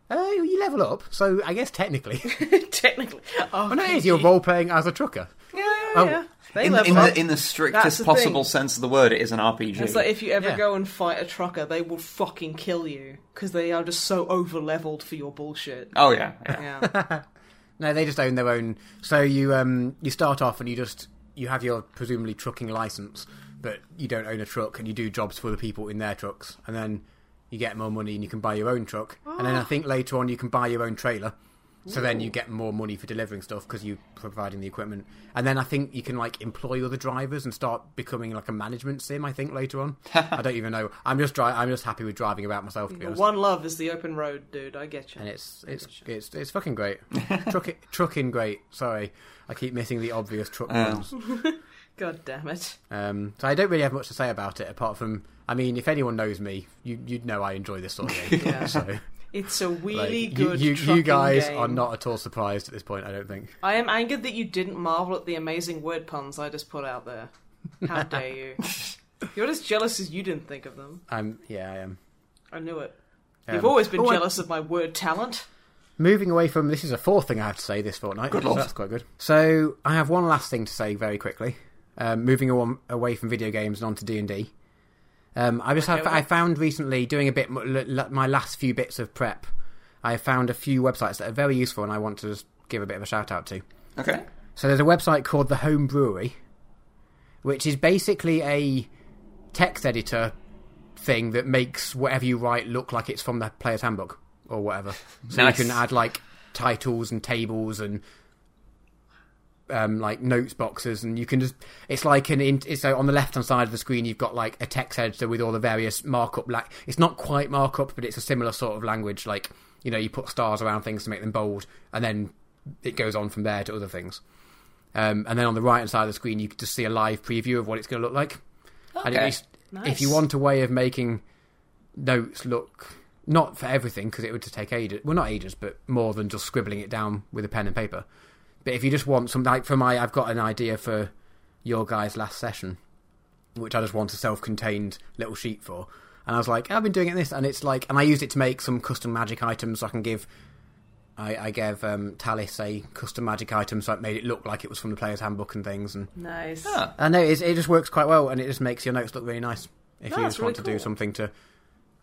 Speaker 3: uh, you level up so I guess technically
Speaker 1: Technically. Oh,
Speaker 3: well, no, it is you're role playing as a trucker
Speaker 1: Yeah, yeah,
Speaker 3: Oh.
Speaker 1: yeah. They
Speaker 2: In,
Speaker 1: level
Speaker 2: in
Speaker 1: up.
Speaker 2: the in the strictest
Speaker 1: the
Speaker 2: possible
Speaker 1: thing.
Speaker 2: sense of the word, it is an RPG.
Speaker 1: It's like if you ever
Speaker 3: Yeah.
Speaker 1: go and fight a trucker, they will fucking kill you because they are just so over leveled for your bullshit.
Speaker 2: oh yeah, yeah.
Speaker 1: Yeah.
Speaker 3: No, they just own their own. So you um you start off and you just you have your presumably trucking license, but you don't own a truck and you do jobs for the people in their trucks, and then you get more money and you can buy your own truck, and then I ah. think later on you can buy your own trailer. So then you get more money for delivering stuff because you're providing the equipment, and then I think you can like employ other drivers and start becoming like a management sim. I think later on, I don't even know. I'm just dri- I'm just happy with driving about myself. To be honest.
Speaker 1: One love is the open road, dude. I get you.
Speaker 3: and it's it's it's it's fucking great. Truck trucking great. Sorry, I keep missing the obvious truck ones.
Speaker 1: God damn it.
Speaker 3: Um, so I don't really have much to say about it apart from, I mean, if anyone knows me, you you'd know I enjoy this sort of game.
Speaker 1: Yeah.
Speaker 3: So
Speaker 1: It's a really
Speaker 3: you,
Speaker 1: good.
Speaker 3: you, you
Speaker 1: trucking
Speaker 3: guys
Speaker 1: game.
Speaker 3: are not at all surprised at this point. I don't think.
Speaker 1: I am angered that you didn't marvel at the amazing word puns I just put out there. How dare you? You're as jealous as you didn't think of them.
Speaker 3: I'm yeah, I am.
Speaker 1: I knew it.
Speaker 3: Um,
Speaker 1: You've always been
Speaker 3: oh, I-
Speaker 1: jealous of my word talent.
Speaker 3: Moving away from this is a fourth thing I have to say this fortnight.
Speaker 2: Good
Speaker 3: so
Speaker 2: lord.
Speaker 3: that's quite good. So I have one last thing to say very quickly. Um, moving on, away from video games and onto D and D. Um, I just have
Speaker 1: Okay,
Speaker 3: I found recently doing a bit mo- l- l- my last few bits of prep. I found a few websites that are very useful, and I want to just give a bit of a shout out to.
Speaker 2: Okay.
Speaker 3: So there's a website called the Home Brewery, which is basically a text editor thing that makes whatever you write look like it's from the player's handbook or whatever. So
Speaker 2: Nice.
Speaker 3: you can add like titles and tables and um, like notes boxes, and you can just it's like an in, it's so on the left hand side of the screen you've got like a text editor with all the various markup. Like it's not quite markup, but it's a similar sort of language. Like you know you put stars around things to make them bold, and then it goes on from there to other things. Um, and then on the right hand side of the screen, you can just see a live preview of what it's going to look like. And at
Speaker 2: Okay.
Speaker 3: least,
Speaker 1: Nice.
Speaker 3: if you want a way of making notes look not for everything, because it would just take ages. Well, not ages, but more than just scribbling it down with a pen and paper. But if you just want some, like for my, I've got an idea for your guys' last session, which I just want a self-contained little sheet for. And I was like, I've been doing it this, and it's like, and I used it to make some custom magic items. So I can give, I, I gave um, Talis a custom magic item, so it made it look like it was from the player's handbook and things. And
Speaker 1: Nice.
Speaker 2: Ah.
Speaker 3: I know it's, it just works quite well, and it just makes your notes look really nice. If
Speaker 1: No,
Speaker 3: you
Speaker 1: that's
Speaker 3: just want
Speaker 1: really
Speaker 3: to do something to,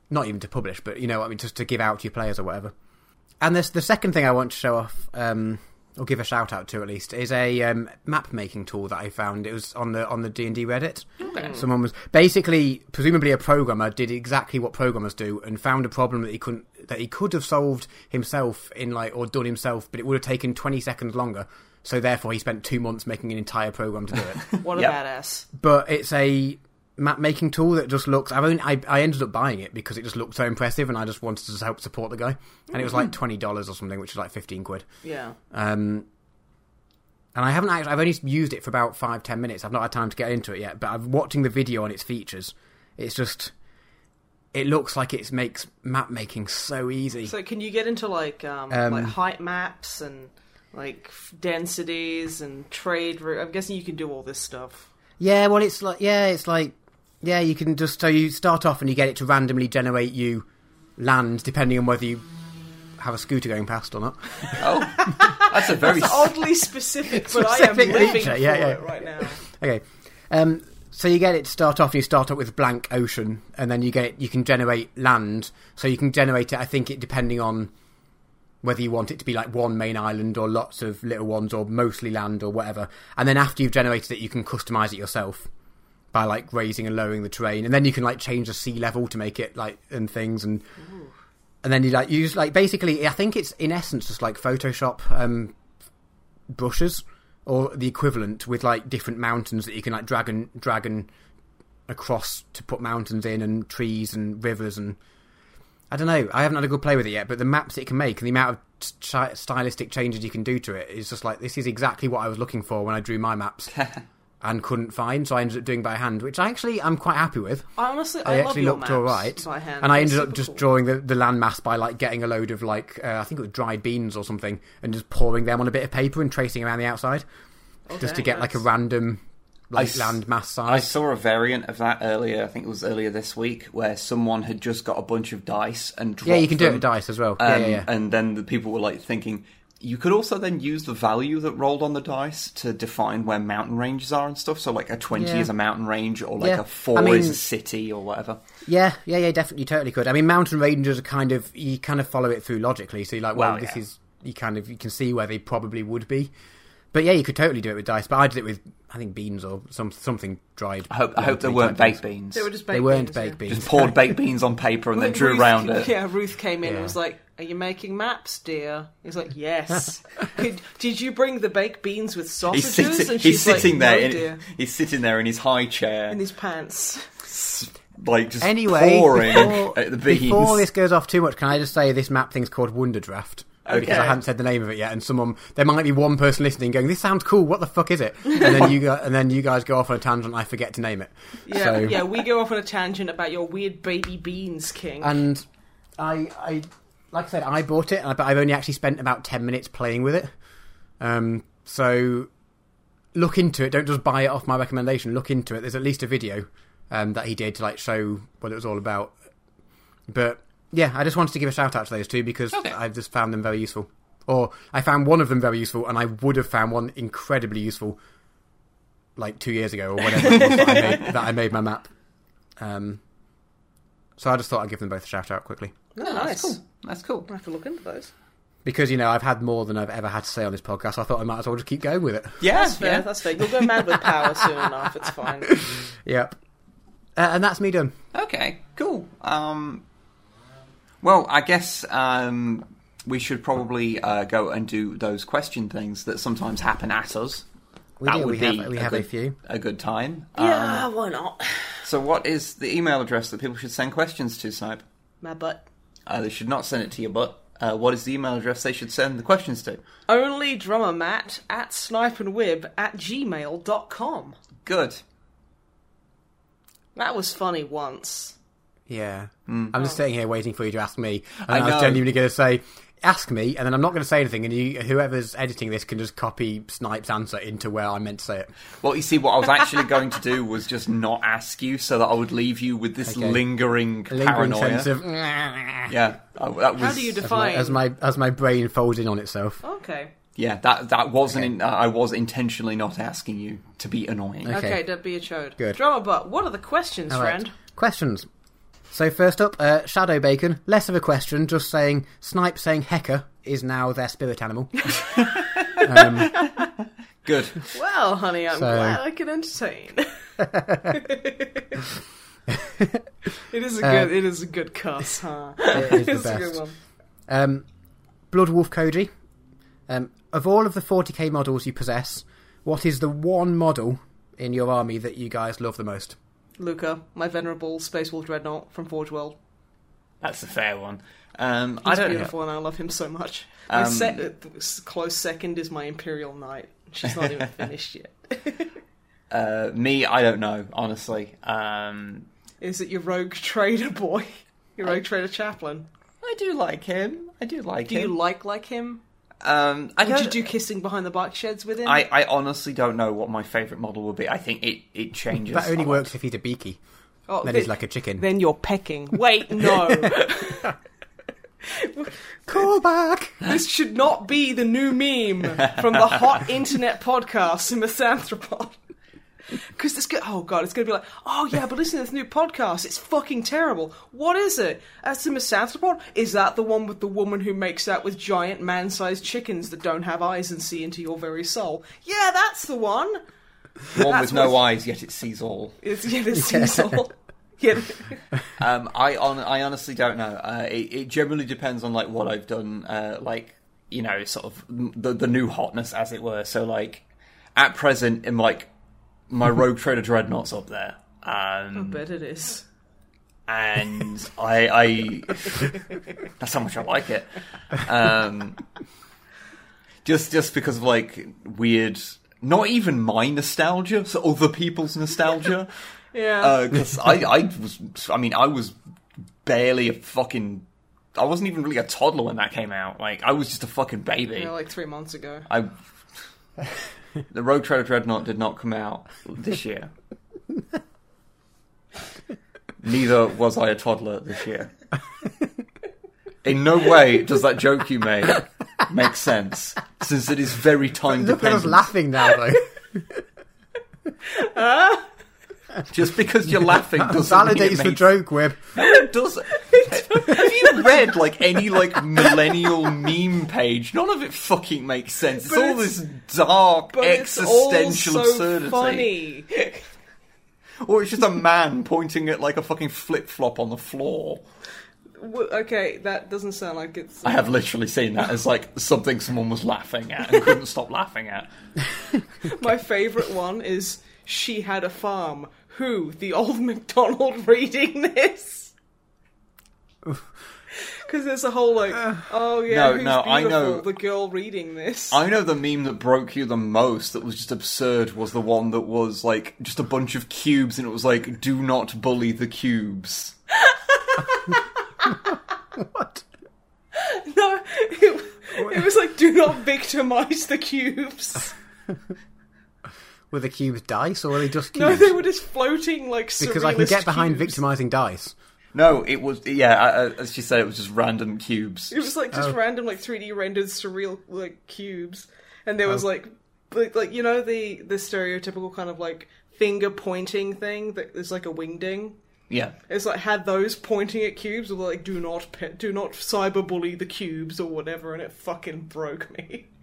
Speaker 3: not even to publish, but you know, what I mean, just to give out to your players or whatever. And this, the second thing I want to show off, um, or give a shout out to at least, is a um, map making tool that I found. It was on the on the D and D Reddit.
Speaker 2: Okay.
Speaker 3: Someone was basically, presumably, a programmer did exactly what programmers do and found a problem that he couldn't that he could have solved himself in like or done himself, but it would have taken twenty seconds longer. So therefore, he spent two months making an entire program to do it.
Speaker 1: What a
Speaker 2: Yep.
Speaker 1: badass.
Speaker 3: but it's a map making tool that just looks. I've only, I, I ended up buying it because it just looked so impressive, and I just wanted to help support the guy. And it was like twenty dollars or something, which is like fifteen quid.
Speaker 1: Yeah.
Speaker 3: Um, and I haven't actually. I've only used it for about five ten minutes. I've not had time to get into it yet. But I'm watching the video on its features. It's just. It looks like it makes map making so easy.
Speaker 1: So can you get into like um,
Speaker 3: Um,
Speaker 1: like height maps and like densities and trade route? I'm guessing you can do all this stuff.
Speaker 3: Yeah, well, it's like yeah, it's like yeah, you can just so you start off and you get it to randomly generate you land depending on whether you have a scooter going past or not.
Speaker 2: Oh, that's a very.
Speaker 1: It's oddly specific, but I am
Speaker 3: Specific
Speaker 1: living
Speaker 3: feature,
Speaker 1: for
Speaker 3: yeah, yeah.
Speaker 1: it right now.
Speaker 3: Okay, um, so you get it to start off. And you start off with blank ocean, and then you get you can generate land. So you can generate it. I think it depending on whether you want it to be like one main island or lots of little ones or mostly land or whatever. And then after you've generated it, you can customize it yourself by like raising and lowering the terrain, and then you can like change the sea level to make it like and things and. And then you like use like basically, I think it's in essence just like Photoshop um, brushes or the equivalent with like different mountains that you can like drag and drag and across to put mountains in and trees and rivers and I don't know. I haven't had a good play with it yet, but the maps it can make and the amount of st- stylistic changes you can do to it is just like this is exactly what I was looking for when I drew my maps and couldn't find. So I ended up doing by hand, which I actually I'm quite happy with.
Speaker 1: I honestly, I,
Speaker 3: I
Speaker 1: love
Speaker 3: actually
Speaker 1: your
Speaker 3: looked
Speaker 1: maps
Speaker 3: all right,
Speaker 1: by hand.
Speaker 3: and I ended up just
Speaker 1: cool.
Speaker 3: drawing the, the landmass by like getting a load of like uh, I think it was dried beans or something, and just pouring them on a bit of paper and tracing around the outside, just to
Speaker 1: Okay,
Speaker 3: get like a random like
Speaker 2: s-
Speaker 3: land mass
Speaker 2: I saw a variant of that earlier. I think it was earlier this week, where someone had just got a bunch of dice and dropped
Speaker 3: yeah, you can do it with dice as well. yeah,
Speaker 2: um,
Speaker 3: yeah, yeah.
Speaker 2: And then the people were like thinking, you could also then use the value that rolled on the dice to define where mountain ranges are and stuff. So like a twenty
Speaker 3: Yeah.
Speaker 2: is a mountain range, or like
Speaker 3: Yeah.
Speaker 2: a four
Speaker 3: I mean-
Speaker 2: is a city, or whatever.
Speaker 3: Yeah, yeah, yeah, definitely, you totally could. I mean, mountain ranges are kind of you kind of follow it through logically. So you're like, well,
Speaker 2: Well,
Speaker 3: this
Speaker 2: yeah.
Speaker 3: is you kind of you can see where they probably would be. But yeah, you could totally do it with dice. But I did it with I think beans or some something dried.
Speaker 2: I hope I hope there
Speaker 3: lentily
Speaker 2: weren't baked
Speaker 3: things.
Speaker 2: beans.
Speaker 1: They were just
Speaker 3: They
Speaker 1: baked
Speaker 3: weren't
Speaker 1: beans,
Speaker 3: baked
Speaker 1: yeah.
Speaker 3: beans.
Speaker 2: just poured baked beans on paper and then drew
Speaker 1: Ruth-
Speaker 2: around it.
Speaker 1: Yeah, Ruth came in
Speaker 3: Yeah.
Speaker 1: and was like, "Are you making maps, dear?" He's like, "Yes." Could, did you bring the baked beans with
Speaker 2: He's
Speaker 1: sausages?
Speaker 2: sitting,
Speaker 1: and
Speaker 2: he's
Speaker 1: she's like,
Speaker 2: sitting there.
Speaker 1: "No,
Speaker 2: in,
Speaker 1: dear."
Speaker 2: he's sitting there in his high chair,
Speaker 1: in his pants.
Speaker 2: like just
Speaker 3: Anyway,
Speaker 2: pouring
Speaker 3: before,
Speaker 2: at the beans.
Speaker 3: before this goes off too much, can I just say this map thing's called Wonderdraft? Because I hadn't said the name of it yet, and someone there might be one person listening going, "This sounds cool. What the fuck is it?" And then you go, and then you guys go off on a tangent. and I forget to name it.
Speaker 1: Yeah,
Speaker 3: So-
Speaker 1: yeah. We go off on a tangent about your weird baby beans, King.
Speaker 3: And I, I, like I said, I bought it, but I've only actually spent about ten minutes playing with it. Um, so look into it. Don't just buy it off my recommendation. Look into it. There's at least a video um, that he did to like show what it was all about. But yeah, I just wanted to give a shout out to those two because
Speaker 2: Okay.
Speaker 3: I've just found them very useful. Or I found one of them very useful, and I would have found one incredibly useful like two years ago or whatever it was that, I made, that I made my map. Um, so I just thought I'd give them both a shout out quickly.
Speaker 1: oh, nice.
Speaker 2: That's cool. That's cool.
Speaker 1: I have to look into those.
Speaker 3: Because, you know, I've had more than I've ever had to say on this podcast. I thought I might as well just keep going with it.
Speaker 2: Yeah,
Speaker 1: That's fair.
Speaker 2: yeah.
Speaker 1: That's fair. You'll go mad with power soon enough. It's fine.
Speaker 3: Yep. Uh, and that's me done.
Speaker 2: Okay, cool. Um, well, I guess um, we should probably uh, go and do those question things that sometimes happen at us.
Speaker 3: We
Speaker 2: that
Speaker 3: do.
Speaker 2: would
Speaker 3: We
Speaker 2: be
Speaker 3: have, we
Speaker 2: a
Speaker 3: have
Speaker 2: good,
Speaker 3: a few.
Speaker 2: a good time.
Speaker 1: Yeah,
Speaker 2: Um,
Speaker 1: why not?
Speaker 2: so, what is the email address that people should send questions to, Snipe?
Speaker 1: My butt.
Speaker 2: Uh, they should not send it to your butt. Uh, what is the email address they should send the questions to?
Speaker 1: Only drummer Matt at snipeandwib at gmail.com.
Speaker 2: Good.
Speaker 1: That was funny once.
Speaker 3: Yeah. I'm just sitting here waiting for you to ask me. And
Speaker 2: I
Speaker 3: I, was genuinely going to say, ask me, and then I'm not going to say anything, and you, whoever's editing this can just copy Snipe's answer into where I meant to say it.
Speaker 2: Well, you see, what I was actually going to do was just not ask you, so that I would leave you with this
Speaker 3: Okay.
Speaker 2: lingering,
Speaker 3: lingering
Speaker 2: paranoia.
Speaker 3: sense of.
Speaker 2: Yeah, that was.
Speaker 1: How do you
Speaker 3: As my,
Speaker 1: define?
Speaker 3: as my as my brain folds in on itself.
Speaker 1: Okay.
Speaker 2: Yeah, that that wasn't. In, uh, I was intentionally not asking you to be annoying.
Speaker 3: Okay.
Speaker 1: Okay, don't be a chode.
Speaker 3: Good.
Speaker 1: Drummer but what are the questions,
Speaker 3: All right.
Speaker 1: friend?
Speaker 3: Questions. So first up, uh, Shadow Bacon. Less of a question, just saying Snipe saying Hecker is now their spirit animal.
Speaker 2: Good.
Speaker 1: Well, honey, I'm
Speaker 3: So-
Speaker 1: glad I can entertain. it is a
Speaker 3: Uh,
Speaker 1: good. it is a good cuss, huh?
Speaker 3: It is the
Speaker 1: it's a good
Speaker 3: best.
Speaker 1: one.
Speaker 3: Um, Bloodwolf Koji. Um, of all of the 40k models you possess, what is the one model in your army that you guys love the most?
Speaker 1: Lukas, my venerable Space Wolf Dreadnought from Forge World.
Speaker 2: That's a fair one. Um, I
Speaker 1: He's
Speaker 2: don't.
Speaker 1: beautiful, and I love him so much. My
Speaker 2: Um,
Speaker 1: se- uh, close second is my Imperial Knight. She's not even finished yet.
Speaker 2: Uh, me, I don't know. Honestly, um,
Speaker 1: Is it your rogue trader boy? Your rogue trader chaplain?
Speaker 2: I do like him. I do like
Speaker 1: Do
Speaker 2: him.
Speaker 1: Do you like like him?
Speaker 2: Um, I
Speaker 1: Would you do kissing behind the bike sheds with him?
Speaker 2: I, I honestly don't know what my favourite model would be. I think it, it changes.
Speaker 3: That only works if he's a beaky.
Speaker 1: oh,
Speaker 3: Then
Speaker 1: thi-
Speaker 3: he's like a chicken.
Speaker 1: Then you're pecking. Wait, no.
Speaker 3: Call back!
Speaker 1: this should not be the new meme from the hot internet podcast, The Misanthropod. Because this go- oh god, it's gonna be like, oh yeah, but listen to this new podcast. It's fucking terrible. What is it? As the Misanthropod, is that the one with the woman who makes out with giant man-sized chickens that don't have eyes and see into your very soul? Yeah, that's the one.
Speaker 2: one
Speaker 1: That's
Speaker 2: with no
Speaker 1: what-
Speaker 2: eyes, yet it sees all.
Speaker 1: It's yeah, the Cecil. Yeah.
Speaker 2: Um, I on, I honestly don't know. Uh, it, it generally depends on like what I've done. Uh, like you know, sort of the the new hotness, as it were. So like at present, in like my Rogue Trader Dreadnought's up there.
Speaker 1: I
Speaker 2: Um,
Speaker 1: bet it is.
Speaker 2: and I, I that's how much I like it. Um, just just because of like weird, not even my nostalgia, so other people's nostalgia.
Speaker 1: Yeah.
Speaker 2: Because I, I was, I mean, I was barely a fucking. I wasn't even really a toddler when that came out. Like, I was just a fucking baby.
Speaker 1: yeah, like three months ago.
Speaker 2: I. the Rogue Trader Dreadnought did not come out this year. Neither was I a toddler this year. In no way does that joke you made make sense, since it is very time
Speaker 3: Look at us laughing now, though.
Speaker 2: Just because you're laughing doesn't
Speaker 3: Validates the joke, Wib.
Speaker 2: Does. Have you read like any like millennial meme page? None of it fucking makes sense. It's
Speaker 1: But
Speaker 2: all
Speaker 1: it's-
Speaker 2: this dark
Speaker 1: But it's all
Speaker 2: existential
Speaker 1: so
Speaker 2: absurdity.
Speaker 1: funny.
Speaker 2: Or it's just a man pointing at like a fucking flip flop on the floor.
Speaker 1: Okay, that doesn't sound like it's.
Speaker 2: I have literally seen that as like something someone was laughing at and couldn't stop laughing at.
Speaker 1: My favourite one is she had a farm. Who? The old McDonald reading this? Because there's a whole like, uh, oh yeah,
Speaker 2: No,
Speaker 1: who's
Speaker 2: no, I know-
Speaker 1: The girl reading this.
Speaker 2: I know the meme that broke you the most that was just absurd was the one that was like just a bunch of cubes and it was like, do not bully the cubes.
Speaker 3: What?
Speaker 1: No, it, it was like, do not victimize the cubes.
Speaker 3: Were the cubes dice, or were they just cubes?
Speaker 1: No, they were just floating like
Speaker 3: because I can get behind
Speaker 1: cubes.
Speaker 3: victimizing dice.
Speaker 2: No, it was yeah. I- I- As she said, it was just random cubes.
Speaker 1: It was like just
Speaker 3: Oh.
Speaker 1: random like 3D rendered surreal like cubes, and there was
Speaker 3: Oh.
Speaker 1: like, like like you know the the stereotypical kind of like finger pointing thing that is like a wingding.
Speaker 2: Yeah,
Speaker 1: It's like had those pointing at cubes, or like do not pe- do not cyberbully the cubes or whatever, and it fucking broke me.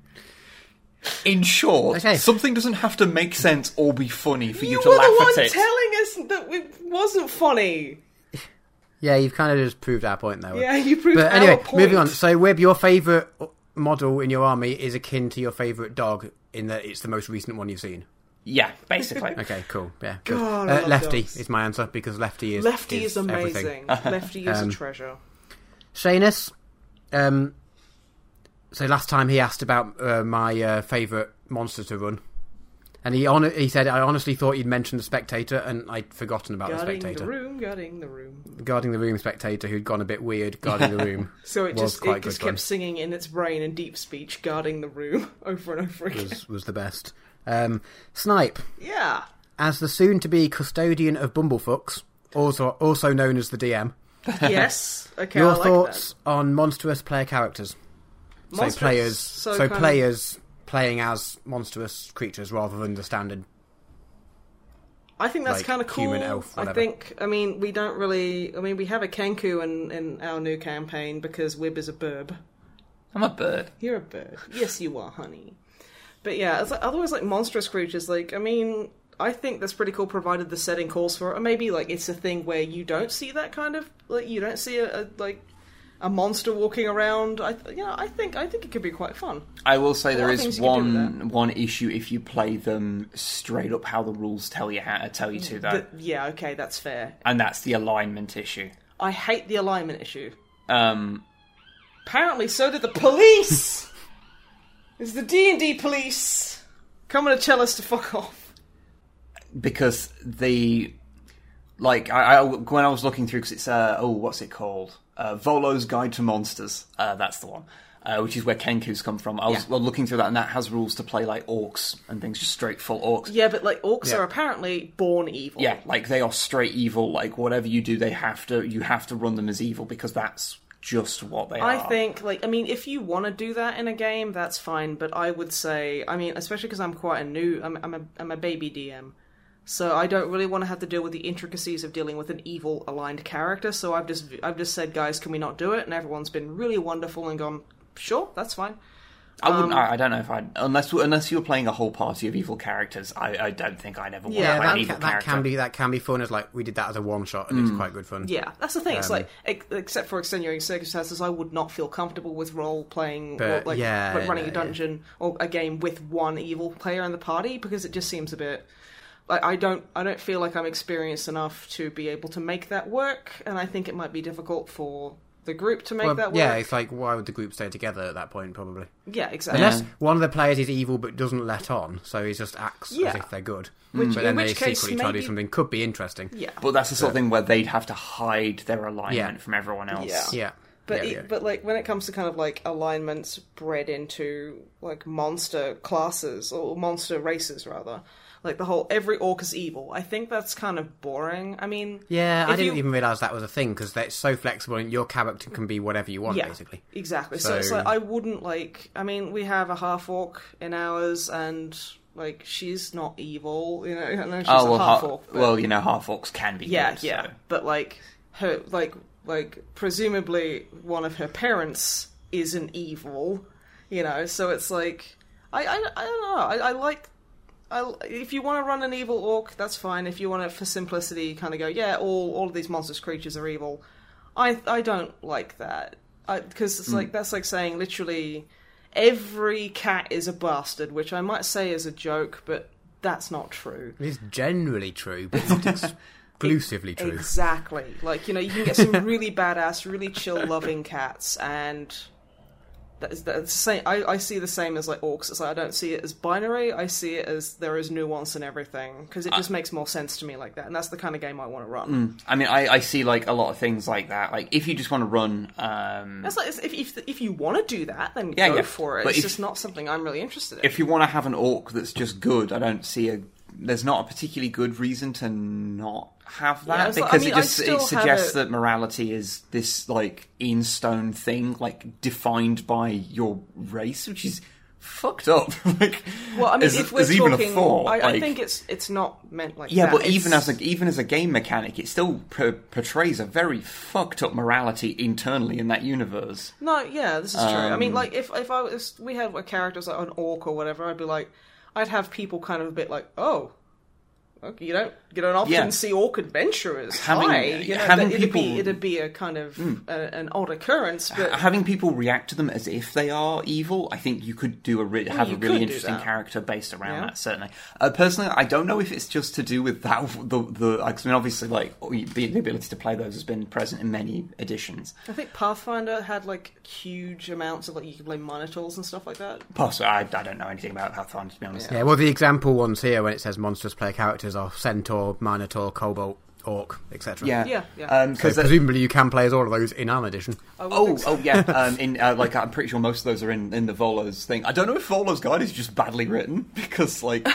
Speaker 2: in short,
Speaker 3: Okay.
Speaker 2: something doesn't have to make sense or be funny for you,
Speaker 1: You
Speaker 2: to
Speaker 1: were
Speaker 2: laugh
Speaker 1: the
Speaker 2: at
Speaker 1: one telling us that it wasn't funny.
Speaker 3: Yeah, you've kind of just proved our point there.
Speaker 1: Yeah, you proved
Speaker 3: But
Speaker 1: our
Speaker 3: anyway,
Speaker 1: point.
Speaker 3: moving on. So, Wib, your favourite model in your army is akin to your favourite dog in that it's the most recent one you've seen.
Speaker 2: yeah, basically.
Speaker 3: Okay, cool. Yeah, good.
Speaker 1: God, I
Speaker 3: uh,
Speaker 1: love
Speaker 3: Lefty
Speaker 1: dogs.
Speaker 3: is my answer because Lefty is
Speaker 1: Lefty is,
Speaker 3: everything.
Speaker 1: amazing. Lefty is
Speaker 3: Um,
Speaker 1: a treasure.
Speaker 3: Shanus, um, so last time he asked about uh, my uh, favourite monster to run, and he hon- he said I honestly thought you'd mentioned the Spectator, and I'd forgotten about the spectator.
Speaker 1: Guarding the room, guarding the room.
Speaker 3: guarding the room Spectator, who'd gone a bit weird guarding the room.
Speaker 1: So it just it just
Speaker 3: fun.
Speaker 1: kept singing in its brain in deep speech, guarding the room over and over again.
Speaker 3: was was the best. Um, Snipe,
Speaker 1: Yeah.
Speaker 3: as the soon-to-be custodian of Bumblefucks, also also known as the DM.
Speaker 1: Yes. Okay.
Speaker 3: Your
Speaker 1: like
Speaker 3: thoughts on monstrous player characters?
Speaker 1: That.
Speaker 3: So players,
Speaker 1: So,
Speaker 3: so,
Speaker 1: kind of-
Speaker 3: players playing as monstrous creatures rather than the standard.
Speaker 1: I think that's
Speaker 3: like,
Speaker 1: kind of cool.
Speaker 3: human elf,
Speaker 1: I think. I mean, we don't really. I mean, we have a Kenku in, in our new campaign because Wib is a burb.
Speaker 2: I'm a bird.
Speaker 1: You're a bird. Yes, you are, honey. But yeah, it's like, otherwise, like monstrous creatures. Like, I mean, I think that's pretty cool, provided the setting calls for it. Or maybe like it's a thing where you don't see that kind of like you don't see a, a like a monster walking around. I you know I think I think it could be quite fun.
Speaker 2: I will say there is
Speaker 1: things you can do with
Speaker 2: one one issue if you play them straight up how the rules tell you how to tell you to though,
Speaker 1: yeah, okay, that's fair.
Speaker 2: and that's the alignment issue.
Speaker 1: I hate the alignment issue.
Speaker 2: Um,
Speaker 1: Apparently, so did the police. is the D and D police coming to tell us to fuck off.
Speaker 2: because the like I, I when I was looking through because it's uh oh what's it called uh, Volo's Guide to Monsters uh, that's the one uh, which is where Kenku's come from I was
Speaker 3: Yeah.
Speaker 2: looking through that and that has rules to play like orcs and things just straight full orcs
Speaker 1: Yeah, but like orcs
Speaker 3: Yeah.
Speaker 1: are apparently born evil.
Speaker 2: yeah like they are straight evil like whatever you do they have to you have to run them as evil because that's just what they
Speaker 1: I
Speaker 2: are I
Speaker 1: think, like, I mean, if you want to do that in a game, that's fine. But I would say, I mean, especially because I'm quite a new, I'm, I'm a, I'm a baby DM, so I don't really want to have to deal with the intricacies of dealing with an evil aligned character. So I've just, I've just said, guys, can we not do it? And everyone's been really wonderful and gone, sure, that's fine.
Speaker 2: I wouldn't
Speaker 1: um,
Speaker 2: I, I don't know if I unless unless you're playing a whole party of evil characters I, I don't think I'd ever want
Speaker 1: Yeah,
Speaker 2: to play
Speaker 3: that,
Speaker 2: an evil
Speaker 3: ca- that
Speaker 2: character
Speaker 3: can be that can be fun. As like we did that as a one shot, and it's quite good fun.
Speaker 1: Yeah, that's the thing. It's
Speaker 3: Um,
Speaker 1: like, except for extenuating circumstances, I would not feel comfortable with role playing or
Speaker 3: But,
Speaker 1: like
Speaker 3: yeah,
Speaker 1: like running a
Speaker 3: yeah.
Speaker 1: dungeon or a game with one evil player in the party because it just seems a bit. Like I don't I don't feel like I'm experienced enough to be able to make that work, and I think it might be difficult for the group to make
Speaker 3: Well,
Speaker 1: that work.
Speaker 3: yeah, it's like why would the group stay together at that point? Probably
Speaker 1: yeah, exactly.
Speaker 3: unless one of the players is evil but doesn't let on, so he just acts as if they're good.
Speaker 1: Which-
Speaker 3: but then
Speaker 1: in
Speaker 3: they
Speaker 1: which case,
Speaker 3: secretly try to do
Speaker 1: maybe-
Speaker 3: something could be interesting.
Speaker 1: yeah,
Speaker 2: But that's the sort of thing where they'd have to hide their alignment
Speaker 3: Yeah.
Speaker 2: from everyone else.
Speaker 1: Yeah.
Speaker 3: Yeah,
Speaker 1: But
Speaker 3: yeah,
Speaker 1: it,
Speaker 3: yeah.
Speaker 1: but like when it comes to kind of like alignments bred into like monster classes or monster races rather, like the whole every orc is evil. I think that's kind of boring. I mean,
Speaker 3: Yeah, I didn't
Speaker 1: you-
Speaker 3: even realize that was a thing because it's so flexible and your character can be whatever you want,
Speaker 1: yeah,
Speaker 3: basically.
Speaker 1: exactly. So, it's like I wouldn't like. I mean, we have a half orc in ours, and like she's not evil. You know, I know she's
Speaker 2: Oh well,
Speaker 1: a half orc. But...
Speaker 2: well, you know, half orcs can be.
Speaker 1: yeah,
Speaker 2: good,
Speaker 1: yeah.
Speaker 2: so-
Speaker 1: But like her, like like presumably one of her parents is an evil. You know, so it's like I I, I don't know. I, I like. I, if you want to run an evil orc, that's fine. If you want it for simplicity, kind of go, yeah, all all of these monstrous creatures are evil. I I don't like that because it's hmm. like that's like saying literally every cat is a bastard, which I might say is a joke, but that's not true.
Speaker 3: It's generally true, but not exclusively true.
Speaker 1: Exactly. Like, you know, you can get some really badass, really chill loving cats and that's, that's the same I, I see the same as like orcs. It's like I don't see it as binary, I see it as there is nuance in everything. Because it just makes more sense to me like that. And that's the kind of game I want to run.
Speaker 2: I mean, I, I see like a lot of things like that. Like if you just want to run, um,
Speaker 1: That's like if, if if you want to do that, then
Speaker 2: Yeah,
Speaker 1: go
Speaker 2: yeah.
Speaker 1: for it.
Speaker 2: But
Speaker 1: it's
Speaker 2: if-
Speaker 1: just not something I'm really interested in.
Speaker 2: if you want to have an orc that's just good, I don't see a. There's not a particularly good reason to not have
Speaker 1: Yeah,
Speaker 2: that
Speaker 1: like- I
Speaker 2: because
Speaker 1: mean,
Speaker 2: it just it suggests
Speaker 1: it-
Speaker 2: that morality is this like in stone thing, like defined by your race, which is fucked up. like,
Speaker 1: well, I mean,
Speaker 2: as,
Speaker 1: if we're
Speaker 2: even
Speaker 1: talking,
Speaker 2: thought,
Speaker 1: I, I think it's it's not meant like
Speaker 2: Yeah,
Speaker 1: that.
Speaker 2: but even as a even as a game mechanic, it still per- portrays a very fucked up morality internally in that universe.
Speaker 1: No, yeah, this is true. I
Speaker 2: Um,
Speaker 1: mean, like if if I was we had a characters like an orc or whatever, I'd be like, I'd have people kind of a bit like, oh, okay, you don't you don't often
Speaker 2: Yeah.
Speaker 1: see orc adventurers.
Speaker 2: Having-
Speaker 1: Hi, you know,
Speaker 2: having
Speaker 1: it'd
Speaker 2: people-
Speaker 1: be it'd be a kind of a, an odd occurrence, but
Speaker 2: having people react to them as if they are evil, I think you could do a re- have a really interesting character based around
Speaker 1: Yeah.
Speaker 2: that. Certainly, uh, personally, I don't know if it's just to do with that. The the I mean, obviously, like the, the ability to play those has been present in many editions.
Speaker 1: I think Pathfinder had like huge amounts of like you could play minotaurs and stuff like that.
Speaker 2: Possibly, I, I don't know anything about Pathfinder to be honest.
Speaker 3: Yeah, well, the example ones here when it says monstrous player characters are centaur, minotaur, kobold, orc, etc.
Speaker 2: Yeah,
Speaker 1: Yeah, yeah.
Speaker 2: Um,
Speaker 3: So
Speaker 2: 'cause that-
Speaker 3: presumably you can play as all of those in Arm Edition.
Speaker 2: Oh,
Speaker 1: so.
Speaker 2: oh yeah. Um, in uh, like, I'm pretty sure most of those are in, in the Volo's thing. I don't know if Volo's guide is just badly written because, like,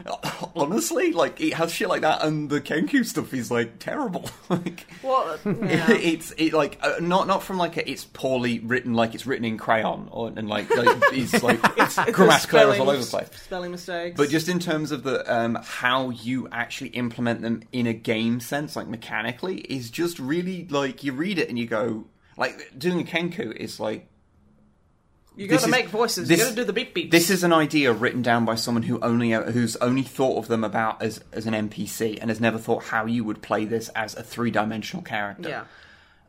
Speaker 2: honestly, like it has shit like that, and the Kenku stuff is like terrible. like,
Speaker 1: Well, yeah.
Speaker 2: it's it like uh, not not from like a, it's poorly written, like it's written in crayon, or and like, like it's like
Speaker 1: It's
Speaker 2: grammatical errors all over the place.
Speaker 1: Spelling mistakes.
Speaker 2: But just in terms of the um, how you actually implement them in a game sense, like mechanically, is just really like you read it and you go like doing a Kenku is like
Speaker 1: you got to make voices.
Speaker 2: this-
Speaker 1: you got to do the beep beeps.
Speaker 2: this is an idea written down by someone who only uh, who's only thought of them about as as an NPC and has never thought how you would play this as a three dimensional character.
Speaker 1: yeah.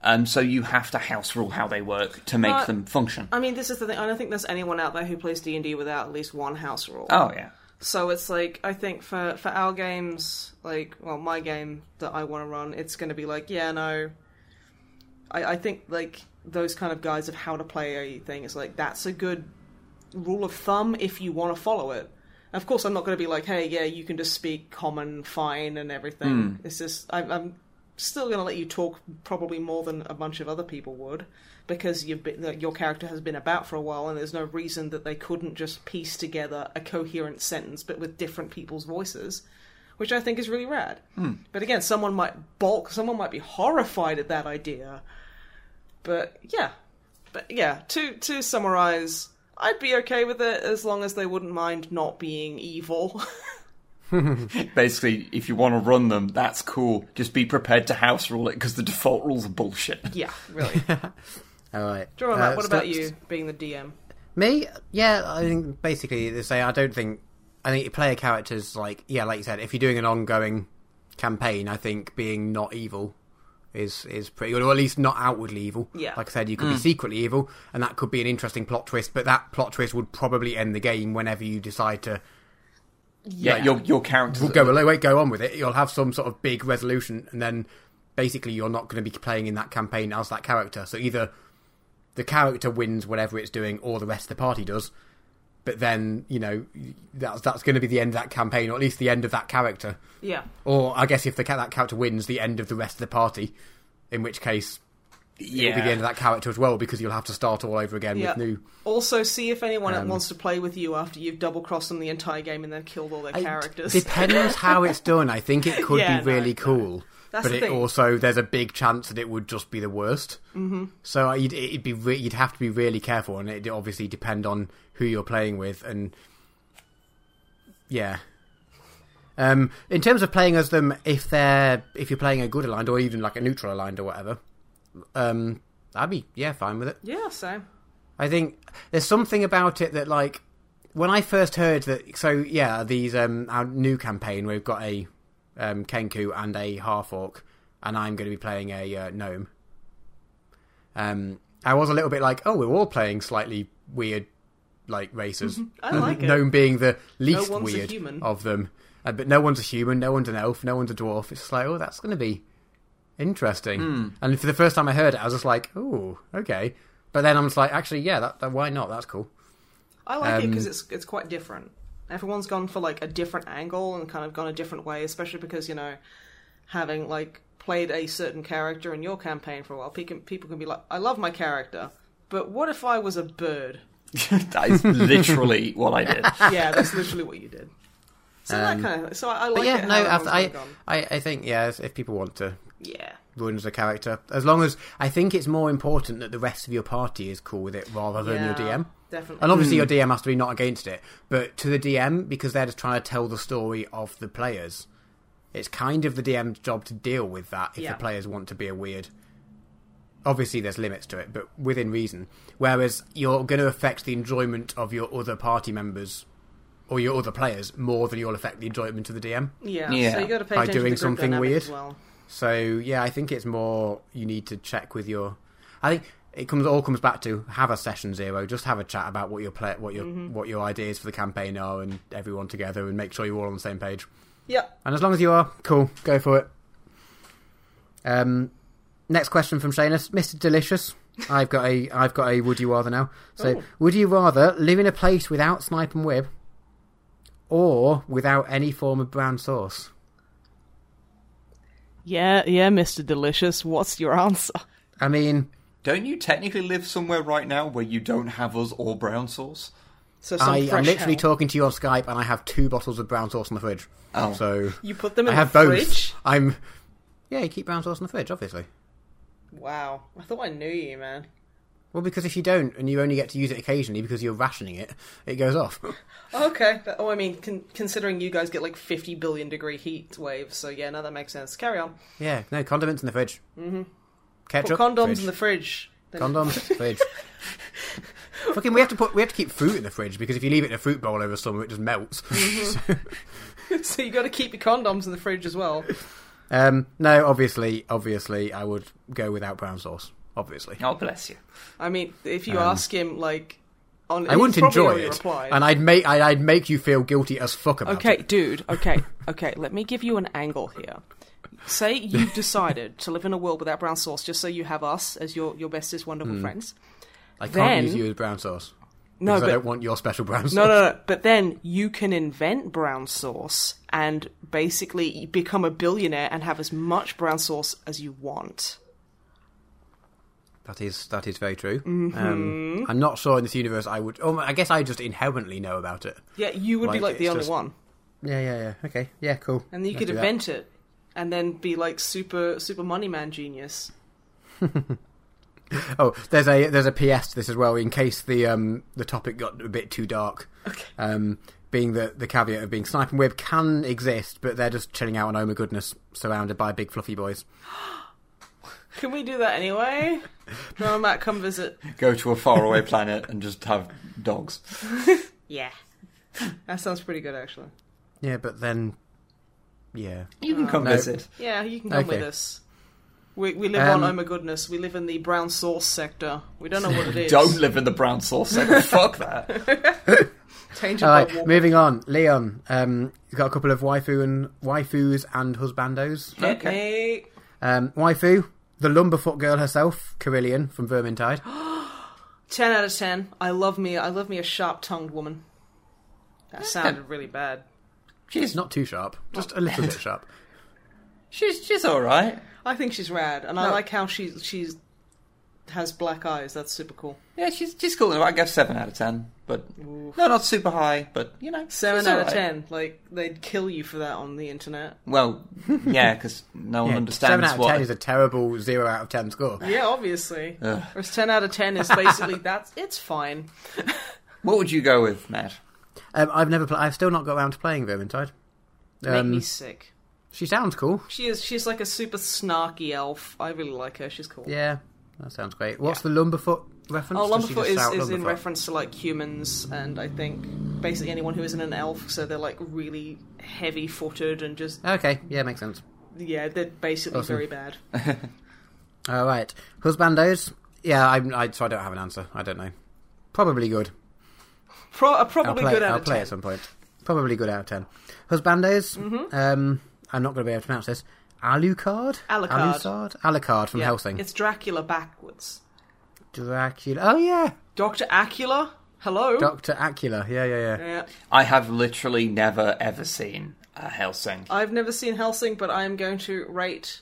Speaker 2: Um, so you have to house rule how they work to make
Speaker 1: Uh,
Speaker 2: them function.
Speaker 1: I mean, this is the thing. I don't think there's anyone out there who plays D and D without at least one house rule.
Speaker 2: oh yeah.
Speaker 1: So it's like I think for for our games, like well, my game that I want to run, it's going to be like yeah, no. I I think like those kind of guides of how to play a thing is like that's a good rule of thumb if you want to follow it. Of course, I'm not going to be like, hey, yeah, you can just speak common, fine, and everything. Hmm. It's just I'm, I'm still going to let you talk probably more than a bunch of other people would because you've been, your character has been about for a while and there's no reason that they couldn't just piece together a coherent sentence but with different people's voices which i think is really rad but again someone might balk someone might be horrified at that idea but yeah but yeah to to summarize i'd be okay with it as long as they wouldn't mind not being evil
Speaker 2: Basically, if you want to run them, that's cool. Just be prepared to house rule it because the default rules are bullshit.
Speaker 1: yeah really
Speaker 3: All right.
Speaker 1: Jordan,
Speaker 3: Uh,
Speaker 1: what about
Speaker 3: st-
Speaker 1: you being the dm
Speaker 3: Me? Yeah, I think basically they say I don't think I think player characters like yeah, like you said, if you're doing an ongoing campaign, I think being not evil is is pretty good, or at least not outwardly evil.
Speaker 1: Yeah.
Speaker 3: Like I said, you could be mm. secretly evil, and that could be an interesting plot twist. But that plot twist would probably end the game whenever you decide to
Speaker 2: Yeah,
Speaker 3: Like,
Speaker 2: your your characters.
Speaker 3: will go wait, go on with it. You'll have some sort of big resolution, and then basically you're not going to be playing in that campaign as that character. So either the character wins whatever it's doing, or the rest of the party does. But then you know that's that's going to be the end of that campaign, or at least the end of that character.
Speaker 1: Yeah.
Speaker 3: Or I guess if the that character wins, the end of the rest of the party. In which case,
Speaker 2: yeah.
Speaker 3: it'll be the end of that character as well, because you'll have to start all over again
Speaker 1: Yeah.
Speaker 3: with new.
Speaker 1: Also, see if anyone
Speaker 3: Um,
Speaker 1: wants to play with you after you've double crossed them the entire game and then killed all their characters.
Speaker 3: Depends how it's done. I think it could
Speaker 1: Yeah,
Speaker 3: be really
Speaker 1: no.
Speaker 3: cool,
Speaker 1: That's
Speaker 3: but it
Speaker 1: thing.
Speaker 3: also there's a big chance that it would just be the worst. Mm-hmm. So uh, you'd, it'd be re- you'd have to be really careful, and it obviously depend on who you're playing with, and yeah. Um, in terms of playing as them, if they're if you're playing a good aligned or even like a neutral aligned or whatever, um, I'd be yeah fine with it.
Speaker 1: yeah, same.
Speaker 3: I think there's something about it that like when I first heard that. So yeah, these um our new campaign we've got a um Kenku and a half orc, and I'm going to be playing a uh, gnome. Um, I was a little bit like, oh, we're all playing slightly weird like races.
Speaker 1: I like it.
Speaker 3: Gnome being the least
Speaker 1: one's a
Speaker 3: weird
Speaker 1: human.
Speaker 3: of them, uh, but no one's a human, no one's an elf, no one's a dwarf. It's just like, oh, that's going to be interesting. And for the first time I heard it, I was just like, oh, okay. But then I'm just like, actually, yeah, that, that why not? That's cool.
Speaker 1: I like it
Speaker 3: Um,
Speaker 1: because it's it's quite different. Everyone's gone for like a different angle and kind of gone a different way, especially because you know, having like played a certain character in your campaign for a while, people can, people can be like, I love my character, but what if I was a bird?
Speaker 2: that is literally what I did.
Speaker 1: Yeah, that's literally what you did. So that
Speaker 3: Um,
Speaker 1: kind of so I, I like
Speaker 3: yeah,
Speaker 1: it.
Speaker 3: no,
Speaker 1: how
Speaker 3: I, I. I, I think yeah, if people want to
Speaker 1: yeah,
Speaker 3: ruin the character, as long as I think it's more important that the rest of your party is cool with it rather than your DM.
Speaker 1: definitely.
Speaker 3: And obviously, your DM has to be not against it, but to the DM because they're just trying to tell the story of the players. It's kind of the DM's job to deal with that if
Speaker 1: Yeah.
Speaker 3: the players want to be a weird. Obviously, there's limits to it, but within reason. Whereas you're going to affect the enjoyment of your other party members or your other players more than you'll affect the enjoyment of the DM.
Speaker 1: yeah,
Speaker 2: Yeah.
Speaker 1: so you got to pay
Speaker 3: By
Speaker 1: attention
Speaker 3: doing
Speaker 1: to the
Speaker 3: something weird.
Speaker 1: as well.
Speaker 3: So yeah, I think it's more you need to check with your. I think it comes all comes back to have a session zero. Just have a chat about what your play, what your
Speaker 1: Mm-hmm.
Speaker 3: what your ideas for the campaign are, and everyone together, and make sure you're all on the same page.
Speaker 1: Yeah,
Speaker 3: And as long as you are, cool, go for it. Um, next question from Shanus, Mr. Delicious. I've got a I've got a would you rather now. So
Speaker 1: Oh.
Speaker 3: would you rather live in a place without snipe and Wib, or without any form of brown sauce?
Speaker 1: yeah, yeah, Mister Delicious. What's your answer?
Speaker 3: I mean,
Speaker 2: Don't you technically live somewhere right now where you don't have us or brown sauce?
Speaker 1: So some
Speaker 3: I am literally
Speaker 1: hell.
Speaker 3: talking to you on Skype, and I have two bottles of brown sauce in the fridge.
Speaker 2: Oh.
Speaker 3: So
Speaker 1: You put them in
Speaker 3: I have
Speaker 1: the
Speaker 3: both.
Speaker 1: fridge.
Speaker 3: I'm yeah, you keep brown sauce in the fridge, obviously.
Speaker 1: Wow, I thought I knew you, man.
Speaker 3: Well, because if you don't, and you only get to use it occasionally because you're rationing it, it goes off.
Speaker 1: Okay. Oh, I mean, con- considering you guys get like 50 billion degree heat waves, so yeah, no, that makes sense. Carry on.
Speaker 3: yeah, no condiments in the fridge. Mm-hmm.
Speaker 1: Put
Speaker 3: Ketchup.
Speaker 1: condoms
Speaker 3: fridge.
Speaker 1: in the fridge. Then-
Speaker 3: condoms fridge. Fucking, we have to put we have to keep fruit in the fridge because if you leave it in a fruit bowl over summer, it just melts.
Speaker 1: so you got to keep your condoms in the fridge as well.
Speaker 3: Um, no, obviously, obviously, I would go without brown sauce. Obviously,
Speaker 2: Oh, bless you.
Speaker 1: I mean, if you
Speaker 3: Um,
Speaker 1: ask him, like, on,
Speaker 3: I wouldn't enjoy it,
Speaker 1: replied.
Speaker 3: and I'd make I'd, I'd make you feel guilty as fuck about
Speaker 1: Okay,
Speaker 3: it.
Speaker 1: Okay, dude. Okay, okay. Let me give you an angle here. Say you've decided to live in a world without brown sauce, just so you have us as your your bestest, wonderful friends.
Speaker 3: I can't use you as brown sauce.
Speaker 1: No,
Speaker 3: because I don't want your special brown sauce.
Speaker 1: No, no, no. But then you can invent brown sauce and basically become a billionaire and have as much brown sauce as you want.
Speaker 3: That is that is very true.
Speaker 1: Mm-hmm.
Speaker 3: Um, I'm not sure in this universe I would. Oh, I guess I just inherently know about it.
Speaker 1: Yeah, you would be
Speaker 3: Like,
Speaker 1: like the only
Speaker 3: just-
Speaker 1: one,
Speaker 3: Yeah, yeah, yeah. Okay, yeah, cool.
Speaker 1: and then you
Speaker 3: Let's
Speaker 1: could
Speaker 3: do that.
Speaker 1: invent it, and then be like super super money man genius.
Speaker 3: Oh, there's a there's a PS to this as well in case the um the topic got a bit too dark.
Speaker 1: Okay.
Speaker 3: Um, being the the caveat of being snipe and Wib can exist, but they're just chilling out on Oh my goodness, surrounded by big fluffy boys.
Speaker 1: Can we do that anyway? No, Matt, come visit.
Speaker 2: Go to a faraway planet and just have dogs.
Speaker 1: Yeah, that sounds pretty good actually.
Speaker 3: Yeah, but then, yeah,
Speaker 2: You can come
Speaker 3: No.
Speaker 2: visit.
Speaker 1: Yeah, you can come
Speaker 3: Okay.
Speaker 1: with us. We, we live
Speaker 3: Um,
Speaker 1: on, oh my goodness, we live in the brown sauce sector. We don't know what it is.
Speaker 2: Don't live in the brown sauce sector. Fuck that.
Speaker 1: Tainted
Speaker 3: All
Speaker 1: by
Speaker 3: moving on. Leon, um, you've got a couple of waifu and waifus and husbandos.
Speaker 1: Me.
Speaker 3: Um, waifu, the Lumberfoot girl herself, Kerillian from Vermintide.
Speaker 1: 10 out of 10. I love me, I love me a sharp-tongued woman. That sounded really bad.
Speaker 2: She's
Speaker 3: Not too sharp, just a little bit sharp.
Speaker 2: she's she's all right.
Speaker 1: I think she's rad, and I
Speaker 2: No.
Speaker 1: like how she she's has black eyes. That's super cool.
Speaker 2: Yeah, she's she's cool. I guess seven out of ten, but no, not super high. But you know,
Speaker 1: Seven
Speaker 2: she's
Speaker 1: out of
Speaker 2: alright.
Speaker 1: ten. Like they'd kill you for that on the internet.
Speaker 2: Well, yeah, because no one
Speaker 3: Yeah,
Speaker 2: understands
Speaker 3: Seven out of
Speaker 2: what.
Speaker 3: ten is a terrible zero out of ten score.
Speaker 1: Yeah, obviously.
Speaker 2: Ugh.
Speaker 1: Whereas ten out of ten is basically that's it's fine.
Speaker 2: What would you go with, Matt?
Speaker 3: Um, I've never, pl- I've still not got around to playing Vermintide.
Speaker 1: Make me
Speaker 3: Um,
Speaker 1: sick.
Speaker 3: She sounds cool.
Speaker 1: She is she's like a super snarky elf. I really like her. She's cool.
Speaker 3: Yeah, that sounds great. What's the Lumberfoot reference?
Speaker 1: Oh,
Speaker 3: Does she
Speaker 1: Lumberfoot
Speaker 3: just
Speaker 1: is,
Speaker 3: shout
Speaker 1: is in
Speaker 3: Lumberfoot?
Speaker 1: reference to like humans and I think basically anyone who isn't an elf, so they're like really heavy footed and just
Speaker 3: Okay, yeah, makes sense.
Speaker 1: yeah, they're basically
Speaker 3: Awesome.
Speaker 1: very bad.
Speaker 3: All right, husbandos. Yeah, I'm, I, so I don't have an answer. I don't know. Probably good.
Speaker 1: Pro- a
Speaker 3: I'll
Speaker 1: probably
Speaker 3: play.
Speaker 1: good out
Speaker 3: I'll
Speaker 1: of
Speaker 3: play
Speaker 1: 10.
Speaker 3: at some point. Probably good out of ten. Husbandos.
Speaker 1: Mm-hmm.
Speaker 3: Um, I'm not going to be able to pronounce this. Alucard.
Speaker 1: Alucard.
Speaker 3: Alucard. Alucard from
Speaker 1: Yeah,
Speaker 3: Hellsing.
Speaker 1: It's Dracula backwards.
Speaker 3: Dracula. Oh yeah,
Speaker 1: Doctor Acula. Hello.
Speaker 3: Doctor Acula. Yeah, yeah, yeah.
Speaker 1: yeah.
Speaker 2: I have literally never ever seen a Hellsing.
Speaker 1: I've never seen Hellsing, but I am going to rate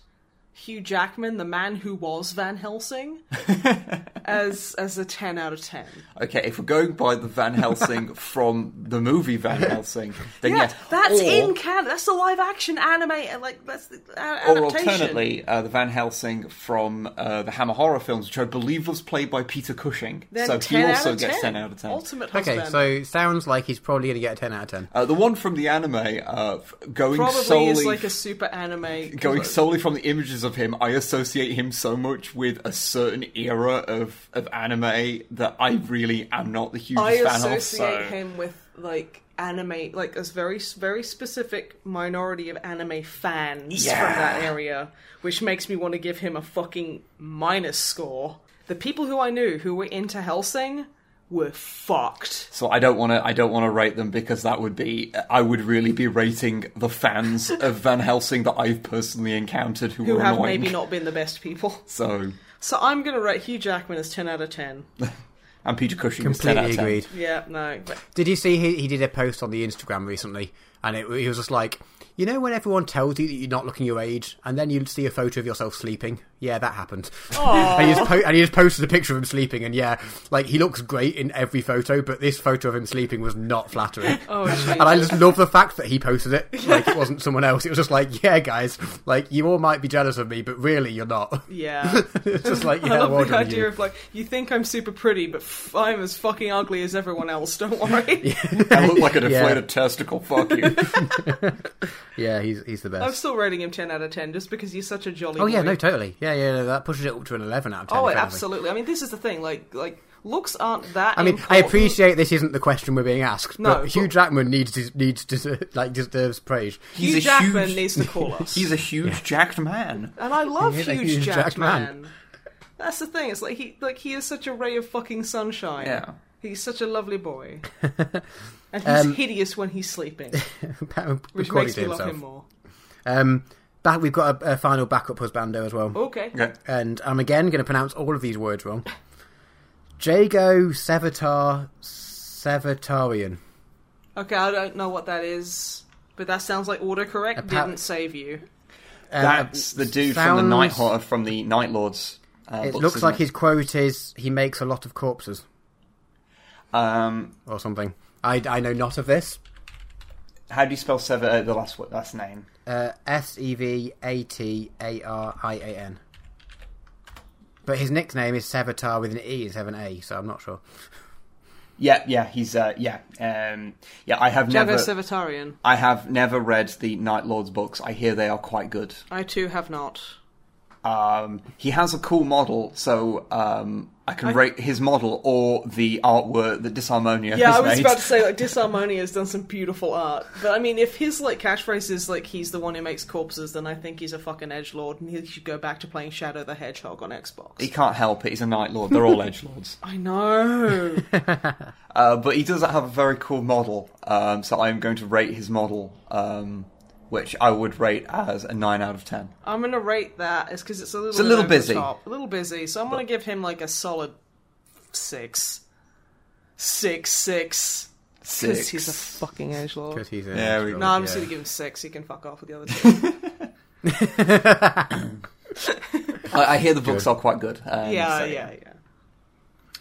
Speaker 1: Hugh Jackman, the man who was Van Helsing, as as a ten out of ten.
Speaker 2: Okay, if we're going by the Van Helsing from the movie Van Helsing, then
Speaker 1: Yeah,
Speaker 2: yes.
Speaker 1: that's
Speaker 2: or,
Speaker 1: in canon. That's the live action anime, like that's the a-
Speaker 2: Or
Speaker 1: adaptation.
Speaker 2: alternately, uh, the Van Helsing from uh, the Hammer horror films, which I believe was played by Peter Cushing.
Speaker 1: Then
Speaker 2: so
Speaker 1: 10
Speaker 2: he
Speaker 1: out
Speaker 2: also
Speaker 1: of
Speaker 2: gets
Speaker 1: 10.
Speaker 2: 10 out of 10.
Speaker 1: Ultimate
Speaker 3: Okay,
Speaker 1: husband.
Speaker 3: so it sounds like he's probably going to get a ten out of ten.
Speaker 2: Uh, the one from the anime, uh, going
Speaker 1: probably
Speaker 2: solely
Speaker 1: is like a super anime.
Speaker 2: going solely from the images of him, I associate him so much with a certain era of, of anime that I really am not the hugest
Speaker 1: I
Speaker 2: fan of.
Speaker 1: associate
Speaker 2: So
Speaker 1: him with like anime, like a very very specific minority of anime fans
Speaker 2: Yeah.
Speaker 1: from that area, which makes me want to give him a fucking minus score. The people who I knew who were into Hellsing were fucked.
Speaker 2: So I don't want to. I don't want to rate them because that would be. I would really be rating the fans of Van Helsing that I've personally encountered who,
Speaker 1: Who
Speaker 2: were
Speaker 1: have
Speaker 2: annoying.
Speaker 1: maybe not been the best people.
Speaker 2: So
Speaker 1: So I'm gonna rate Hugh Jackman as ten out of ten.
Speaker 2: and Peter Cushing is ten out
Speaker 3: Completely
Speaker 2: of ten.
Speaker 3: agreed.
Speaker 1: Yeah, no. But
Speaker 3: Did you see he, he did a post on the Instagram recently, and it, he was just like, you know, when everyone tells you that you're not looking your age, and then you see a photo of yourself sleeping. Yeah, that happened. and, he just po- and he just posted a picture of him sleeping, and yeah, like he looks great in every photo, but this photo of him sleeping was not flattering.
Speaker 1: oh,
Speaker 3: And I just love the fact that he posted it, like it wasn't someone else. It was just like, yeah, guys, like you all might be jealous of me, but really you're not.
Speaker 1: yeah.
Speaker 3: it's just like,
Speaker 1: I love
Speaker 3: well
Speaker 1: the idea
Speaker 3: you.
Speaker 1: of like you think I'm super pretty, but f- I'm as fucking ugly as everyone else. Don't worry.
Speaker 2: I look like a
Speaker 3: Yeah.
Speaker 2: deflated testicle. Fuck you.
Speaker 3: Yeah, he's he's the best.
Speaker 1: I'm still rating him ten out of ten just because he's such a jolly.
Speaker 3: Oh yeah, no, totally. Yeah, yeah, no, that pushes it up to an eleven out of ten.
Speaker 1: Oh,
Speaker 3: if
Speaker 1: absolutely. I mean, this is the thing. Like, like looks aren't that.
Speaker 3: I mean, I appreciate this isn't the question we're being asked,
Speaker 1: No,
Speaker 3: but Hugh
Speaker 1: but-
Speaker 3: Jackman needs to, needs to, like deserves praise.
Speaker 1: Hugh
Speaker 2: He's a
Speaker 1: Jackman
Speaker 2: huge-
Speaker 1: needs to call us.
Speaker 2: He's a huge jacked man.
Speaker 1: and I love huge,
Speaker 3: huge
Speaker 1: Jack,
Speaker 3: jacked man.
Speaker 1: man. That's the thing. It's like he, like he is such a ray of fucking sunshine.
Speaker 2: Yeah.
Speaker 1: He's such a lovely boy, and he's
Speaker 3: Um,
Speaker 1: hideous when he's sleeping, which makes
Speaker 3: to
Speaker 1: me love
Speaker 3: himself.
Speaker 1: him more.
Speaker 3: Um, back, we've got a, a final backup husbando as well,
Speaker 1: Okay.
Speaker 2: Okay.
Speaker 3: and I'm again going to pronounce all of these words wrong. Jago Sevatar Sevatarian.
Speaker 1: Okay, I don't know what that is, but that sounds like autocorrect
Speaker 3: Appa-
Speaker 1: didn't save you.
Speaker 3: Um,
Speaker 2: That's the dude from the Night Horror from the Night Lords. Uh,
Speaker 3: It
Speaker 2: books,
Speaker 3: looks
Speaker 2: isn't
Speaker 3: like his quote is he makes a lot of corpses
Speaker 2: Um,
Speaker 3: or something. I, I know not of this.
Speaker 2: how do you spell Sever? Uh, the last last name.
Speaker 3: Uh, S E V A T A R I A N. But his nickname is Sevatar with an E instead of an A, so I'm not sure.
Speaker 2: Yeah, yeah, he's uh, yeah, um, yeah. I have
Speaker 1: Jago
Speaker 2: never,
Speaker 1: Sevatarian.
Speaker 2: I have never read the Night Lords books. I hear they are quite good.
Speaker 1: I too have not.
Speaker 2: Um, he has a cool model, so um, I can
Speaker 1: I-
Speaker 2: rate his model or the artwork that Disharmonia
Speaker 1: Yeah, I was
Speaker 2: made.
Speaker 1: about to say like Disharmonia has done some beautiful art, but I mean, if his like catchphrase is like he's the one who makes corpses, then I think he's a fucking edge lord, and he should go back to playing Shadow the Hedgehog on Xbox.
Speaker 2: He can't help it. He's a Night Lord. They're all Edge Lords.
Speaker 1: I know.
Speaker 2: Uh, but he does have a very cool model, um, so I'm going to rate his model, um, which I would rate as a 9 out of 10.
Speaker 1: I'm gonna rate that is because it's a little
Speaker 2: It's a little
Speaker 1: over the
Speaker 2: busy.
Speaker 1: top, a little busy. So I'm gonna give him like a solid six, six, six. Because
Speaker 2: Six.
Speaker 1: he's a fucking edge lord.
Speaker 3: Because he's a
Speaker 2: There we go.
Speaker 1: No, I'm just
Speaker 3: yeah.
Speaker 1: gonna give him six. He can fuck off with the other two.
Speaker 2: I, I hear the books
Speaker 3: Good.
Speaker 2: are quite good. Um,
Speaker 1: yeah,
Speaker 2: so,
Speaker 1: yeah, yeah.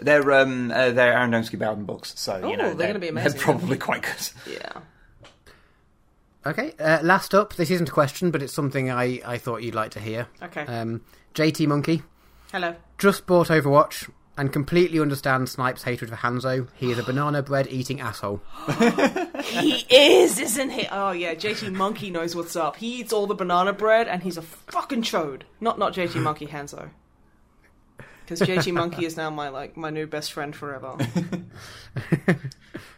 Speaker 2: They're um, uh, they're Aaron Dembski-Bowden books, so
Speaker 1: Oh,
Speaker 2: you know
Speaker 1: they're gonna be amazing.
Speaker 2: They're probably quite good.
Speaker 1: Yeah.
Speaker 3: Okay, uh, last up, this isn't a question, but it's something I, I thought you'd like to hear.
Speaker 1: Okay.
Speaker 3: Um, JT Monkey
Speaker 1: Hello.
Speaker 3: just bought Overwatch and completely understands Snipe's hatred for Hanzo. He is a banana bread eating asshole.
Speaker 1: He is, isn't he? Oh yeah, JT Monkey knows what's up. He eats all the banana bread, and he's a fucking chode. Not not JT Monkey Hanzo. Because JT Monkey is now my like my new best friend forever.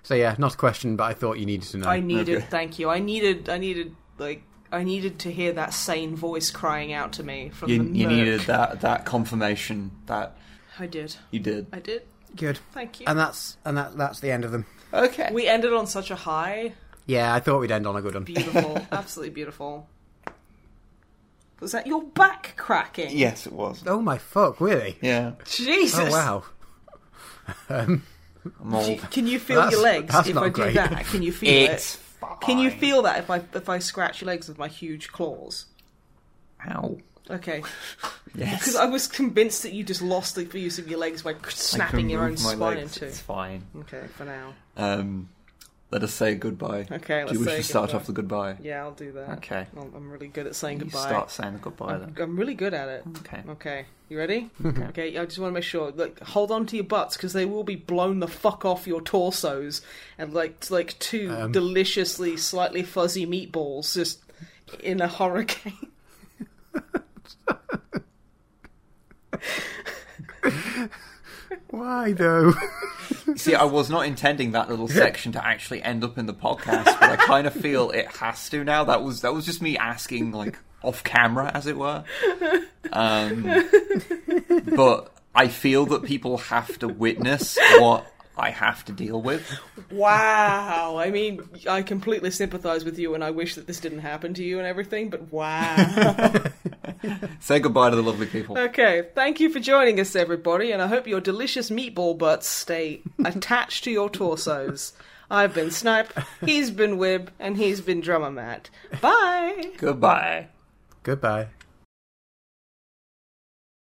Speaker 3: So yeah, not a question, but I thought you needed to know.
Speaker 1: I needed,
Speaker 2: Okay.
Speaker 1: thank you. I needed, I needed like. I needed to hear that sane voice crying out to me from
Speaker 2: You,
Speaker 1: the
Speaker 2: you
Speaker 1: murk.
Speaker 2: needed that that confirmation that
Speaker 1: I did.
Speaker 2: you did.
Speaker 1: I did.
Speaker 3: Good.
Speaker 1: Thank you.
Speaker 3: And that's and that that's the end of them.
Speaker 2: Okay.
Speaker 1: we ended on such a high.
Speaker 3: Yeah, I thought we'd end on a good one.
Speaker 1: Beautiful. absolutely beautiful. Was that your back cracking?
Speaker 2: yes, it was.
Speaker 3: Oh my fuck, really?
Speaker 2: Yeah.
Speaker 1: Jesus.
Speaker 3: Oh wow. Um,
Speaker 2: I'm all,
Speaker 1: Can you feel
Speaker 3: That's-
Speaker 1: your legs
Speaker 3: that's
Speaker 1: if
Speaker 3: not
Speaker 1: I do
Speaker 3: great.
Speaker 1: that? Can you feel
Speaker 2: it's
Speaker 1: it?
Speaker 2: fine.
Speaker 1: Can you feel that if I if I scratch your legs with my huge claws?
Speaker 2: Ow.
Speaker 1: Okay,
Speaker 2: Yes.
Speaker 1: because I was convinced that you just lost the use of your legs by snapping your own spine
Speaker 2: legs,
Speaker 1: into.
Speaker 2: It's fine.
Speaker 1: Okay, for now.
Speaker 2: Um, let us say goodbye.
Speaker 1: Okay, let's
Speaker 2: Do you wish
Speaker 1: say
Speaker 2: to start off the goodbye?
Speaker 1: Yeah, I'll do that.
Speaker 2: Okay.
Speaker 1: I'm, I'm really good at saying
Speaker 2: You
Speaker 1: goodbye.
Speaker 2: start saying the goodbye
Speaker 1: I'm,
Speaker 2: then.
Speaker 1: I'm really good at it.
Speaker 2: Okay.
Speaker 1: Okay, you ready?
Speaker 2: Okay.
Speaker 1: Okay, I just want to make sure. Like, hold on to your butts because they will be blown the fuck off your torsos, and like like two
Speaker 3: Um.
Speaker 1: deliciously slightly fuzzy meatballs just in a hurricane.
Speaker 3: why though?
Speaker 2: See, I was not intending that little section to actually end up in the podcast, but I kind of feel it has to now. That was that was just me asking, like off camera, as it were. Um, but I feel that people have to witness what I have to deal with.
Speaker 1: Wow. I mean, I completely sympathise with you, and I wish that this didn't happen to you and everything. But wow.
Speaker 2: Say goodbye to the lovely people.
Speaker 1: Okay, thank you for joining us, everybody, and I hope your delicious meatball butts stay attached to your torsos. I've been Snipe, he's been Wib, and he's been Drummer Matt. Bye!
Speaker 2: Goodbye.
Speaker 3: Goodbye.